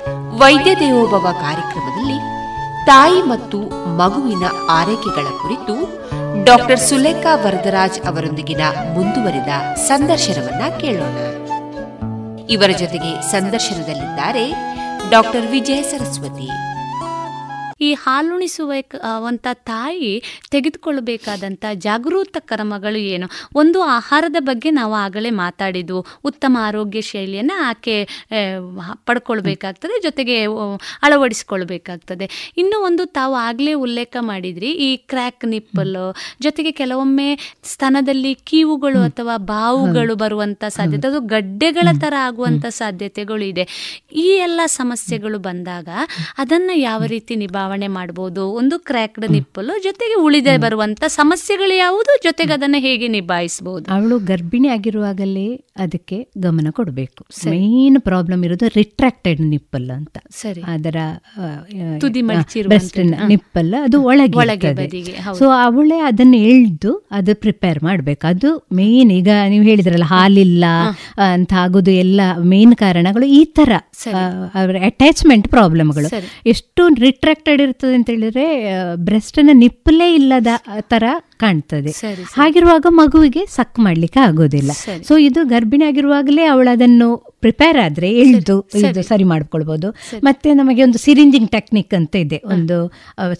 ವೈದ್ಯ ದೇವೋಭವ ಕಾರ್ಯಕ್ರಮದಲ್ಲಿ ತಾಯಿ ಮತ್ತು ಮಗುವಿನ ಆರೈಕೆಗಳ ಕುರಿತು ಡಾಕ್ಟರ್ ಸುಲೇಖಾ ವರದರಾಜ್ ಅವರೊಂದಿಗಿನ ಮುಂದುವರಿದ ಸಂದರ್ಶನವನ್ನ ಕೇಳೋಣ. ಇವರ ಜೊತೆಗೆ ಸಂದರ್ಶನದಲ್ಲಿದ್ದಾರೆ ಡಾಕ್ಟರ್ ವಿಜಯ ಸರಸ್ವತಿ.
ಈ ಹಾಲುಣಿಸುವ ವಂತ ತಾಯಿ ತೆಗೆದುಕೊಳ್ಳಬೇಕಾದಂಥ ಜಾಗೃತ ಕ್ರಮಗಳು ಏನು? ಒಂದು ಆಹಾರದ ಬಗ್ಗೆ ನಾವು ಆಗಲೇ ಮಾತಾಡಿದ್ವು ಉತ್ತಮ ಆರೋಗ್ಯ ಶೈಲಿಯನ್ನು ಆಕೆ ಪಡ್ಕೊಳ್ಬೇಕಾಗ್ತದೆ ಜೊತೆಗೆ ಅಳವಡಿಸಿಕೊಳ್ಬೇಕಾಗ್ತದೆ. ಇನ್ನು ಒಂದು ತಾವು ಆಗಲೇ ಉಲ್ಲೇಖ ಮಾಡಿದ್ರಿ ಈ ಕ್ರ್ಯಾಕ್ ನಿಪ್ಪಲ್ ಜೊತೆಗೆ ಕೆಲವೊಮ್ಮೆ ಸ್ತನದಲ್ಲಿ ಕೀವುಗಳು ಅಥವಾ ಬಾವುಗಳು ಬರುವಂಥ ಸಾಧ್ಯತೆ ಅದು ಗಡ್ಡೆಗಳ ಥರ ಆಗುವಂತ ಸಾಧ್ಯತೆಗಳು ಇದೆ. ಈ ಎಲ್ಲ ಸಮಸ್ಯೆಗಳು ಬಂದಾಗ ಅದನ್ನ ಯಾವ ರೀತಿ ನಿಭಾವಣೆ ಮಾಡಬಹುದು ಒಂದು ಕ್ರ್ಯಾಕ್ಡ್ ನಿಪ್ಪಲು ಜೊತೆಗೆ ಉಳಿದೇ ಬರುವಂತ ಸಮಸ್ಯೆಗಳು ಯಾವುದು? ಜೊತೆಗೆ ಅದನ್ನ ಹೇಗೆ ನಿಭಾಯಿಸಬಹುದು
ಅವಳು ಗರ್ಭಿಣಿ ಆಗಿರುವಾಗಲೇ ಅದಕ್ಕೆ ಗಮನ ಕೊಡಬೇಕು. ಮೇನ್ ಪ್ರಾಬ್ಲಮ್ ಇರೋದು ರಿಟ್ರಾಕ್ಟೆಡ್ ನಿಪ್ಪಲ್ ಅಂತ.
ಸರಿ.
ಅದರ
ತುದಿ.
ನಿಪ್ಪಲ್ ಅದು ಒಳಗೆ
ಒಳಗೆ.
ಸೊ ಅವಳೇ ಅದನ್ನು ಎಳ್ದು ಅದು ಪ್ರಿಪೇರ್ ಮಾಡ್ಬೇಕು. ಅದು ಮೇನ್ ಈಗ ನೀವು ಹೇಳಿದ್ರಲ್ಲ ಹಾಲಿಲ್ಲ ಅಂತ ಆಗೋದು ಎಲ್ಲ ಮೇನ್ ಕಾರಣಗಳು ಈ ತರ ಅವರ ಅಟ್ಯಾಚ್ಮೆಂಟ್ ಪ್ರಾಬ್ಲಮ್ಗಳು. ಎಷ್ಟು ರಿಟ್ರಾಕ್ಟೆಡ್ ಇರ್ತದೆ ಅಂತ ಹೇಳಿದ್ರೆ ಬ್ರೆಸ್ಟ್ನ ನಿಪ್ಪಲೇ ಇಲ್ಲದ ತರ ಕಾಣ್ತದೆ. ಹಾಗಿರುವಾಗ ಮಗುವಿಗೆ ಸಕ್ ಮಾಡ್ಲಿಕ್ಕೆ ಆಗೋದಿಲ್ಲ. ಸೊ ಇದು ಗರ್ಭಿಣಿ ಆಗಿರುವಾಗಲೇ ಅವಳು ಅದನ್ನು ಪ್ರಿಪೇರ್ ಆದ್ರೆ ಎಳ್ದು ಇದು ಸರಿ. ಮಾಡ್ಕೊಳ್ಬಹುದು ಮತ್ತೆ ನಮಗೆ ಒಂದು ಸಿರಿಂಜಿಂಗ್ ಟೆಕ್ನಿಕ್ ಅಂತ ಇದೆ. ಒಂದು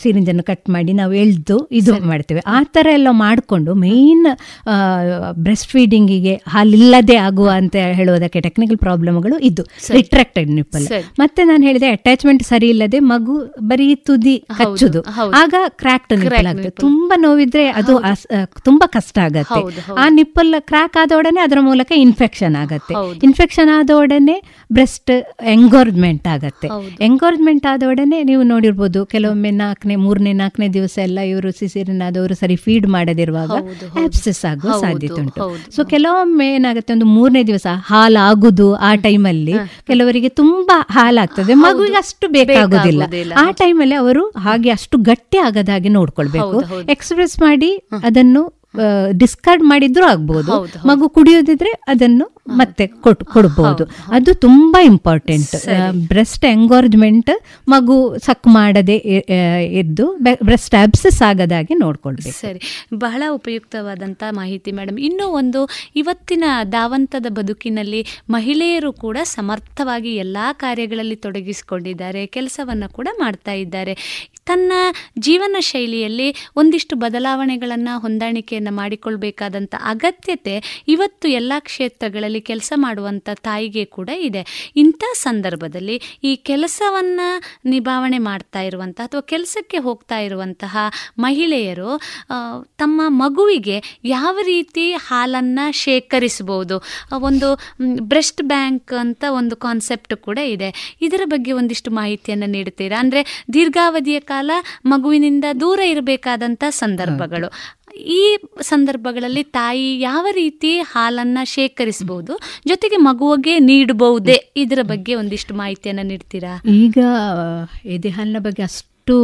ಸಿರಿಂಜನ್ನು ಕಟ್ ಮಾಡಿ ನಾವು ಎಳ್ದು ಇದು ಮಾಡ್ತೇವೆ. ಆ ತರ ಎಲ್ಲ ಮಾಡಿಕೊಂಡು ಮೇನ್ ಬ್ರೆಸ್ಟ್ ಫೀಡಿಂಗಿಗೆ ಹಾಲಿಲ್ಲದೆ ಆಗುವ ಅಂತ ಹೇಳುವುದಕ್ಕೆ ಟೆಕ್ನಿಕಲ್ ಪ್ರಾಬ್ಲಮ್ಗಳು ಇದು. ರಿಟ್ರಾಕ್ಟೆಡ್ ನಿಪ್ಪಲ್ ಮತ್ತೆ ನಾನು ಹೇಳಿದೆ ಅಟ್ಯಾಚ್ಮೆಂಟ್ ಸರಿ ಇಲ್ಲದೆ ಮಗು ಬರೀ ತುದಿ
ಹಚ್ಚುದು
ಆಗ ಕ್ರಾಕ್ಟ್ ನಿಪ್ಪಲ್ ಆಗ್ತದೆ. ತುಂಬಾ ನೋವಿದ್ರೆ ಅದು ಆ, ತುಂಬಾ ಕಷ್ಟ ಆಗತ್ತೆ. ಆ ನಿಪ್ಪಲ್ ಕ್ರಾಕ್ ಆದೊಡನೆ ಅದರ ಮೂಲಕ ಇನ್ಫೆಕ್ಷನ್ ಆಗತ್ತೆ. ಇನ್ಫೆಕ್ಷನ್ ಆದ ಒಡನೆ ಬ್ರೆಸ್ಟ್ ಎಂಗೋರ್ಜ್ಮೆಂಟ್ ಆಗತ್ತೆ.
ಎಂಗೋರ್ಮೆಂಟ್
ಎಂಗೋರ್ಜ್ಮೆಂಟ್ ಆದ ಒಡನೆ ನೀವು ನೋಡಿರ್ಬೋದು ಕೆಲವೊಮ್ಮೆ ನಾಲ್ಕನೇ ಮೂರನೇ ನಾಲ್ಕನೇ ದಿವಸ ಎಲ್ಲ ಇವರು ಸಿಸಿರಿನ ಆದವರು ಸರಿ ಫೀಡ್ ಮಾಡದಿರುವಾಗ ಆಪ್ಸಸ್. ಆಗುವ ಸಾಧ್ಯತೆ ಉಂಟು. ಸೊ ಕೆಲವೊಮ್ಮೆ ಏನಾಗುತ್ತೆ ಒಂದು ಮೂರನೇ ದಿವಸ ಹಾಲಾಗುದು ಆ ಟೈಮಲ್ಲಿ ಕೆಲವರಿಗೆ ತುಂಬಾ ಹಾಲಾಗ್ತದೆ. ಮಗುವಿಗೆ ಅಷ್ಟು ಬೇಕಾಗುದಿಲ್ಲ. ಆ ಟೈಮಲ್ಲಿ ಅವರು ಹಾಗೆ ಅಷ್ಟು ಗಟ್ಟಿ ಆಗದ ಹಾಗೆ ನೋಡ್ಕೊಳ್ಬೇಕು. ಎಕ್ಸ್ಪ್ರೆಸ್ ಮಾಡಿ ಅದನ್ನು ಡಿಸ್ಕಾರ್ಡ್ ಮಾಡಿದ್ರು ಆಗ್ಬಹುದು
ಹೌದು, ಹೌದು.
ಮಗು ಕುಡಿಯೋದಿದ್ರೆ ಅದನ್ನು ಮತ್ತೆ ಕೊಟ್ ಕೊಡ್ಬೋದು. ಅದು ತುಂಬಾ ಇಂಪಾರ್ಟೆಂಟ್ ಬ್ರೆಸ್ಟ್ ಎಂಗೋರ್ಜ್ಮೆಂಟ್ ಮಗು ಸಕ್ ಮಾಡದೆ ಇದ್ದು ಬ್ರೆಸ್ಟ್ ಅಬ್ಸಸ್ ಆಗದಾಗೆ ನೋಡ್ಕೊಳ್ಬೇಕು.
ಸರಿ. ಬಹಳ ಉಪಯುಕ್ತವಾದಂತಹ ಮಾಹಿತಿ ಮೇಡಮ್ ಇನ್ನೂ ಒಂದು ಇವತ್ತಿನ ದಾವಂತದ ಬದುಕಿನಲ್ಲಿ ಮಹಿಳೆಯರು ಕೂಡ ಸಮರ್ಥವಾಗಿ ಎಲ್ಲಾ ಕಾರ್ಯಗಳಲ್ಲಿ ತೊಡಗಿಸಿಕೊಂಡಿದ್ದಾರೆ ಕೆಲಸವನ್ನು ಕೂಡ ಮಾಡ್ತಾ ಇದ್ದಾರೆ. ತನ್ನ ಜೀವನ ಶೈಲಿಯಲ್ಲಿ ಒಂದಿಷ್ಟು ಬದಲಾವಣೆಗಳನ್ನು ಹೊಂದಾಣಿಕೆಯನ್ನು ಮಾಡಿಕೊಳ್ಬೇಕಾದಂಥ ಅಗತ್ಯತೆ ಇವತ್ತು ಎಲ್ಲ ಕ್ಷೇತ್ರಗಳಲ್ಲಿ ಕೆಲಸ ಮಾಡುವಂಥ ತಾಯಿಗೆ ಕೂಡ ಇದೆ. ಇಂಥ ಸಂದರ್ಭದಲ್ಲಿ ಈ ಕೆಲಸವನ್ನು ನಿಭಾವಣೆ ಮಾಡ್ತಾ ಇರುವಂಥ ಅಥವಾ ಕೆಲಸಕ್ಕೆ ಹೋಗ್ತಾ ಇರುವಂತಹ ಮಹಿಳೆಯರು ತಮ್ಮ ಮಗುವಿಗೆ ಯಾವ ರೀತಿ ಹಾಲನ್ನು ಶೇಖರಿಸಬಹುದು? ಒಂದು ಬ್ರೆಸ್ಟ್ ಬ್ಯಾಂಕ್ ಅಂತ ಒಂದು ಕಾನ್ಸೆಪ್ಟ್ ಕೂಡ ಇದೆ. ಇದರ ಬಗ್ಗೆ ಒಂದಿಷ್ಟು ಮಾಹಿತಿಯನ್ನು ನೀಡ್ತೀರಾ ಅಂದರೆ ದೀರ್ಘಾವಧಿಯ ಕಾಲ ಮಗುವಿನಿಂದ ದೂರ ಇರಬೇಕಾದಂಥ ಸಂದರ್ಭಗಳು. ಈ ಸಂದರ್ಭಗಳಲ್ಲಿ ತಾಯಿ ಯಾವ ರೀತಿ ಹಾಲನ್ನ ಶೇಖರಿಸಬಹುದು ಜೊತೆಗೆ ಮಗುವಿಗೆ ನೀಡಬಹುದೇ ಇದರ ಬಗ್ಗೆ ಒಂದಿಷ್ಟು ಮಾಹಿತಿಯನ್ನ ನೀಡ್ತೀರಾ?
ಈಗ ಎದೆ ಹಾಲಿನ ಬಗ್ಗೆ ಅಷ್ಟು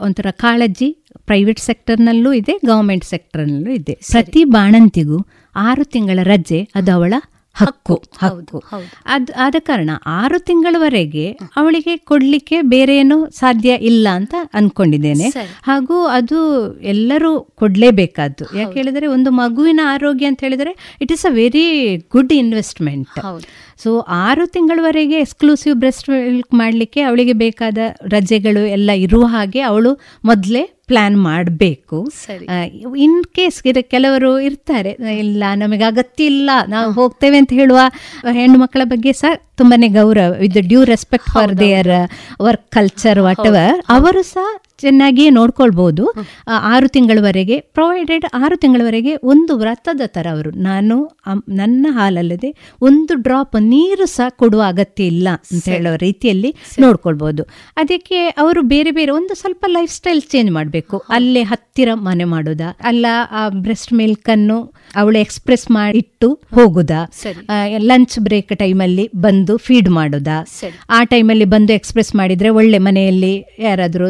ಒಂಥರ ಕಾಳಜಿ ಪ್ರೈವೇಟ್ ಸೆಕ್ಟರ್ನಲ್ಲೂ ಇದೆ ಗೌರ್ಮೆಂಟ್ ಸೆಕ್ಟರ್ನಲ್ಲೂ ಇದೆ. ಪ್ರತಿ ಬಾಣಂತಿಗೂ ಆರು ತಿಂಗಳ ರಜೆ ಅದು ಅವಳ ಹಕ್ಕು. ಹಕ್ಕು. ಅದ್ ಆದ ಕಾರಣ ಆರು ತಿಂಗಳವರೆಗೆ ಅವಳಿಗೆ ಕೊಡ್ಲಿಕ್ಕೆ ಬೇರೆ ಏನು ಸಾಧ್ಯ ಇಲ್ಲ ಅಂತ ಅನ್ಕೊಂಡಿದ್ದೇನೆ. ಹಾಗೂ ಅದು ಎಲ್ಲರೂ ಕೊಡ್ಲೇಬೇಕಾದ್ದು. ಯಾಕೆ ಹೇಳಿದ್ರೆ ಒಂದು ಮಗುವಿನ ಆರೋಗ್ಯ ಅಂತ ಹೇಳಿದ್ರೆ it is a very good investment
ಹೌದು.
ಸೊ ಆರು ತಿಂಗಳವರೆಗೆ ಎಕ್ಸ್ಕ್ಲೂಸಿವ್ ಬ್ರೆಸ್ಟ್ ಮಿಲ್ಕ್ ಮಾಡಲಿಕ್ಕೆ ಅವಳಿಗೆ ಬೇಕಾದ ರಜೆಗಳು ಎಲ್ಲ ಇರುವ ಹಾಗೆ ಅವಳು ಮೊದಲೇ ಪ್ಲಾನ್ ಮಾಡಬೇಕು. ಇನ್ ಕೇಸ್ ಕೆಲವರು ಇರ್ತಾರೆ ಇಲ್ಲ ನಮಗೆ ಅಗತ್ಯ ಇಲ್ಲ ನಾವು ಹೋಗ್ತೇವೆ ಅಂತ ಹೇಳುವ ಹೆಣ್ಣು ಮಕ್ಕಳ ಬಗ್ಗೆ ಸಹ ತುಂಬಾನೇ ಗೌರವ with due respect for their work culture whatever ಅವರು ಸಹ ಚೆನ್ನಾಗಿಯೇ ನೋಡ್ಕೊಳ್ಬೋದು. ಆರು ತಿಂಗಳವರೆಗೆ ಪ್ರೊವೈಡೆಡ್ ಆರು ತಿಂಗಳವರೆಗೆ ಒಂದು ವ್ರತದ ಥರ ಅವರು. ನಾನು ನನ್ನ ಹಾಲಲ್ಲದೆ ಒಂದು ಡ್ರಾಪ್ ನೀರು ಸಹ ಕೊಡುವ ಅಗತ್ಯ ಇಲ್ಲ ಅಂತ ಹೇಳೋ ರೀತಿಯಲ್ಲಿ ನೋಡ್ಕೊಳ್ಬೋದು. ಅದಕ್ಕೆ ಅವರು ಬೇರೆ ಬೇರೆ ಒಂದು ಸ್ವಲ್ಪ ಲೈಫ್ ಸ್ಟೈಲ್ ಚೇಂಜ್ ಮಾಡಬೇಕು ಅಲ್ಲೇ ಹತ್ತಿರ ಮನೆ ಮಾಡೋದಾ? ಅಲ್ಲ ಆ ಬ್ರೆಸ್ಟ್ ಮಿಲ್ಕ್ ಅನ್ನು ಅವಳು ಎಕ್ಸ್ಪ್ರೆಸ್ ಮಾಡಿಟ್ಟು ಹೋಗುದಾ. ಲಂಚ್ ಬ್ರೇಕ್ ಟೈಮಲ್ಲಿ ಬಂದು ಫೀಡ್ ಮಾಡುದ. ಆ ಟೈಮಲ್ಲಿ ಬಂದು ಎಕ್ಸ್ಪ್ರೆಸ್ ಮಾಡಿದ್ರೆ ಒಳ್ಳೆ ಮನೆಯಲ್ಲಿ ಯಾರಾದರೂ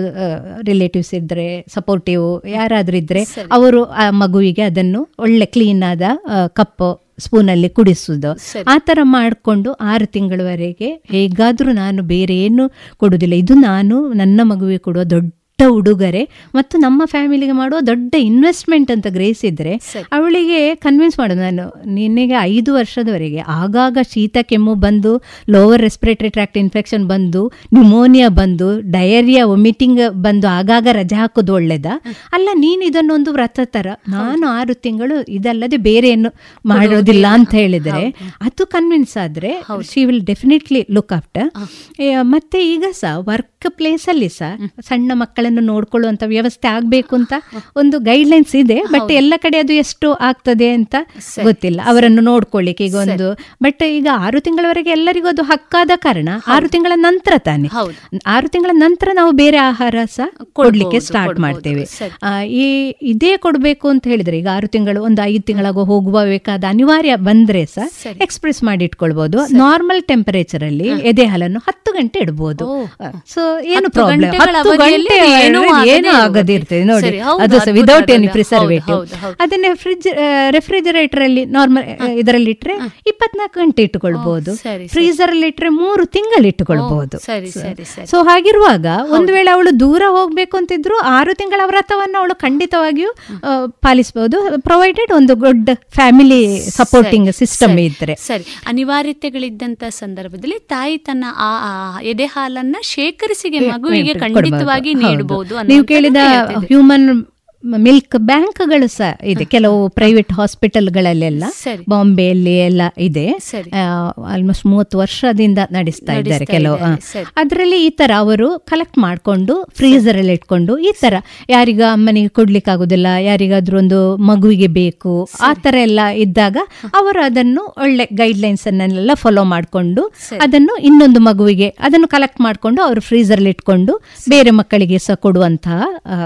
ರಿಲೇಟಿವ್ಸ್ ಇದ್ರೆ ಸಪೋರ್ಟಿವ್ ಯಾರಾದರೂ ಇದ್ರೆ ಅವರು ಆ ಮಗುವಿಗೆ ಅದನ್ನು ಒಳ್ಳೆ ಕ್ಲೀನ್ ಆದ ಕಪ್ ಸ್ಪೂನಲ್ಲಿ ಕುಡಿಸುವುದು ಆ ಥರ ಮಾಡಿಕೊಂಡು ಆರು ತಿಂಗಳವರೆಗೆ ಹೇಗಾದರೂ ನಾನು ಬೇರೆ ಏನು ಕೊಡುವುದಿಲ್ಲ ಇದು ನಾನು ನನ್ನ ಮಗುವಿಗೆ ಕೊಡುವ ದೊಡ್ಡ ಉಡುಗೊರೆ ಮತ್ತು ನಮ್ಮ ಫ್ಯಾಮಿಲಿಗೆ ಮಾಡುವ ದೊಡ್ಡ ಇನ್ವೆಸ್ಟ್ಮೆಂಟ್ ಅಂತ ಗ್ರಹಿಸಿದ್ರೆ ಅವಳಿಗೆ ಕನ್ವಿನ್ಸ್ ಮಾಡೋದು ನಾನು ನಿನ್ನೆಗೆ ಐದು ವರ್ಷದವರೆಗೆ ಆಗಾಗ ಶೀತ ಕೆಮ್ಮು ಬಂದು ಲೋವರ್ ರೆಸ್ಪಿರೇಟರಿ ಟ್ರ್ಯಾಕ್ಟ್ ಇನ್ಫೆಕ್ಷನ್ ಬಂದು ನ್ಯೂಮೋನಿಯಾ ಬಂದು ಡಯರಿಯಾ ವೊಮಿಟಿಂಗ್ ಬಂದು ಆಗಾಗ ರಜೆ ಹಾಕೋದು ಒಳ್ಳೇದ? ಅಲ್ಲ ನೀನು ಇದನ್ನೊಂದು ವ್ರತ ತರ. ನಾನು ಆರು ತಿಂಗಳು ಇದಲ್ಲದೆ ಬೇರೆ ಏನು ಮಾಡೋದಿಲ್ಲ ಅಂತ ಹೇಳಿದರೆ ಅದು ಕನ್ವಿನ್ಸ್ ಆದ್ರೆ she will definitely look after ಮತ್ತೆ ಈಗ ಸಹ ವರ್ಕ್ ಪ್ಲೇಸ್ ಅಲ್ಲಿ ಸಹ ಸಣ್ಣ ಮಕ್ಕಳನ್ನು ನೋಡ್ಕೊಳ್ಳುವಂತ ವ್ಯವಸ್ಥೆ ಆಗ್ಬೇಕು ಅಂತ ಒಂದು ಗೈಡ್ ಲೈನ್ಸ್ ಇದೆ ಬಟ್ ಎಲ್ಲ ಕಡೆ ಅದು ಎಷ್ಟು ಆಗ್ತದೆ ಅಂತ ಗೊತ್ತಿಲ್ಲ. ಅವರನ್ನು ನೋಡ್ಕೊಳ್ಳಿಕ್ಕೆ ಈಗ ಒಂದು ಬಟ್ ಈಗ ಆರು ತಿಂಗಳವರೆಗೆ ಎಲ್ಲರಿಗೂ ಅದು ಹಕ್ಕಾದ ಕಾರಣ ಆರು ತಿಂಗಳ ನಂತರ ತಾನೆ. ಆರು ತಿಂಗಳ ನಂತರ ನಾವು ಬೇರೆ ಆಹಾರ ಸಹ ಕೊಡ್ಲಿಕ್ಕೆ ಸ್ಟಾರ್ಟ್ ಮಾಡ್ತೇವೆ. ಈ ಇದೇ ಕೊಡಬೇಕು ಅಂತ ಹೇಳಿದ್ರೆ ಈಗ ಆರು ತಿಂಗಳು ಒಂದು ಐದು ತಿಂಗಳಾಗ ಹೋಗುವ ಬೇಕಾದ ಅನಿವಾರ್ಯ ಬಂದ್ರೆ ಸಹ ಎಕ್ಸ್ಪ್ರೆಸ್ ಮಾಡಿ ಇಟ್ಕೊಳ್ಬಹುದು ನಾರ್ಮಲ್ ಟೆಂಪರೇಚರ್ ಅಲ್ಲಿ ಎದೆ ಹಾಲನ್ನು ಹತ್ತು ಗಂಟೆ ಇಡಬಹುದು ಸೊ ಏನು ಪ್ರಾಬ್ಲಮ್ ಹತ್ತು ಗಂಟೆ
ಏನೂ
ಆಗದಿರ್ತದೆ ನೋಡಿ. ಅದು ವಿದೌಟ್ ಎನಿ. ಪ್ರಿಸರ್ವೇಟಿವ್. ಅದನ್ನೇ ಫ್ರಿಜ್ ರೆಫ್ರಿಜರೇಟರ್ ಅಲ್ಲಿ ನಾರ್ಮಲ್ ಇದರಲ್ಲಿ ಇಟ್ರೆ ಇಪ್ಪತ್ನಾಲ್ಕು ಗಂಟೆ ಇಟ್ಟುಕೊಳ್ಬಹುದು ಫ್ರೀಜರ್ ಅಲ್ಲಿ ಇಟ್ರೆ ಮೂರು ತಿಂಗಳು ಇಟ್ಟುಕೊಳ್ಬಹುದು ಸೊ ಹಾಗಿರುವಾಗ ಒಂದು ವೇಳೆ ಅವಳು ದೂರ ಹೋಗ್ಬೇಕು ಅಂತಿದ್ರು ಆರು ತಿಂಗಳ ವ್ರತವನ್ನು ಅವಳು ಖಂಡಿತವಾಗಿಯೂ ಪಾಲಿಸಬಹುದು ಪ್ರೊವೈಡೆಡ್ ಒಂದು ಗುಡ್ ಫ್ಯಾಮಿಲಿ ಸಪೋರ್ಟಿಂಗ್ ಸಿಸ್ಟಮ್ ಇದ್ರೆ.
ಸರಿ. ಅನಿವಾರ್ಯತೆಗಳಿದ್ದಂತ ಸಂದರ್ಭದಲ್ಲಿ ತಾಯಿ ತನ್ನ ಆ ಎದೆ ಹಾಲನ್ನ ಶೇಖರಿಸಿಗೆ ಮಗುವಿಗೆ. ಖಂಡಿತವಾಗಿ
ಹೌದು. ನೀವು ಕೇಳಿದ ಹ್ಯೂಮನ್ ಮಿಲ್ಕ್ ಬ್ಯಾಂಕ್ಗಳು ಸಹ ಇದೆ. ಕೆಲವು ಪ್ರೈವೇಟ್ ಹಾಸ್ಪಿಟಲ್ಗಳಲ್ಲೆಲ್ಲ. ಬಾಂಬೆಯಲ್ಲಿ ಎಲ್ಲ ಇದೆ. ಆಲ್ಮೋಸ್ಟ್ ಮೂವತ್ತು ವರ್ಷದಿಂದ ನಡೆಸ್ತಾ ಇದ್ದಾರೆ ಕೆಲವು ಅದರಲ್ಲಿ ಈ ತರ ಅವರು ಕಲೆಕ್ಟ್ ಮಾಡಿಕೊಂಡು ಫ್ರೀಜರ್ ಅಲ್ಲಿ ಇಟ್ಕೊಂಡು ಈ ತರ ಯಾರಿಗ ಅಮ್ಮನಿಗೆ ಕೊಡ್ಲಿಕ್ಕೆ ಆಗುದಿಲ್ಲ ಯಾರಿಗಾದ್ರೂ ಒಂದು ಮಗುವಿಗೆ ಬೇಕು ಆ ತರ ಎಲ್ಲ ಇದ್ದಾಗ ಅವರು ಅದನ್ನು ಒಳ್ಳೆ ಗೈಡ್ ಲೈನ್ಸ್ ಅನ್ನೆಲ್ಲ ಫಾಲೋ ಮಾಡಿಕೊಂಡು ಅದನ್ನು ಇನ್ನೊಂದು ಮಗುವಿಗೆ ಅದನ್ನು ಕಲೆಕ್ಟ್ ಮಾಡಿಕೊಂಡು ಅವರು ಫ್ರೀಜರ್ ಅಲ್ಲಿ ಇಟ್ಕೊಂಡು ಬೇರೆ ಮಕ್ಕಳಿಗೆ ಸಹ ಕೊಡುವಂತಹ ಆ,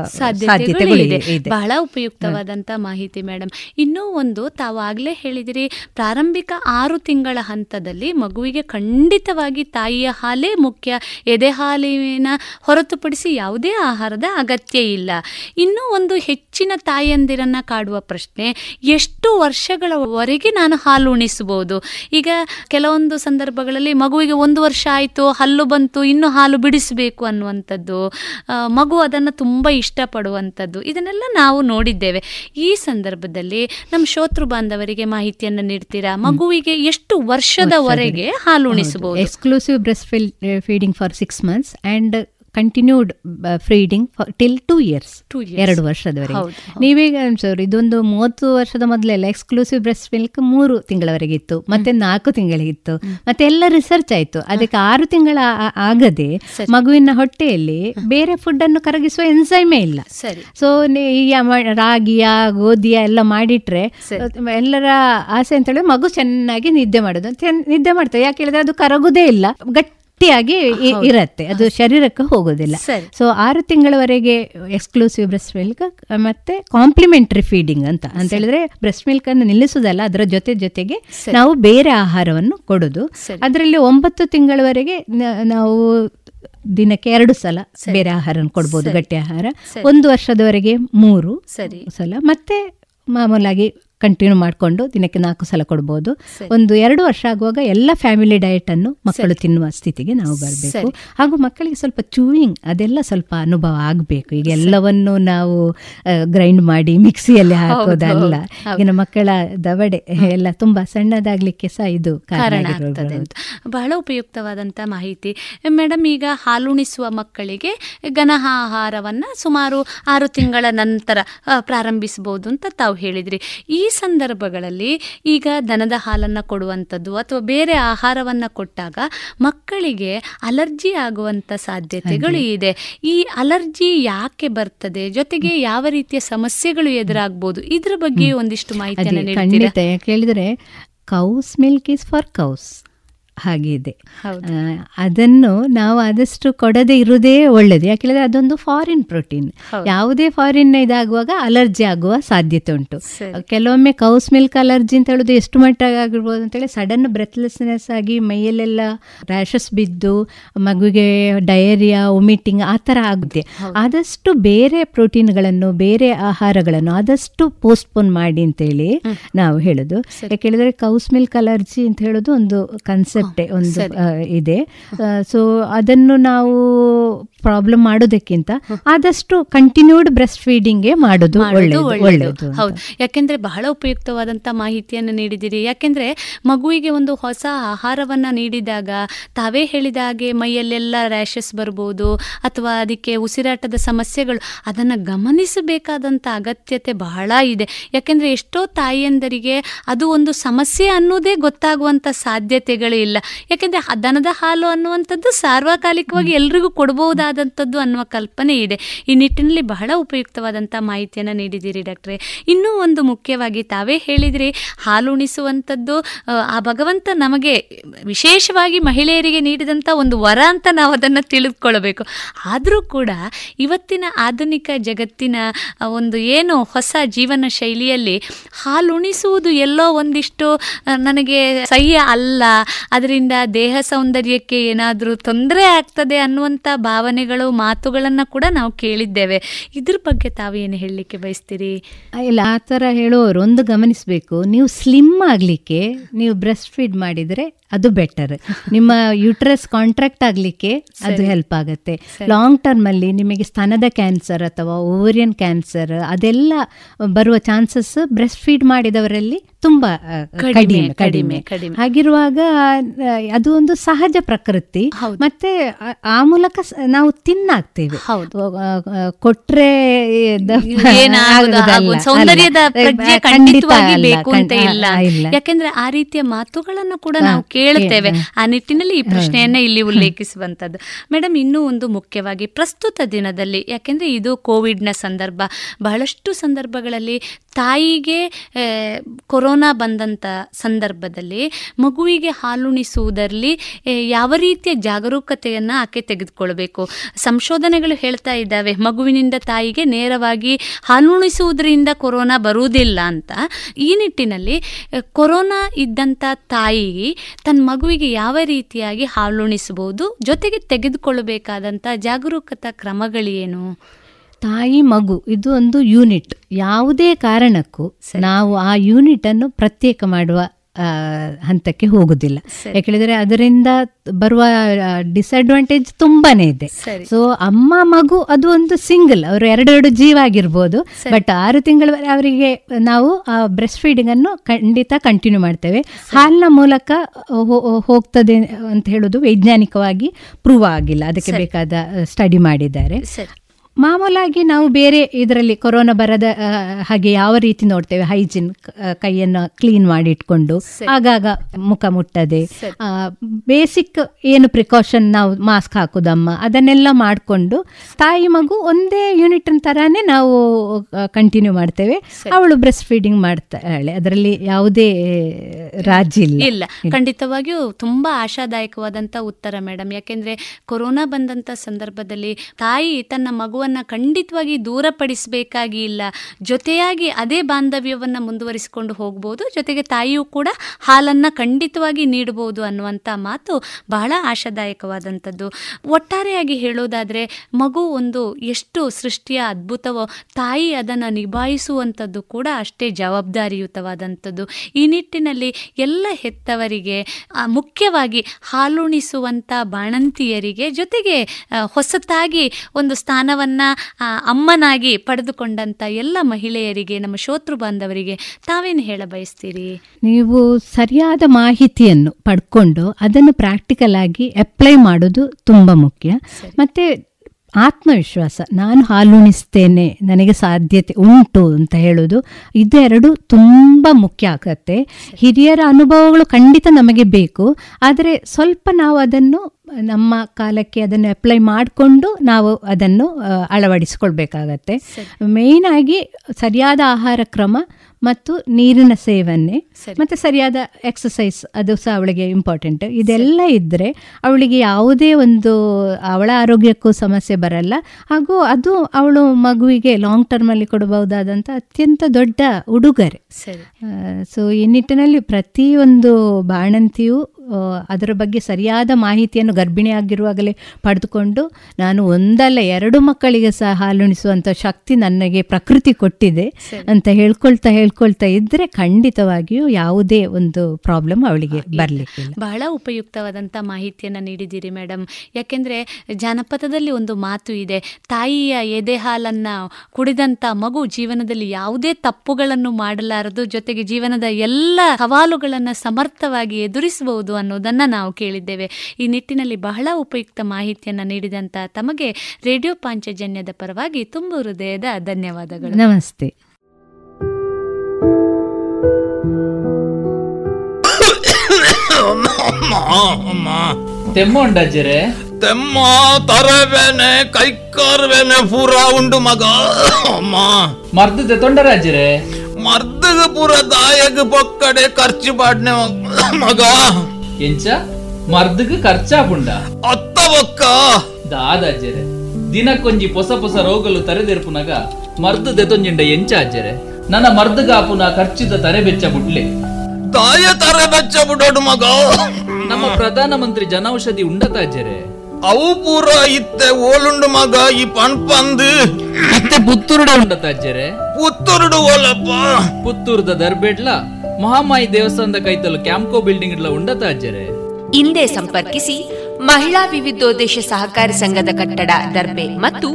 ಬಹಳ ಉಪಯುಕ್ತವಾದಂತ ಮಾಹಿತಿ ಮೇಡಮ್ ಇನ್ನೂ ಒಂದು ತಾವಾಗಲೇ ಆಗ್ಲೇ ಹೇಳಿದಿರಿ ಪ್ರಾರಂಭಿಕ ಆರು ತಿಂಗಳ ಹಂತದಲ್ಲಿ ಮಗುವಿಗೆ ಖಂಡಿತವಾಗಿ ತಾಯಿಯ ಹಾಲೇ ಮುಖ್ಯ. ಎದೆ ಹಾಲಿನ ಹೊರತುಪಡಿಸಿ ಯಾವುದೇ ಆಹಾರದ ಅಗತ್ಯ ಇಲ್ಲ. ಇನ್ನೂ ಒಂದು ಹೆಚ್ಚಿನ ತಾಯಂದಿರನ್ನ ಕಾಡುವ ಪ್ರಶ್ನೆ ಎಷ್ಟು ವರ್ಷಗಳವರೆಗೆ ನಾನು ಹಾಲು ಉಣಿಸಬಹುದು? ಈಗ ಕೆಲವೊಂದು ಸಂದರ್ಭಗಳಲ್ಲಿ ಮಗುವಿಗೆ ಒಂದು ವರ್ಷ ಆಯಿತು ಹಲ್ಲು ಬಂತು ಇನ್ನು ಹಾಲು ಬಿಡಿಸಬೇಕು ಅನ್ನುವಂಥದ್ದು ಮಗು ಅದನ್ನು ತುಂಬ ಇಷ್ಟಪಡುವಂಥದ್ದು. ಇದನ್ನೆಲ್ಲ ನಾವು ನೋಡಿದ್ದೇವೆ. ಈ ಸಂದರ್ಭದಲ್ಲಿ ನಮ್ಮ ಶೋತೃ ಬಾಂಧವರಿಗೆ ಮಾಹಿತಿಯನ್ನು ನೀಡ್ತೀರಾ? ಮಗುವಿಗೆ ಎಷ್ಟು ವರ್ಷದವರೆಗೆ ಹಾಲು ಉಣಿಸಬಹುದು
exclusive breastfeeding for six months and continued feeding till
two years Two
ಎರಡು ವರ್ಷದವರೆಗೆ. ನೀವೀಗ ಇದೊಂದು ಮೂವತ್ತು ವರ್ಷದ ಮೊದಲೆಲ್ಲ ಎಕ್ಸ್ಕ್ಲೂಸಿವ್ ಬ್ರೆಸ್ಟ್ ಮಿಲ್ಕ್ ಮೂರು ತಿಂಗಳವರೆಗೆ ಇತ್ತು ಮತ್ತೆ ನಾಲ್ಕು ತಿಂಗಳಿಗಿತ್ತು ಮತ್ತೆ ಎಲ್ಲ ರಿಸರ್ಚ್ ಆಯ್ತು. ಅದಕ್ಕೆ ಆರು ತಿಂಗಳ ಆಗದೆ ಮಗುವಿನ ಹೊಟ್ಟೆಯಲ್ಲಿ ಬೇರೆ ಫುಡ್ ಅನ್ನು ಕರಗಿಸುವ ಎನ್ಸೈಮೇ ಇಲ್ಲ. ಸೊ ರಾಗಿಯ ಗೋಧಿಯ ಎಲ್ಲ ಮಾಡಿಟ್ರೆ ಎಲ್ಲರ ಆಸೆ ಅಂತ ಹೇಳಿ ಮಗು ಚೆನ್ನಾಗಿ ನಿದ್ದೆ ಮಾಡೋದು ನಿದ್ದೆ ಮಾಡ್ತೇವೆ ಯಾಕೆ ಹೇಳಿದ್ರೆ ಅದು ಕರಗುದೇ ಇಲ್ಲ. ಗಟ್ಟಿಯಾಗಿ ಇರತ್ತೆ. ಅದು ಶರೀರಕ್ಕೆ ಹೋಗೋದಿಲ್ಲ. ಸೊ ಆರು ತಿಂಗಳವರೆಗೆ ಎಕ್ಸ್ಕ್ಲೂಸಿವ್ ಬ್ರೆಸ್ಟ್ ಮಿಲ್ಕ್ ಮತ್ತೆ ಕಾಂಪ್ಲಿಮೆಂಟರಿ ಫೀಡಿಂಗ್ ಅಂತ. ಅಂತ ಹೇಳಿದ್ರೆ ಬ್ರೆಸ್ಟ್ ಮಿಲ್ಕ್ ಅನ್ನು ನಿಲ್ಲಿಸೋದಲ್ಲ ಅದರ ಜೊತೆ ಜೊತೆಗೆ ನಾವು ಬೇರೆ ಆಹಾರವನ್ನು ಕೊಡೋದು. ಅದರಲ್ಲಿ ಒಂಬತ್ತು ತಿಂಗಳವರೆಗೆ ನಾವು ದಿನಕ್ಕೆ ಎರಡು ಸಲ ಬೇರೆ ಆಹಾರ ಕೊಡ್ಬೋದು ಗಟ್ಟಿ ಆಹಾರ. ಒಂದು ವರ್ಷದವರೆಗೆ ಮೂರು
ಸರಿ.
ಸಲ. ಮತ್ತೆ ಮಾಮೂಲಾಗಿ ಕಂಟಿನ್ಯೂ ಮಾಡಿಕೊಂಡು ದಿನಕ್ಕೆ ನಾಲ್ಕು ಸಲ ಕೊಡ್ಬೋದು. ಒಂದು ಎರಡು ವರ್ಷ ಆಗುವಾಗ ಎಲ್ಲ ಫ್ಯಾಮಿಲಿ ಡಯಟ್ ಅನ್ನು ಮಕ್ಕಳು ತಿನ್ನುವ ಸ್ಥಿತಿಗೆ ನಾವು ಬರಬೇಕು. ಹಾಗೂ ಮಕ್ಕಳಿಗೆ ಸ್ವಲ್ಪ ಚೂಯಿಂಗ್ ಅದೆಲ್ಲ ಸ್ವಲ್ಪ ಅನುಭವ ಆಗಬೇಕು. ಈಗ ಎಲ್ಲವನ್ನು ನಾವು ಗ್ರೈಂಡ್ ಮಾಡಿ ಮಿಕ್ಸಿಯಲ್ಲಿ ಹಾಕೋದಲ್ಲ. ಈಗಿನ ಮಕ್ಕಳ ದವಡೆ ಎಲ್ಲ ತುಂಬಾ ಸಣ್ಣದಾಗ್ಲಿಕ್ಕೆ ಸಹ ಇದು ಕಾರಣ
ಆಗ್ತದೆ ಬಹಳ ಉಪಯುಕ್ತವಾದಂಥ ಮಾಹಿತಿ. ಮೇಡಮ್ ಈಗ ಹಾಲುಣಿಸುವ ಮಕ್ಕಳಿಗೆ ಘನ ಆಹಾರವನ್ನು ಸುಮಾರು ಆರು ತಿಂಗಳ ನಂತರ ಪ್ರಾರಂಭಿಸಬಹುದು ಅಂತ ತಾವು ಹೇಳಿದ್ರಿ. ಈ ಸಂದರ್ಭಗಳಲ್ಲಿ ಈಗ ದನದ ಹಾಲನ್ನು ಕೊಡುವಂಥದ್ದು ಅಥವಾ ಬೇರೆ ಆಹಾರವನ್ನು ಕೊಟ್ಟಾಗ ಮಕ್ಕಳಿಗೆ ಅಲರ್ಜಿ ಆಗುವಂಥ ಸಾಧ್ಯತೆಗಳು ಇದೆ. ಈ ಅಲರ್ಜಿ ಯಾಕೆ ಬರ್ತದೆ? ಜೊತೆಗೆ ಯಾವ ರೀತಿಯ ಸಮಸ್ಯೆಗಳು ಎದುರಾಗ್ಬೋದು? ಇದ್ರ ಬಗ್ಗೆ ಒಂದಿಷ್ಟು ಮಾಹಿತಿಯನ್ನು
ಕೇಳಿದರೆ cow's milk is for cows ಹಾಗೆ ಇದೆ.
ಹೌದು.
ಆ, ಅದನ್ನು ನಾವು ಆದಷ್ಟು ಕೊಡದೆ ಇರುವುದೇ ಒಳ್ಳೇದು. ಯಾಕೆಂದ್ರೆ ಅದೊಂದು ಫಾರಿನ್ ಪ್ರೋಟೀನ್. ಯಾವುದೇ ಫಾರಿನ್ ಇದಾಗುವಾಗ ಅಲರ್ಜಿ ಆಗುವ ಸಾಧ್ಯತೆ ಉಂಟು. ಕೆಲವೊಮ್ಮೆ ಕೌಸ್ ಮಿಲ್ಕ್ ಅಲರ್ಜಿ ಅಂತ ಹೇಳೋದು ಎಷ್ಟು ಮಟ್ಟ ಆಗಿರ್ಬೋದು ಅಂತೇಳಿ ಸಡನ್ ಬ್ರೆತ್ಲೆಸ್ನೆಸ್ ಆಗಿ ಮೈಯಲ್ಲೆಲ್ಲ ರ್ಯಾಶಸ್ ಬಿದ್ದು ಮಗುವಿಗೆ ಡಯೇರಿಯಾ ಒಮಿಟಿಂಗ್ ಆ ಥರ ಆಗುತ್ತೆ. ಆದಷ್ಟು ಬೇರೆ ಪ್ರೋಟೀನ್ಗಳನ್ನು ಬೇರೆ ಆಹಾರಗಳನ್ನು ಆದಷ್ಟು ಪೋಸ್ಟ್ಪೋನ್ ಮಾಡಿ ಅಂತೇಳಿ ನಾವು ಹೇಳೋದು. ಯಾಕೆ ಹೇಳಿದ್ರೆ ಕೌಸ್ ಮಿಲ್ಕ್ ಅಲರ್ಜಿ ಅಂತ ಹೇಳೋದು ಒಂದು ಕನ್ಸೆಪ್ಟ್ ಕಾನ್ಸೆಪ್ಟೇ ಒಂದು ಇದೆ. ಸೊ ಅದನ್ನು ನಾವು ಪ್ರಾಬ್ಲಮ್ ಮಾಡೋದಕ್ಕಿಂತ ಆದಷ್ಟು ಕಂಟಿನ್ಯೂಡ್ ಬ್ರೆಸ್ಟ್ ಫೀಡಿಂಗ್ ಮಾಡೋದು ಒಳ್ಳೆಯದು
ಹೌದು. ಯಾಕೆಂದ್ರೆ ಬಹಳ ಉಪಯುಕ್ತವಾದಂತಹ ಮಾಹಿತಿಯನ್ನು ನೀಡಿದಿರಿ ಯಾಕೆಂದ್ರೆ ಮಗುವಿಗೆ ಒಂದು ಹೊಸ ಆಹಾರವನ್ನ ನೀಡಿದಾಗ ತಾವೇ ಹೇಳಿದ ಹಾಗೆ ಮೈಯಲ್ಲೆಲ್ಲ ರ್ಯಾಷಸ್ ಬರ್ಬೋದು ಅಥವಾ ಅದಕ್ಕೆ ಉಸಿರಾಟದ ಸಮಸ್ಯೆಗಳು ಅದನ್ನು ಗಮನಿಸಬೇಕಾದಂಥ ಅಗತ್ಯತೆ ಬಹಳ ಇದೆ. ಯಾಕೆಂದ್ರೆ ಎಷ್ಟೋ ತಾಯಿಯಂದರಿಗೆ ಅದು ಒಂದು ಸಮಸ್ಯೆ ಅನ್ನೋದೇ ಗೊತ್ತಾಗುವಂಥ ಸಾಧ್ಯತೆಗಳು ಇಲ್ಲ. ಯಾಕೆಂದ್ರೆ ದನದ ಹಾಲು ಅನ್ನುವಂಥದ್ದು ಸಾರ್ವಕಾಲಿಕವಾಗಿ ಎಲ್ರಿಗೂ ಕೊಡಬಹುದಾದಂಥದ್ದು ಅನ್ನುವ ಕಲ್ಪನೆ ಇದೆ. ಈ ನಿಟ್ಟಿನಲ್ಲಿ ಬಹಳ ಉಪಯುಕ್ತವಾದಂಥ ಮಾಹಿತಿಯನ್ನು ನೀಡಿದ್ದೀರಿ ಡಾಕ್ಟ್ರೆ. ಇನ್ನೂ ಒಂದು ಮುಖ್ಯವಾಗಿ ತಾವೇ ಹೇಳಿದ್ರಿ ಹಾಲುಣಿಸುವಂಥದ್ದು ಆ, ಆ ಭಗವಂತ ನಮಗೆ ವಿಶೇಷವಾಗಿ ಮಹಿಳೆಯರಿಗೆ ನೀಡಿದಂಥ ಒಂದು ವರ ಅಂತ ನಾವು ಅದನ್ನು ತಿಳಿದುಕೊಳ್ಳಬೇಕು. ಆದರೂ ಕೂಡ ಇವತ್ತಿನ ಆಧುನಿಕ ಜಗತ್ತಿನ ಒಂದು ಏನು ಹೊಸ ಜೀವನ ಶೈಲಿಯಲ್ಲಿ ಹಾಲುಣಿಸುವುದು ಎಲ್ಲೋ ಒಂದಿಷ್ಟು ನನಗೆ ಸಹ್ಯ ಅಲ್ಲ ಅದರಿಂದ ದೇಹ ಸೌಂದರ್ಯಕ್ಕೆ ಏನಾದರೂ ತೊಂದರೆ ಆಗ್ತದೆ ಅನ್ನುವಂಥ ಭಾವನೆಗಳು, ಮಾತುಗಳನ್ನು ಕೂಡ ನಾವು ಕೇಳಿದ್ದೇವೆ. ಇದ್ರ ಬಗ್ಗೆ ತಾವೇನು ಹೇಳಲಿಕ್ಕೆ ಬಯಸ್ತೀರಿ?
ಇಲ್ಲ, ಆ ಥರ ಹೇಳೋರು ಒಂದು ಗಮನಿಸಬೇಕು. ನೀವು ಸ್ಲಿಮ್ ಆಗಲಿಕ್ಕೆ, ನೀವು ಬ್ರೆಸ್ಟ್ ಫೀಡ್ ಮಾಡಿದರೆ ಅದು ಬೆಟರ್ ನಿಮ್ಮ ಯುಟ್ರೆಸ್ ಕಾಂಟ್ರಾಕ್ಟ್ ಆಗಲಿಕ್ಕೆ ಅದು ಹೆಲ್ಪ್ ಆಗುತ್ತೆ. ಲಾಂಗ್ ಟರ್ಮ್ ಅಲ್ಲಿ ನಿಮಗೆ ಸ್ತನದ ಕ್ಯಾನ್ಸರ್ ಅಥವಾ ಓವರಿಯನ್ ಕ್ಯಾನ್ಸರ್ ಅದೆಲ್ಲ ಬರುವ ಚಾನ್ಸಸ್ ಬ್ರೆಸ್ಟ್ ಫೀಡ್ ಮಾಡಿದವರಲ್ಲಿ ತುಂಬಾ
ಕಡಿಮೆ,
ಕಡಿಮೆ. ಹಾಗಿರುವಾಗ ಅದು ಒಂದು ಸಹಜ ಪ್ರಕೃತಿ. ಮತ್ತೆ ಆ- ಮೂಲಕ ನಾವು ತಿನ್ನಾಗ್ತೇವೆ. ಕೊಟ್ರೆ.
ಸೌಂದರ್ಯದ ಯಾಕೆಂದ್ರೆ ಆ ರೀತಿಯ ಮಾತುಗಳನ್ನು ಕೂಡ ನಾವು ಕೇಳುತ್ತೇವೆ. ಆ ನಿಟ್ಟಿನಲ್ಲಿ ಈ ಪ್ರಶ್ನೆಯನ್ನ ಇಲ್ಲಿ ಉಲ್ಲೇಖಿಸುವಂತದ್ದು ಮೇಡಮ್ ಇನ್ನೂ ಒಂದು ಮುಖ್ಯವಾಗಿ ಪ್ರಸ್ತುತ ದಿನದಲ್ಲಿ ಯಾಕೆಂದ್ರೆ ಇದು ಕೋವಿಡ್ನ ಸಂದರ್ಭ ಬಹಳಷ್ಟು ಸಂದರ್ಭಗಳಲ್ಲಿ ತಾಯಿಗೆ ಕೊರೋನಾ ಬಂದಂಥ ಸಂದರ್ಭದಲ್ಲಿ ಮಗುವಿಗೆ ಹಾಲುಣಿಸುವುದರಲ್ಲಿ ಯಾವ ರೀತಿಯ ಜಾಗರೂಕತೆಯನ್ನು ಆಕೆ ತೆಗೆದುಕೊಳ್ಬೇಕು? ಸಂಶೋಧನೆಗಳು ಹೇಳ್ತಾ ಇದ್ದಾವೆ, ಮಗುವಿನಿಂದ ತಾಯಿಗೆ ನೇರವಾಗಿ ಹಾಲುಣಿಸುವುದರಿಂದ ಕೊರೋನಾ ಬರುವುದಿಲ್ಲ ಅಂತ. ಈ ನಿಟ್ಟಿನಲ್ಲಿ ಕೊರೋನಾ ಇದ್ದಂಥ ತಾಯಿ ತನ್ನ ಮಗುವಿಗೆ ಯಾವ ರೀತಿಯಾಗಿ ಹಾಲುಣಿಸಬಹುದು? ಜೊತೆಗೆ ತೆಗೆದುಕೊಳ್ಳಬೇಕಾದಂಥ ಜಾಗರೂಕತಾ ಕ್ರಮಗಳೇನು?
ತಾಯಿ ಮಗು ಇದು ಒಂದು ಯೂನಿಟ್. ಯಾವುದೇ ಕಾರಣಕ್ಕೂ ನಾವು ಆ ಯೂನಿಟ್ ಅನ್ನು ಪ್ರತ್ಯೇಕ ಮಾಡುವ ಹಂತಕ್ಕೆ ಹೋಗುದಿಲ್ಲ. ಯಾಕೆಳಿದ್ರೆ ಅದರಿಂದ ಬರುವ ಡಿಸ್ಅಡ್ವಾಂಟೇಜ್ ತುಂಬಾನೇ ಇದೆ. ಸೊ ಅಮ್ಮ ಮಗು ಅದು ಒಂದು ಸಿಂಗಲ್ ಅವರು ಎರಡೆರಡು ಜೀವ ಆಗಿರ್ಬೋದು. ಬಟ್ ಆರು ತಿಂಗಳವರೆ ಅವರಿಗೆ ನಾವು ಆ ಬ್ರೆಸ್ಟ್ ಫೀಡಿಂಗ್ ಅನ್ನು ಖಂಡಿತ ಕಂಟಿನ್ಯೂ ಮಾಡ್ತೇವೆ. ಹಾಲಿನ ಮೂಲಕ ಹೋಗ್ತದೆ ಅಂತ ಹೇಳೋದು ವೈಜ್ಞಾನಿಕವಾಗಿ ಪ್ರೂವ್ ಆಗಿಲ್ಲ. ಅದಕ್ಕೆ ಬೇಕಾದ ಸ್ಟಡಿ ಮಾಡಿದ್ದಾರೆ. ಮಾಮೂಲಾಗಿ ನಾವು ಬೇರೆ ಇದರಲ್ಲಿ ಕೊರೋನಾ ಬರದ ಹಾಗೆ ಯಾವ ರೀತಿ ನೋಡ್ತೇವೆ? ಹೈಜಿನ್ ಕೈಯನ್ನು ಕ್ಲೀನ್ ಮಾಡಿ ಇಟ್ಕೊಂಡು ಆಗಾಗ ಮುಖ ಮುಟ್ಟದೆ. ಬೇಸಿಕ್ ಏನು ಪ್ರಿಕಾಷನ್ ನಾವು ಮಾಸ್ಕ್ ಹಾಕುದಮ್ಮ ಅದನ್ನೆಲ್ಲ ಮಾಡಿಕೊಂಡು ತಾಯಿ ಮಗು ಒಂದೇ ಯೂನಿಟ್ ತರಾನೇ ನಾವು ಕಂಟಿನ್ಯೂ ಮಾಡ್ತೇವೆ. ಅವಳು ಬ್ರೆಸ್ಟ್ ಫೀಡಿಂಗ್ ಮಾಡ್ತಾಳೆ. ಅದರಲ್ಲಿ ಯಾವುದೇ ರಾಜಿ ಇಲ್ಲ.
ಇಲ್ಲ. ಖಂಡಿತವಾಗಿಯೂ ತುಂಬಾ ಆಶಾದಾಯಕವಾದಂತ ಉತ್ತರ ಮೇಡಮ್. ಯಾಕೆಂದ್ರೆ ಕೊರೋನಾ ಬಂದಂತ ಸಂದರ್ಭದಲ್ಲಿ ತಾಯಿ ತನ್ನ ಮಗುವನ್ನ ಖಂಡಿತವಾಗಿ ದೂರಪಡಿಸಬೇಕಾಗಿ ಇಲ್ಲ. ಜೊತೆಯಾಗಿ ಅದೇ ಬಾಂಧವ್ಯವನ್ನ ಮುಂದುವರಿಸಿಕೊಂಡು ಹೋಗ್ಬೋದು. ಜೊತೆಗೆ ತಾಯಿಯೂ ಕೂಡ ಹಾಲನ್ನ ಖಂಡಿತವಾಗಿ ನೀಡಬಹುದು ಅನ್ನುವಂಥ ಮಾತು ಬಹಳ ಆಶಾದಾಯಕವಾದಂಥದ್ದು. ಒಟ್ಟಾರೆಯಾಗಿ ಹೇಳೋದಾದ್ರೆ, ಮಗು ಒಂದು ಎಷ್ಟು ಸೃಷ್ಟಿಯ ಅದ್ಭುತವೋ, ತಾಯಿ ಅದನ್ನು ನಿಭಾಯಿಸುವಂಥದ್ದು ಕೂಡ ಅಷ್ಟೇ ಜವಾಬ್ದಾರಿಯುತವಾದಂಥದ್ದು. ಈ ನಿಟ್ಟಿನಲ್ಲಿ ಎಲ್ಲ ಹೆತ್ತವರಿಗೆ ಮುಖ್ಯವಾಗಿ ಹಾಲುಣಿಸುವಂಥ ಬಾಣಂತಿಯರಿಗೆ ಜೊತೆಗೆ ಹೊಸತಾಗಿ ಒಂದು ಸ್ಥಾನವನ್ನ ಆ, ಅಮ್ಮನಾಗಿ ಪಡೆದುಕೊಂಡಂತ ಎಲ್ಲ ಮಹಿಳೆಯರಿಗೆ ನಮ್ಮ ಶೋತೃ ಬಾಂಧವರಿಗೆ ತಾವೇನು ಹೇಳ ಬಯಸ್ತೀರಿ?
ನೀವು ಸರಿಯಾದ ಮಾಹಿತಿಯನ್ನು ಪಡ್ಕೊಂಡು ಅದನ್ನು ಪ್ರಾಕ್ಟಿಕಲ್ ಆಗಿ ಅಪ್ಲೈ ಮಾಡೋದು ತುಂಬಾ ಮುಖ್ಯ. ಮತ್ತೆ ಆತ್ಮವಿಶ್ವಾಸ. ನಾನು ಹಾಲುಣಿಸ್ತೇನೆ ನನಗೆ ಸಾಧ್ಯತೆ ಉಂಟು ಅಂತ ಹೇಳೋದು ಇದೆರಡು ತುಂಬ ಮುಖ್ಯ ಆಗತ್ತೆ. ಹಿರಿಯರ ಅನುಭವಗಳು ಖಂಡಿತ ನಮಗೆ ಬೇಕು. ಆದರೆ ಸ್ವಲ್ಪ ನಾವು ಅದನ್ನು ನಮ್ಮ ಕಾಲಕ್ಕೆ ಅದನ್ನು ಅಪ್ಲೈ ಮಾಡಿಕೊಂಡು ನಾವು ಅದನ್ನು ಅಳವಡಿಸಿಕೊಳ್ಬೇಕಾಗತ್ತೆ. ಮೇಯ್ನಾಗಿ ಸರಿಯಾದ ಆಹಾರ ಕ್ರಮ ಮತ್ತು ನೀರಿನ ಸೇವನೆ ಮತ್ತೆ ಸರಿಯಾದ ಎಕ್ಸಸೈಸ್ ಅದು ಸಹ ಅವಳಿಗೆ ಇಂಪಾರ್ಟೆಂಟ್ ಇದೆಲ್ಲ ಇದ್ದರೆ ಅವಳಿಗೆ ಯಾವುದೇ ಒಂದು ಅವಳ ಆರೋಗ್ಯಕ್ಕೂ ಸಮಸ್ಯೆ ಬರಲ್ಲ. ಹಾಗೂ ಅದು ಅವಳು ಮಗುವಿಗೆ ಲಾಂಗ್ ಟರ್ಮಲ್ಲಿ ಕೊಡಬಹುದಾದಂಥ ಅತ್ಯಂತ ದೊಡ್ಡ ಉಡುಗೊರೆ. ಸೊ ಈ ನಿಟ್ಟಿನಲ್ಲಿ ಪ್ರತಿಯೊಂದು ಬಾಣಂತಿಯು ಅದರ ಬಗ್ಗೆ ಸರಿಯಾದ ಮಾಹಿತಿಯನ್ನು ಗರ್ಭಿಣಿ ಆಗಿರುವಾಗಲೇ ಪಡೆದುಕೊಂಡು ನಾನು ಒಂದಲ್ಲ ಎರಡು ಮಕ್ಕಳಿಗೆ ಸಹ ಹಾಲುಣಿಸುವಂಥ ಶಕ್ತಿ ನನಗೆ ಪ್ರಕೃತಿ ಕೊಟ್ಟಿದೆ ಅಂತ ಹೇಳ್ಕೊಳ್ತಾ ಹೇಳ್ಕೊಳ್ತಾ ಇದ್ರೆ ಖಂಡಿತವಾಗಿಯೂ ಯಾವುದೇ ಒಂದು ಪ್ರಾಬ್ಲಮ್ ಅವಳಿಗೆ ಬರಲಿ
ಬಹಳ ಉಪಯುಕ್ತವಾದಂಥ ಮಾಹಿತಿಯನ್ನು ನೀಡಿದ್ದೀರಿ ಮೇಡಮ್ ಯಾಕೆಂದರೆ ಜಾನಪದದಲ್ಲಿ ಒಂದು ಮಾತು ಇದೆ ತಾಯಿಯ ಎದೆ ಹಾಲನ್ನು ಕುಡಿದಂಥ ಮಗು ಜೀವನದಲ್ಲಿ ಯಾವುದೇ ತಪ್ಪುಗಳನ್ನು ಮಾಡಲಾರದು ಜೊತೆಗೆ ಜೀವನದ ಎಲ್ಲ ಸವಾಲುಗಳನ್ನು ಸಮರ್ಥವಾಗಿ ಎದುರಿಸಬಹುದು ಅನ್ನೋದನ್ನು ನಾವು ಕೇಳಿದ್ದೇವೆ. ಈ ನಿಟ್ಟಿನಲ್ಲಿ ಬಹಳ ಉಪಯುಕ್ತ ಮಾಹಿತಿಯನ್ನು ನೀಡಿದಂಥ ತಮಗೆ ರೇಡಿಯೋ ಪಾಂಚಜನ್ಯದ ಪರವಾಗಿ ತುಂಬ ಹೃದಯದ ಧನ್ಯವಾದಗಳು.
ನಮಸ್ತೆ.
ತೆಮ್ಮ ಉಂಡಜ್ಜರೆ
ತೆಮ್ಮ ತರಬೇನೆ ಕೈಕಾರ್ಬೇನೆ ಪೂರ ಉಂಡು ಮಗ. ಅಮ್ಮ
ಮರ್ದದ ತೊಂಡರಾಜ್ಜರೆ
ಮರ್ದಗ ಪೂರ ದಾಯಗ ಪೊಕ್ಕಡೆ ಖರ್ಚು ಪಾಡ್ನೆ ಮಗ.
ಎಂಚ? ಮರ್ದಗ್ ಖರ್ಚಾಪುಂಡ
ಅತ್ತ ಒಕ್ಕ
ದಾದಾಜ್ಜರೆ ದಿನಕ್ಕೊಂಜಿ ಪೊಸ ಪೊಸ ರೋಗಲು ತರೆದೆರ್ಪುನಗ ಮರ್ದು ದೆತೊಂಜಿಂಡ ಎಂಚ ಅಜ್ಜರೆ? ನನ್ನ ಮರ್ದಗಾಪುನ ಖರ್ಚಿದ ತರೆ ಬೆಚ್ಚ ಬುಡ್ಲೆ
ದಾಯ ತರ ಬೆಚ್ಚ ಬಿಡೋಡು ಮಗ.
ನಮ್ಮ ಪ್ರಧಾನ ಮಂತ್ರಿ ಜನೌಷಧಿ ಉಂಡತ ಅಜ್ಜರೆ
ಅವು ಪೂರ ಇತ್ತೆ ಓಲುಂಡು ಮಗ ಈ ಪಂಪಂದು
ಮತ್ತೆ ಪುತ್ತೂರುಡ ಉಂಡತ ಅಜ್ಜರೆ
ಪುತ್ತೂರುಡು ಓಲಪ್ಪ.
ಪುತ್ತೂರ್ದ ದರ್ಬೇಡ್ಲ ಮಹಾಮಾಯಿ ದೇವಸ್ಥಾನದ ಕೈತಲು ಕ್ಯಾಂಪ್ಕೋ ಬಿಲ್ಡಿಂಗ್ ಇಡ್ಲ ಉಂಡತ ಅಜ್ಜರೆ
ಹಿಂದೆ ಸಂಪರ್ಕಿಸಿ ಮಹಿಳಾ ವಿವಿಧೋದ್ದೇಶ ಸಹಕಾರಿ ಸಂಘದ ಕಟ್ಟಡ ದರ್ಬೆ ಮತ್ತು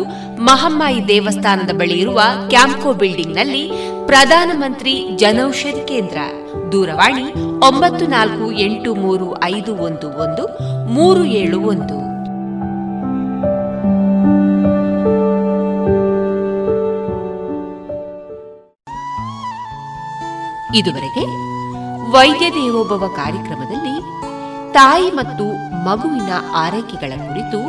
ಮಹಮ್ಮಾಯಿ ದೇವಸ್ಥಾನದ ಬಳಿ ಇರುವ ಕ್ಯಾಂಪ್ಕೋ ಬಿಲ್ಡಿಂಗ್ನಲ್ಲಿ ಪ್ರಧಾನಮಂತ್ರಿ ಜನೌಷಧಿ ಕೇಂದ್ರ. ದೂರವಾಣಿ ಒಂಬತ್ತು ನಾಲ್ಕು ಎಂಟು ಮೂರು ಐದು ಒಂದು ಒಂದು, ಮೂರು ಏಳು ಒಂದು. ಇದುವರೆಗೆ ವೈದ್ಯ ದೇವೋಭವ ಕಾರ್ಯಕ್ರಮದಲ್ಲಿ ತಾಯಿ ಮತ್ತು ಮಗುವಿನ ಆರೈಕೆಗಳ ಕುರಿತು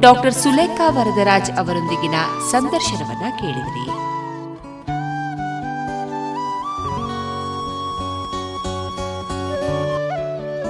ಡಾಕ್ಟರ್ ಸುಲೇಖಾ ವರದರಾಜ್ ಅವರೊಂದಿಗಿನ ಸಂದರ್ಶನವನ್ನ ಕೇಳಿದಿರಿ.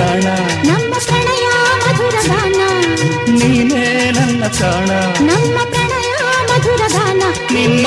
ಪ್ರಾಣ
ನಮ್ಮ ಪ್ರಣಯ ಮಧುರ ಗಾನ.
ನೀನೇ ನನ್ನ ಪ್ರಾಣ
ನಮ್ಮ ಪ್ರಣಯ ಮಧುರ ಗಾನ.
ನಿನ್ನ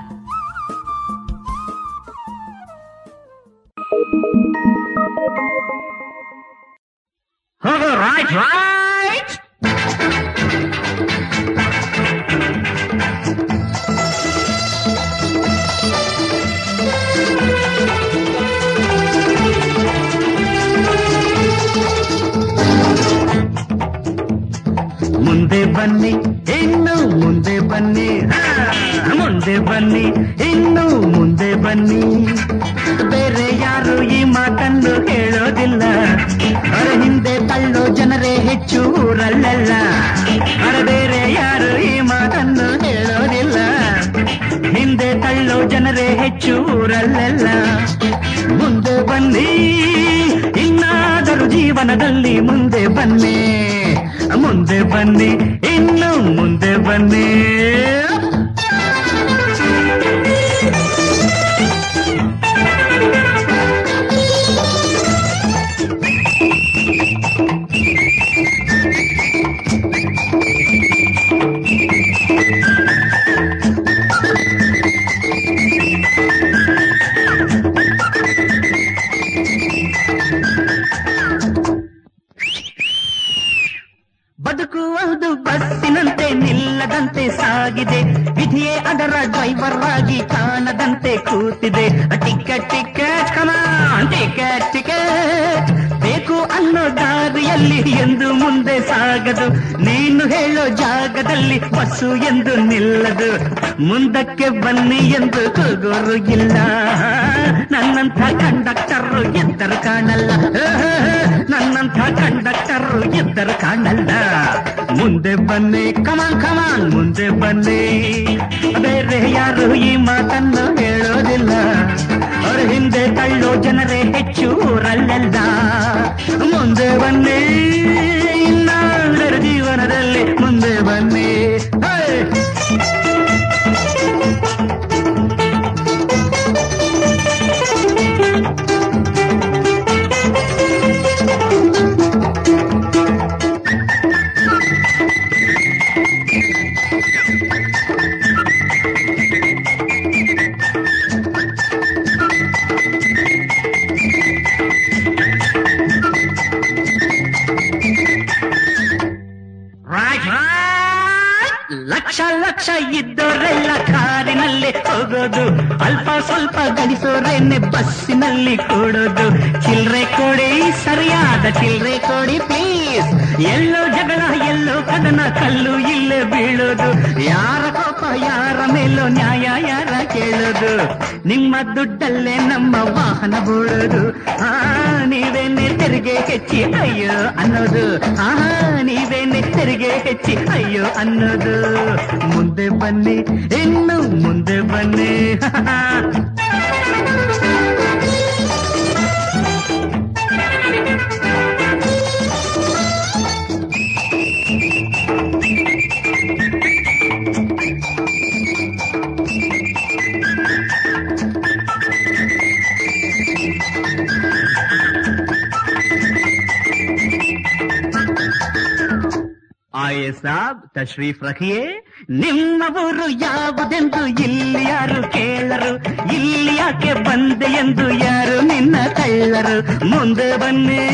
ವೃಂದಕ್ಕೆ ಬನ್ನಿ ಎಂದು ಕೂಗೋರು ಇಲ್ಲ. ನನ್ನಂಥ ಕಂಡಕ್ಟರು ಎದ್ದರು ಕಾಣಲ್ಲ. ನನ್ನಂತ ಕಂಡಕ್ಟರ್ ಎದ್ದರು ಕಾಣಲ್ಲ. ಮುಂದೆ ಬನ್ನಿ ಕಮಾನ್ ಕಮಾನ್ ಮುಂದೆ ಬನ್ನಿ. ಬೇರೆ ಯಾರು ಈ ಮಾತನ್ನು ಹೇಳೋದಿಲ್ಲ. ಅವ್ರ ಹಿಂದೆ ತಳ್ಳೋ ಜನರೇ ಹೆಚ್ಚು
ದುಡ್ಡಲ್ಲೇ ನಮ್ಮ ವಾಹನ ಬೋಳೋದು. ಆ, ನೀವೇನೆ ತೆರಿಗೆ ಹೆಚ್ಚಿ, ಅಯ್ಯೋ, ಅನ್ನೋದು. ಆ, ನೀವೇನೆ ತೆರಿಗೆ ಹೆಚ್ಚಿ, ಅಯ್ಯೋ, ಅನ್ನೋದು. ಮುಂದೆ ಬನ್ನಿ. ಸಾಬ್ ಪ್ರಖಿಯೇ ರಖಿಯೇ ನಿಮ್ಮ ಊರು ಯಾವುದೆಂದು ಇಲ್ಲಿ ಯಾರು ಕೇಳರು? ಇಲ್ಲಿ ಯಾಕೆ ಬಂದೆ ಎಂದು ಯಾರು ನಿನ್ನ ಕಳ್ಳರು ಮುಂದೆ ಬನ್ನಿ,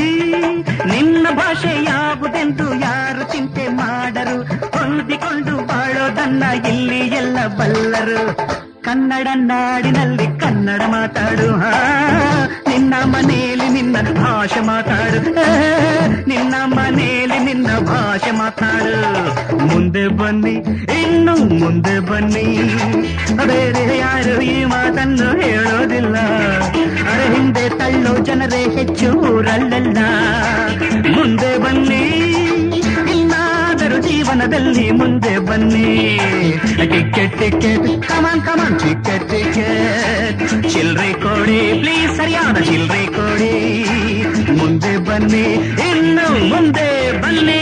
ನಿನ್ನ ಭಾಷೆ ಯಾವುದೆಂದು ಯಾರು ಚಿಂತೆ ಮಾಡರು? ಹೊಂದಿಕೊಂಡು ಬಾಳೋದನ್ನ ಇಲ್ಲಿ ಎಲ್ಲ ಬಲ್ಲರು. ಕನ್ನಡ ನಾಡಿನಲ್ಲಿ ಕನ್ನಡ ಮಾತಾಡು, ಹಾ. ನಿನ್ನ ಮನೆಯಲ್ಲಿ ನಿನ್ನ ಭಾಷೆ ಮಾತಾಡು ನಿನ್ನ ಮನೆಯಲ್ಲಿ ನಿನ್ನ ಭಾಷೆ ಮಾತಾಡು. ಮುಂದೆ ಬನ್ನಿ, ಇನ್ನು ಮುಂದೆ ಬನ್ನಿ. ಬೇರೆ ಯಾರು ಈ ಮಾತನ್ನು ಹೇಳೋದಿಲ್ಲ. ಅರೆ ಹಿಂದೆ ತಳ್ಳೋ ಜನರೇ ಹೆಚ್ಚು ಊರಲ್ಲೆಲ್ಲ. ಮುಂದೆ ಬನ್ನಿ, ಇನ್ನಾದರೂ ಜೀವನದಲ್ಲಿ ಮುಂದೆ ಬನ್ನಿ. Ticket ticket come on come on ticket ticket ಚಿಲ್ರೆ ಕೊಡಿ ಪ್ಲೀಸ್ ಸರಿಯಾದ ಚಿಲ್ರೆ ಕೊಡಿ. ಮುಂದೆ ಬನ್ನಿ, ಇನ್ನು ಮುಂದೆ ಬನ್ನಿ.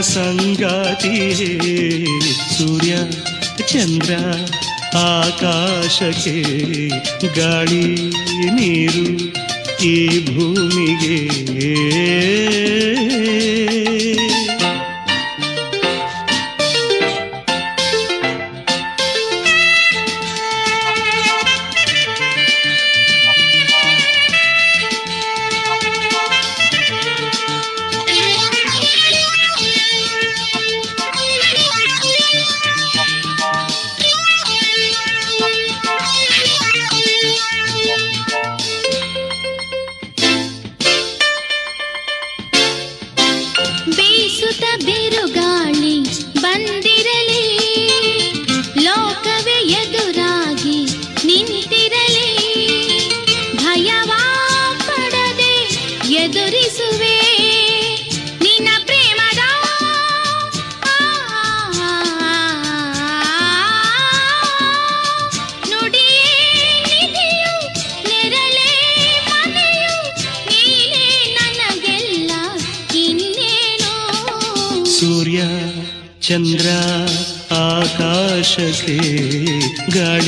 ಸಂಗಾತಿಯೇ ಸೂರ್ಯ ಚಂದ್ರ ಆಕಾಶಕ್ಕೆ ಗಾಳಿ ನೀರು.
ಗಾಳಿ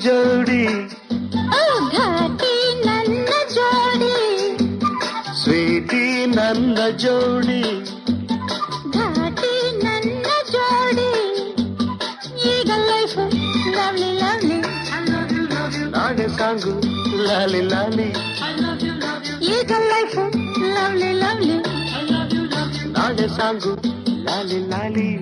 ಜೋಡಿ
ಘಾಟಿ ನನ್ನ ಜೋಡಿ.
ಸ್ವೀಟಿ ನನ್ನ ಜೋಡಿ.
ಘಾಟಿ ನನ್ನ ಜೋಡಿ. ಈಗ ಲೈಫ್ ಲವ್ಲಿ ಲವ್ಲಿ
ನಾಳೆ ಸಾಂಗು ಲಾಲಿ ಲಾಲಿ.
ಈಗ ಲೈಫ್ ಲವ್ಲಿ ಲವ್ಲಿ
ನಾಳೆ ಸಾಂಗು ಲಾಲಿ ಲಾಲಿ.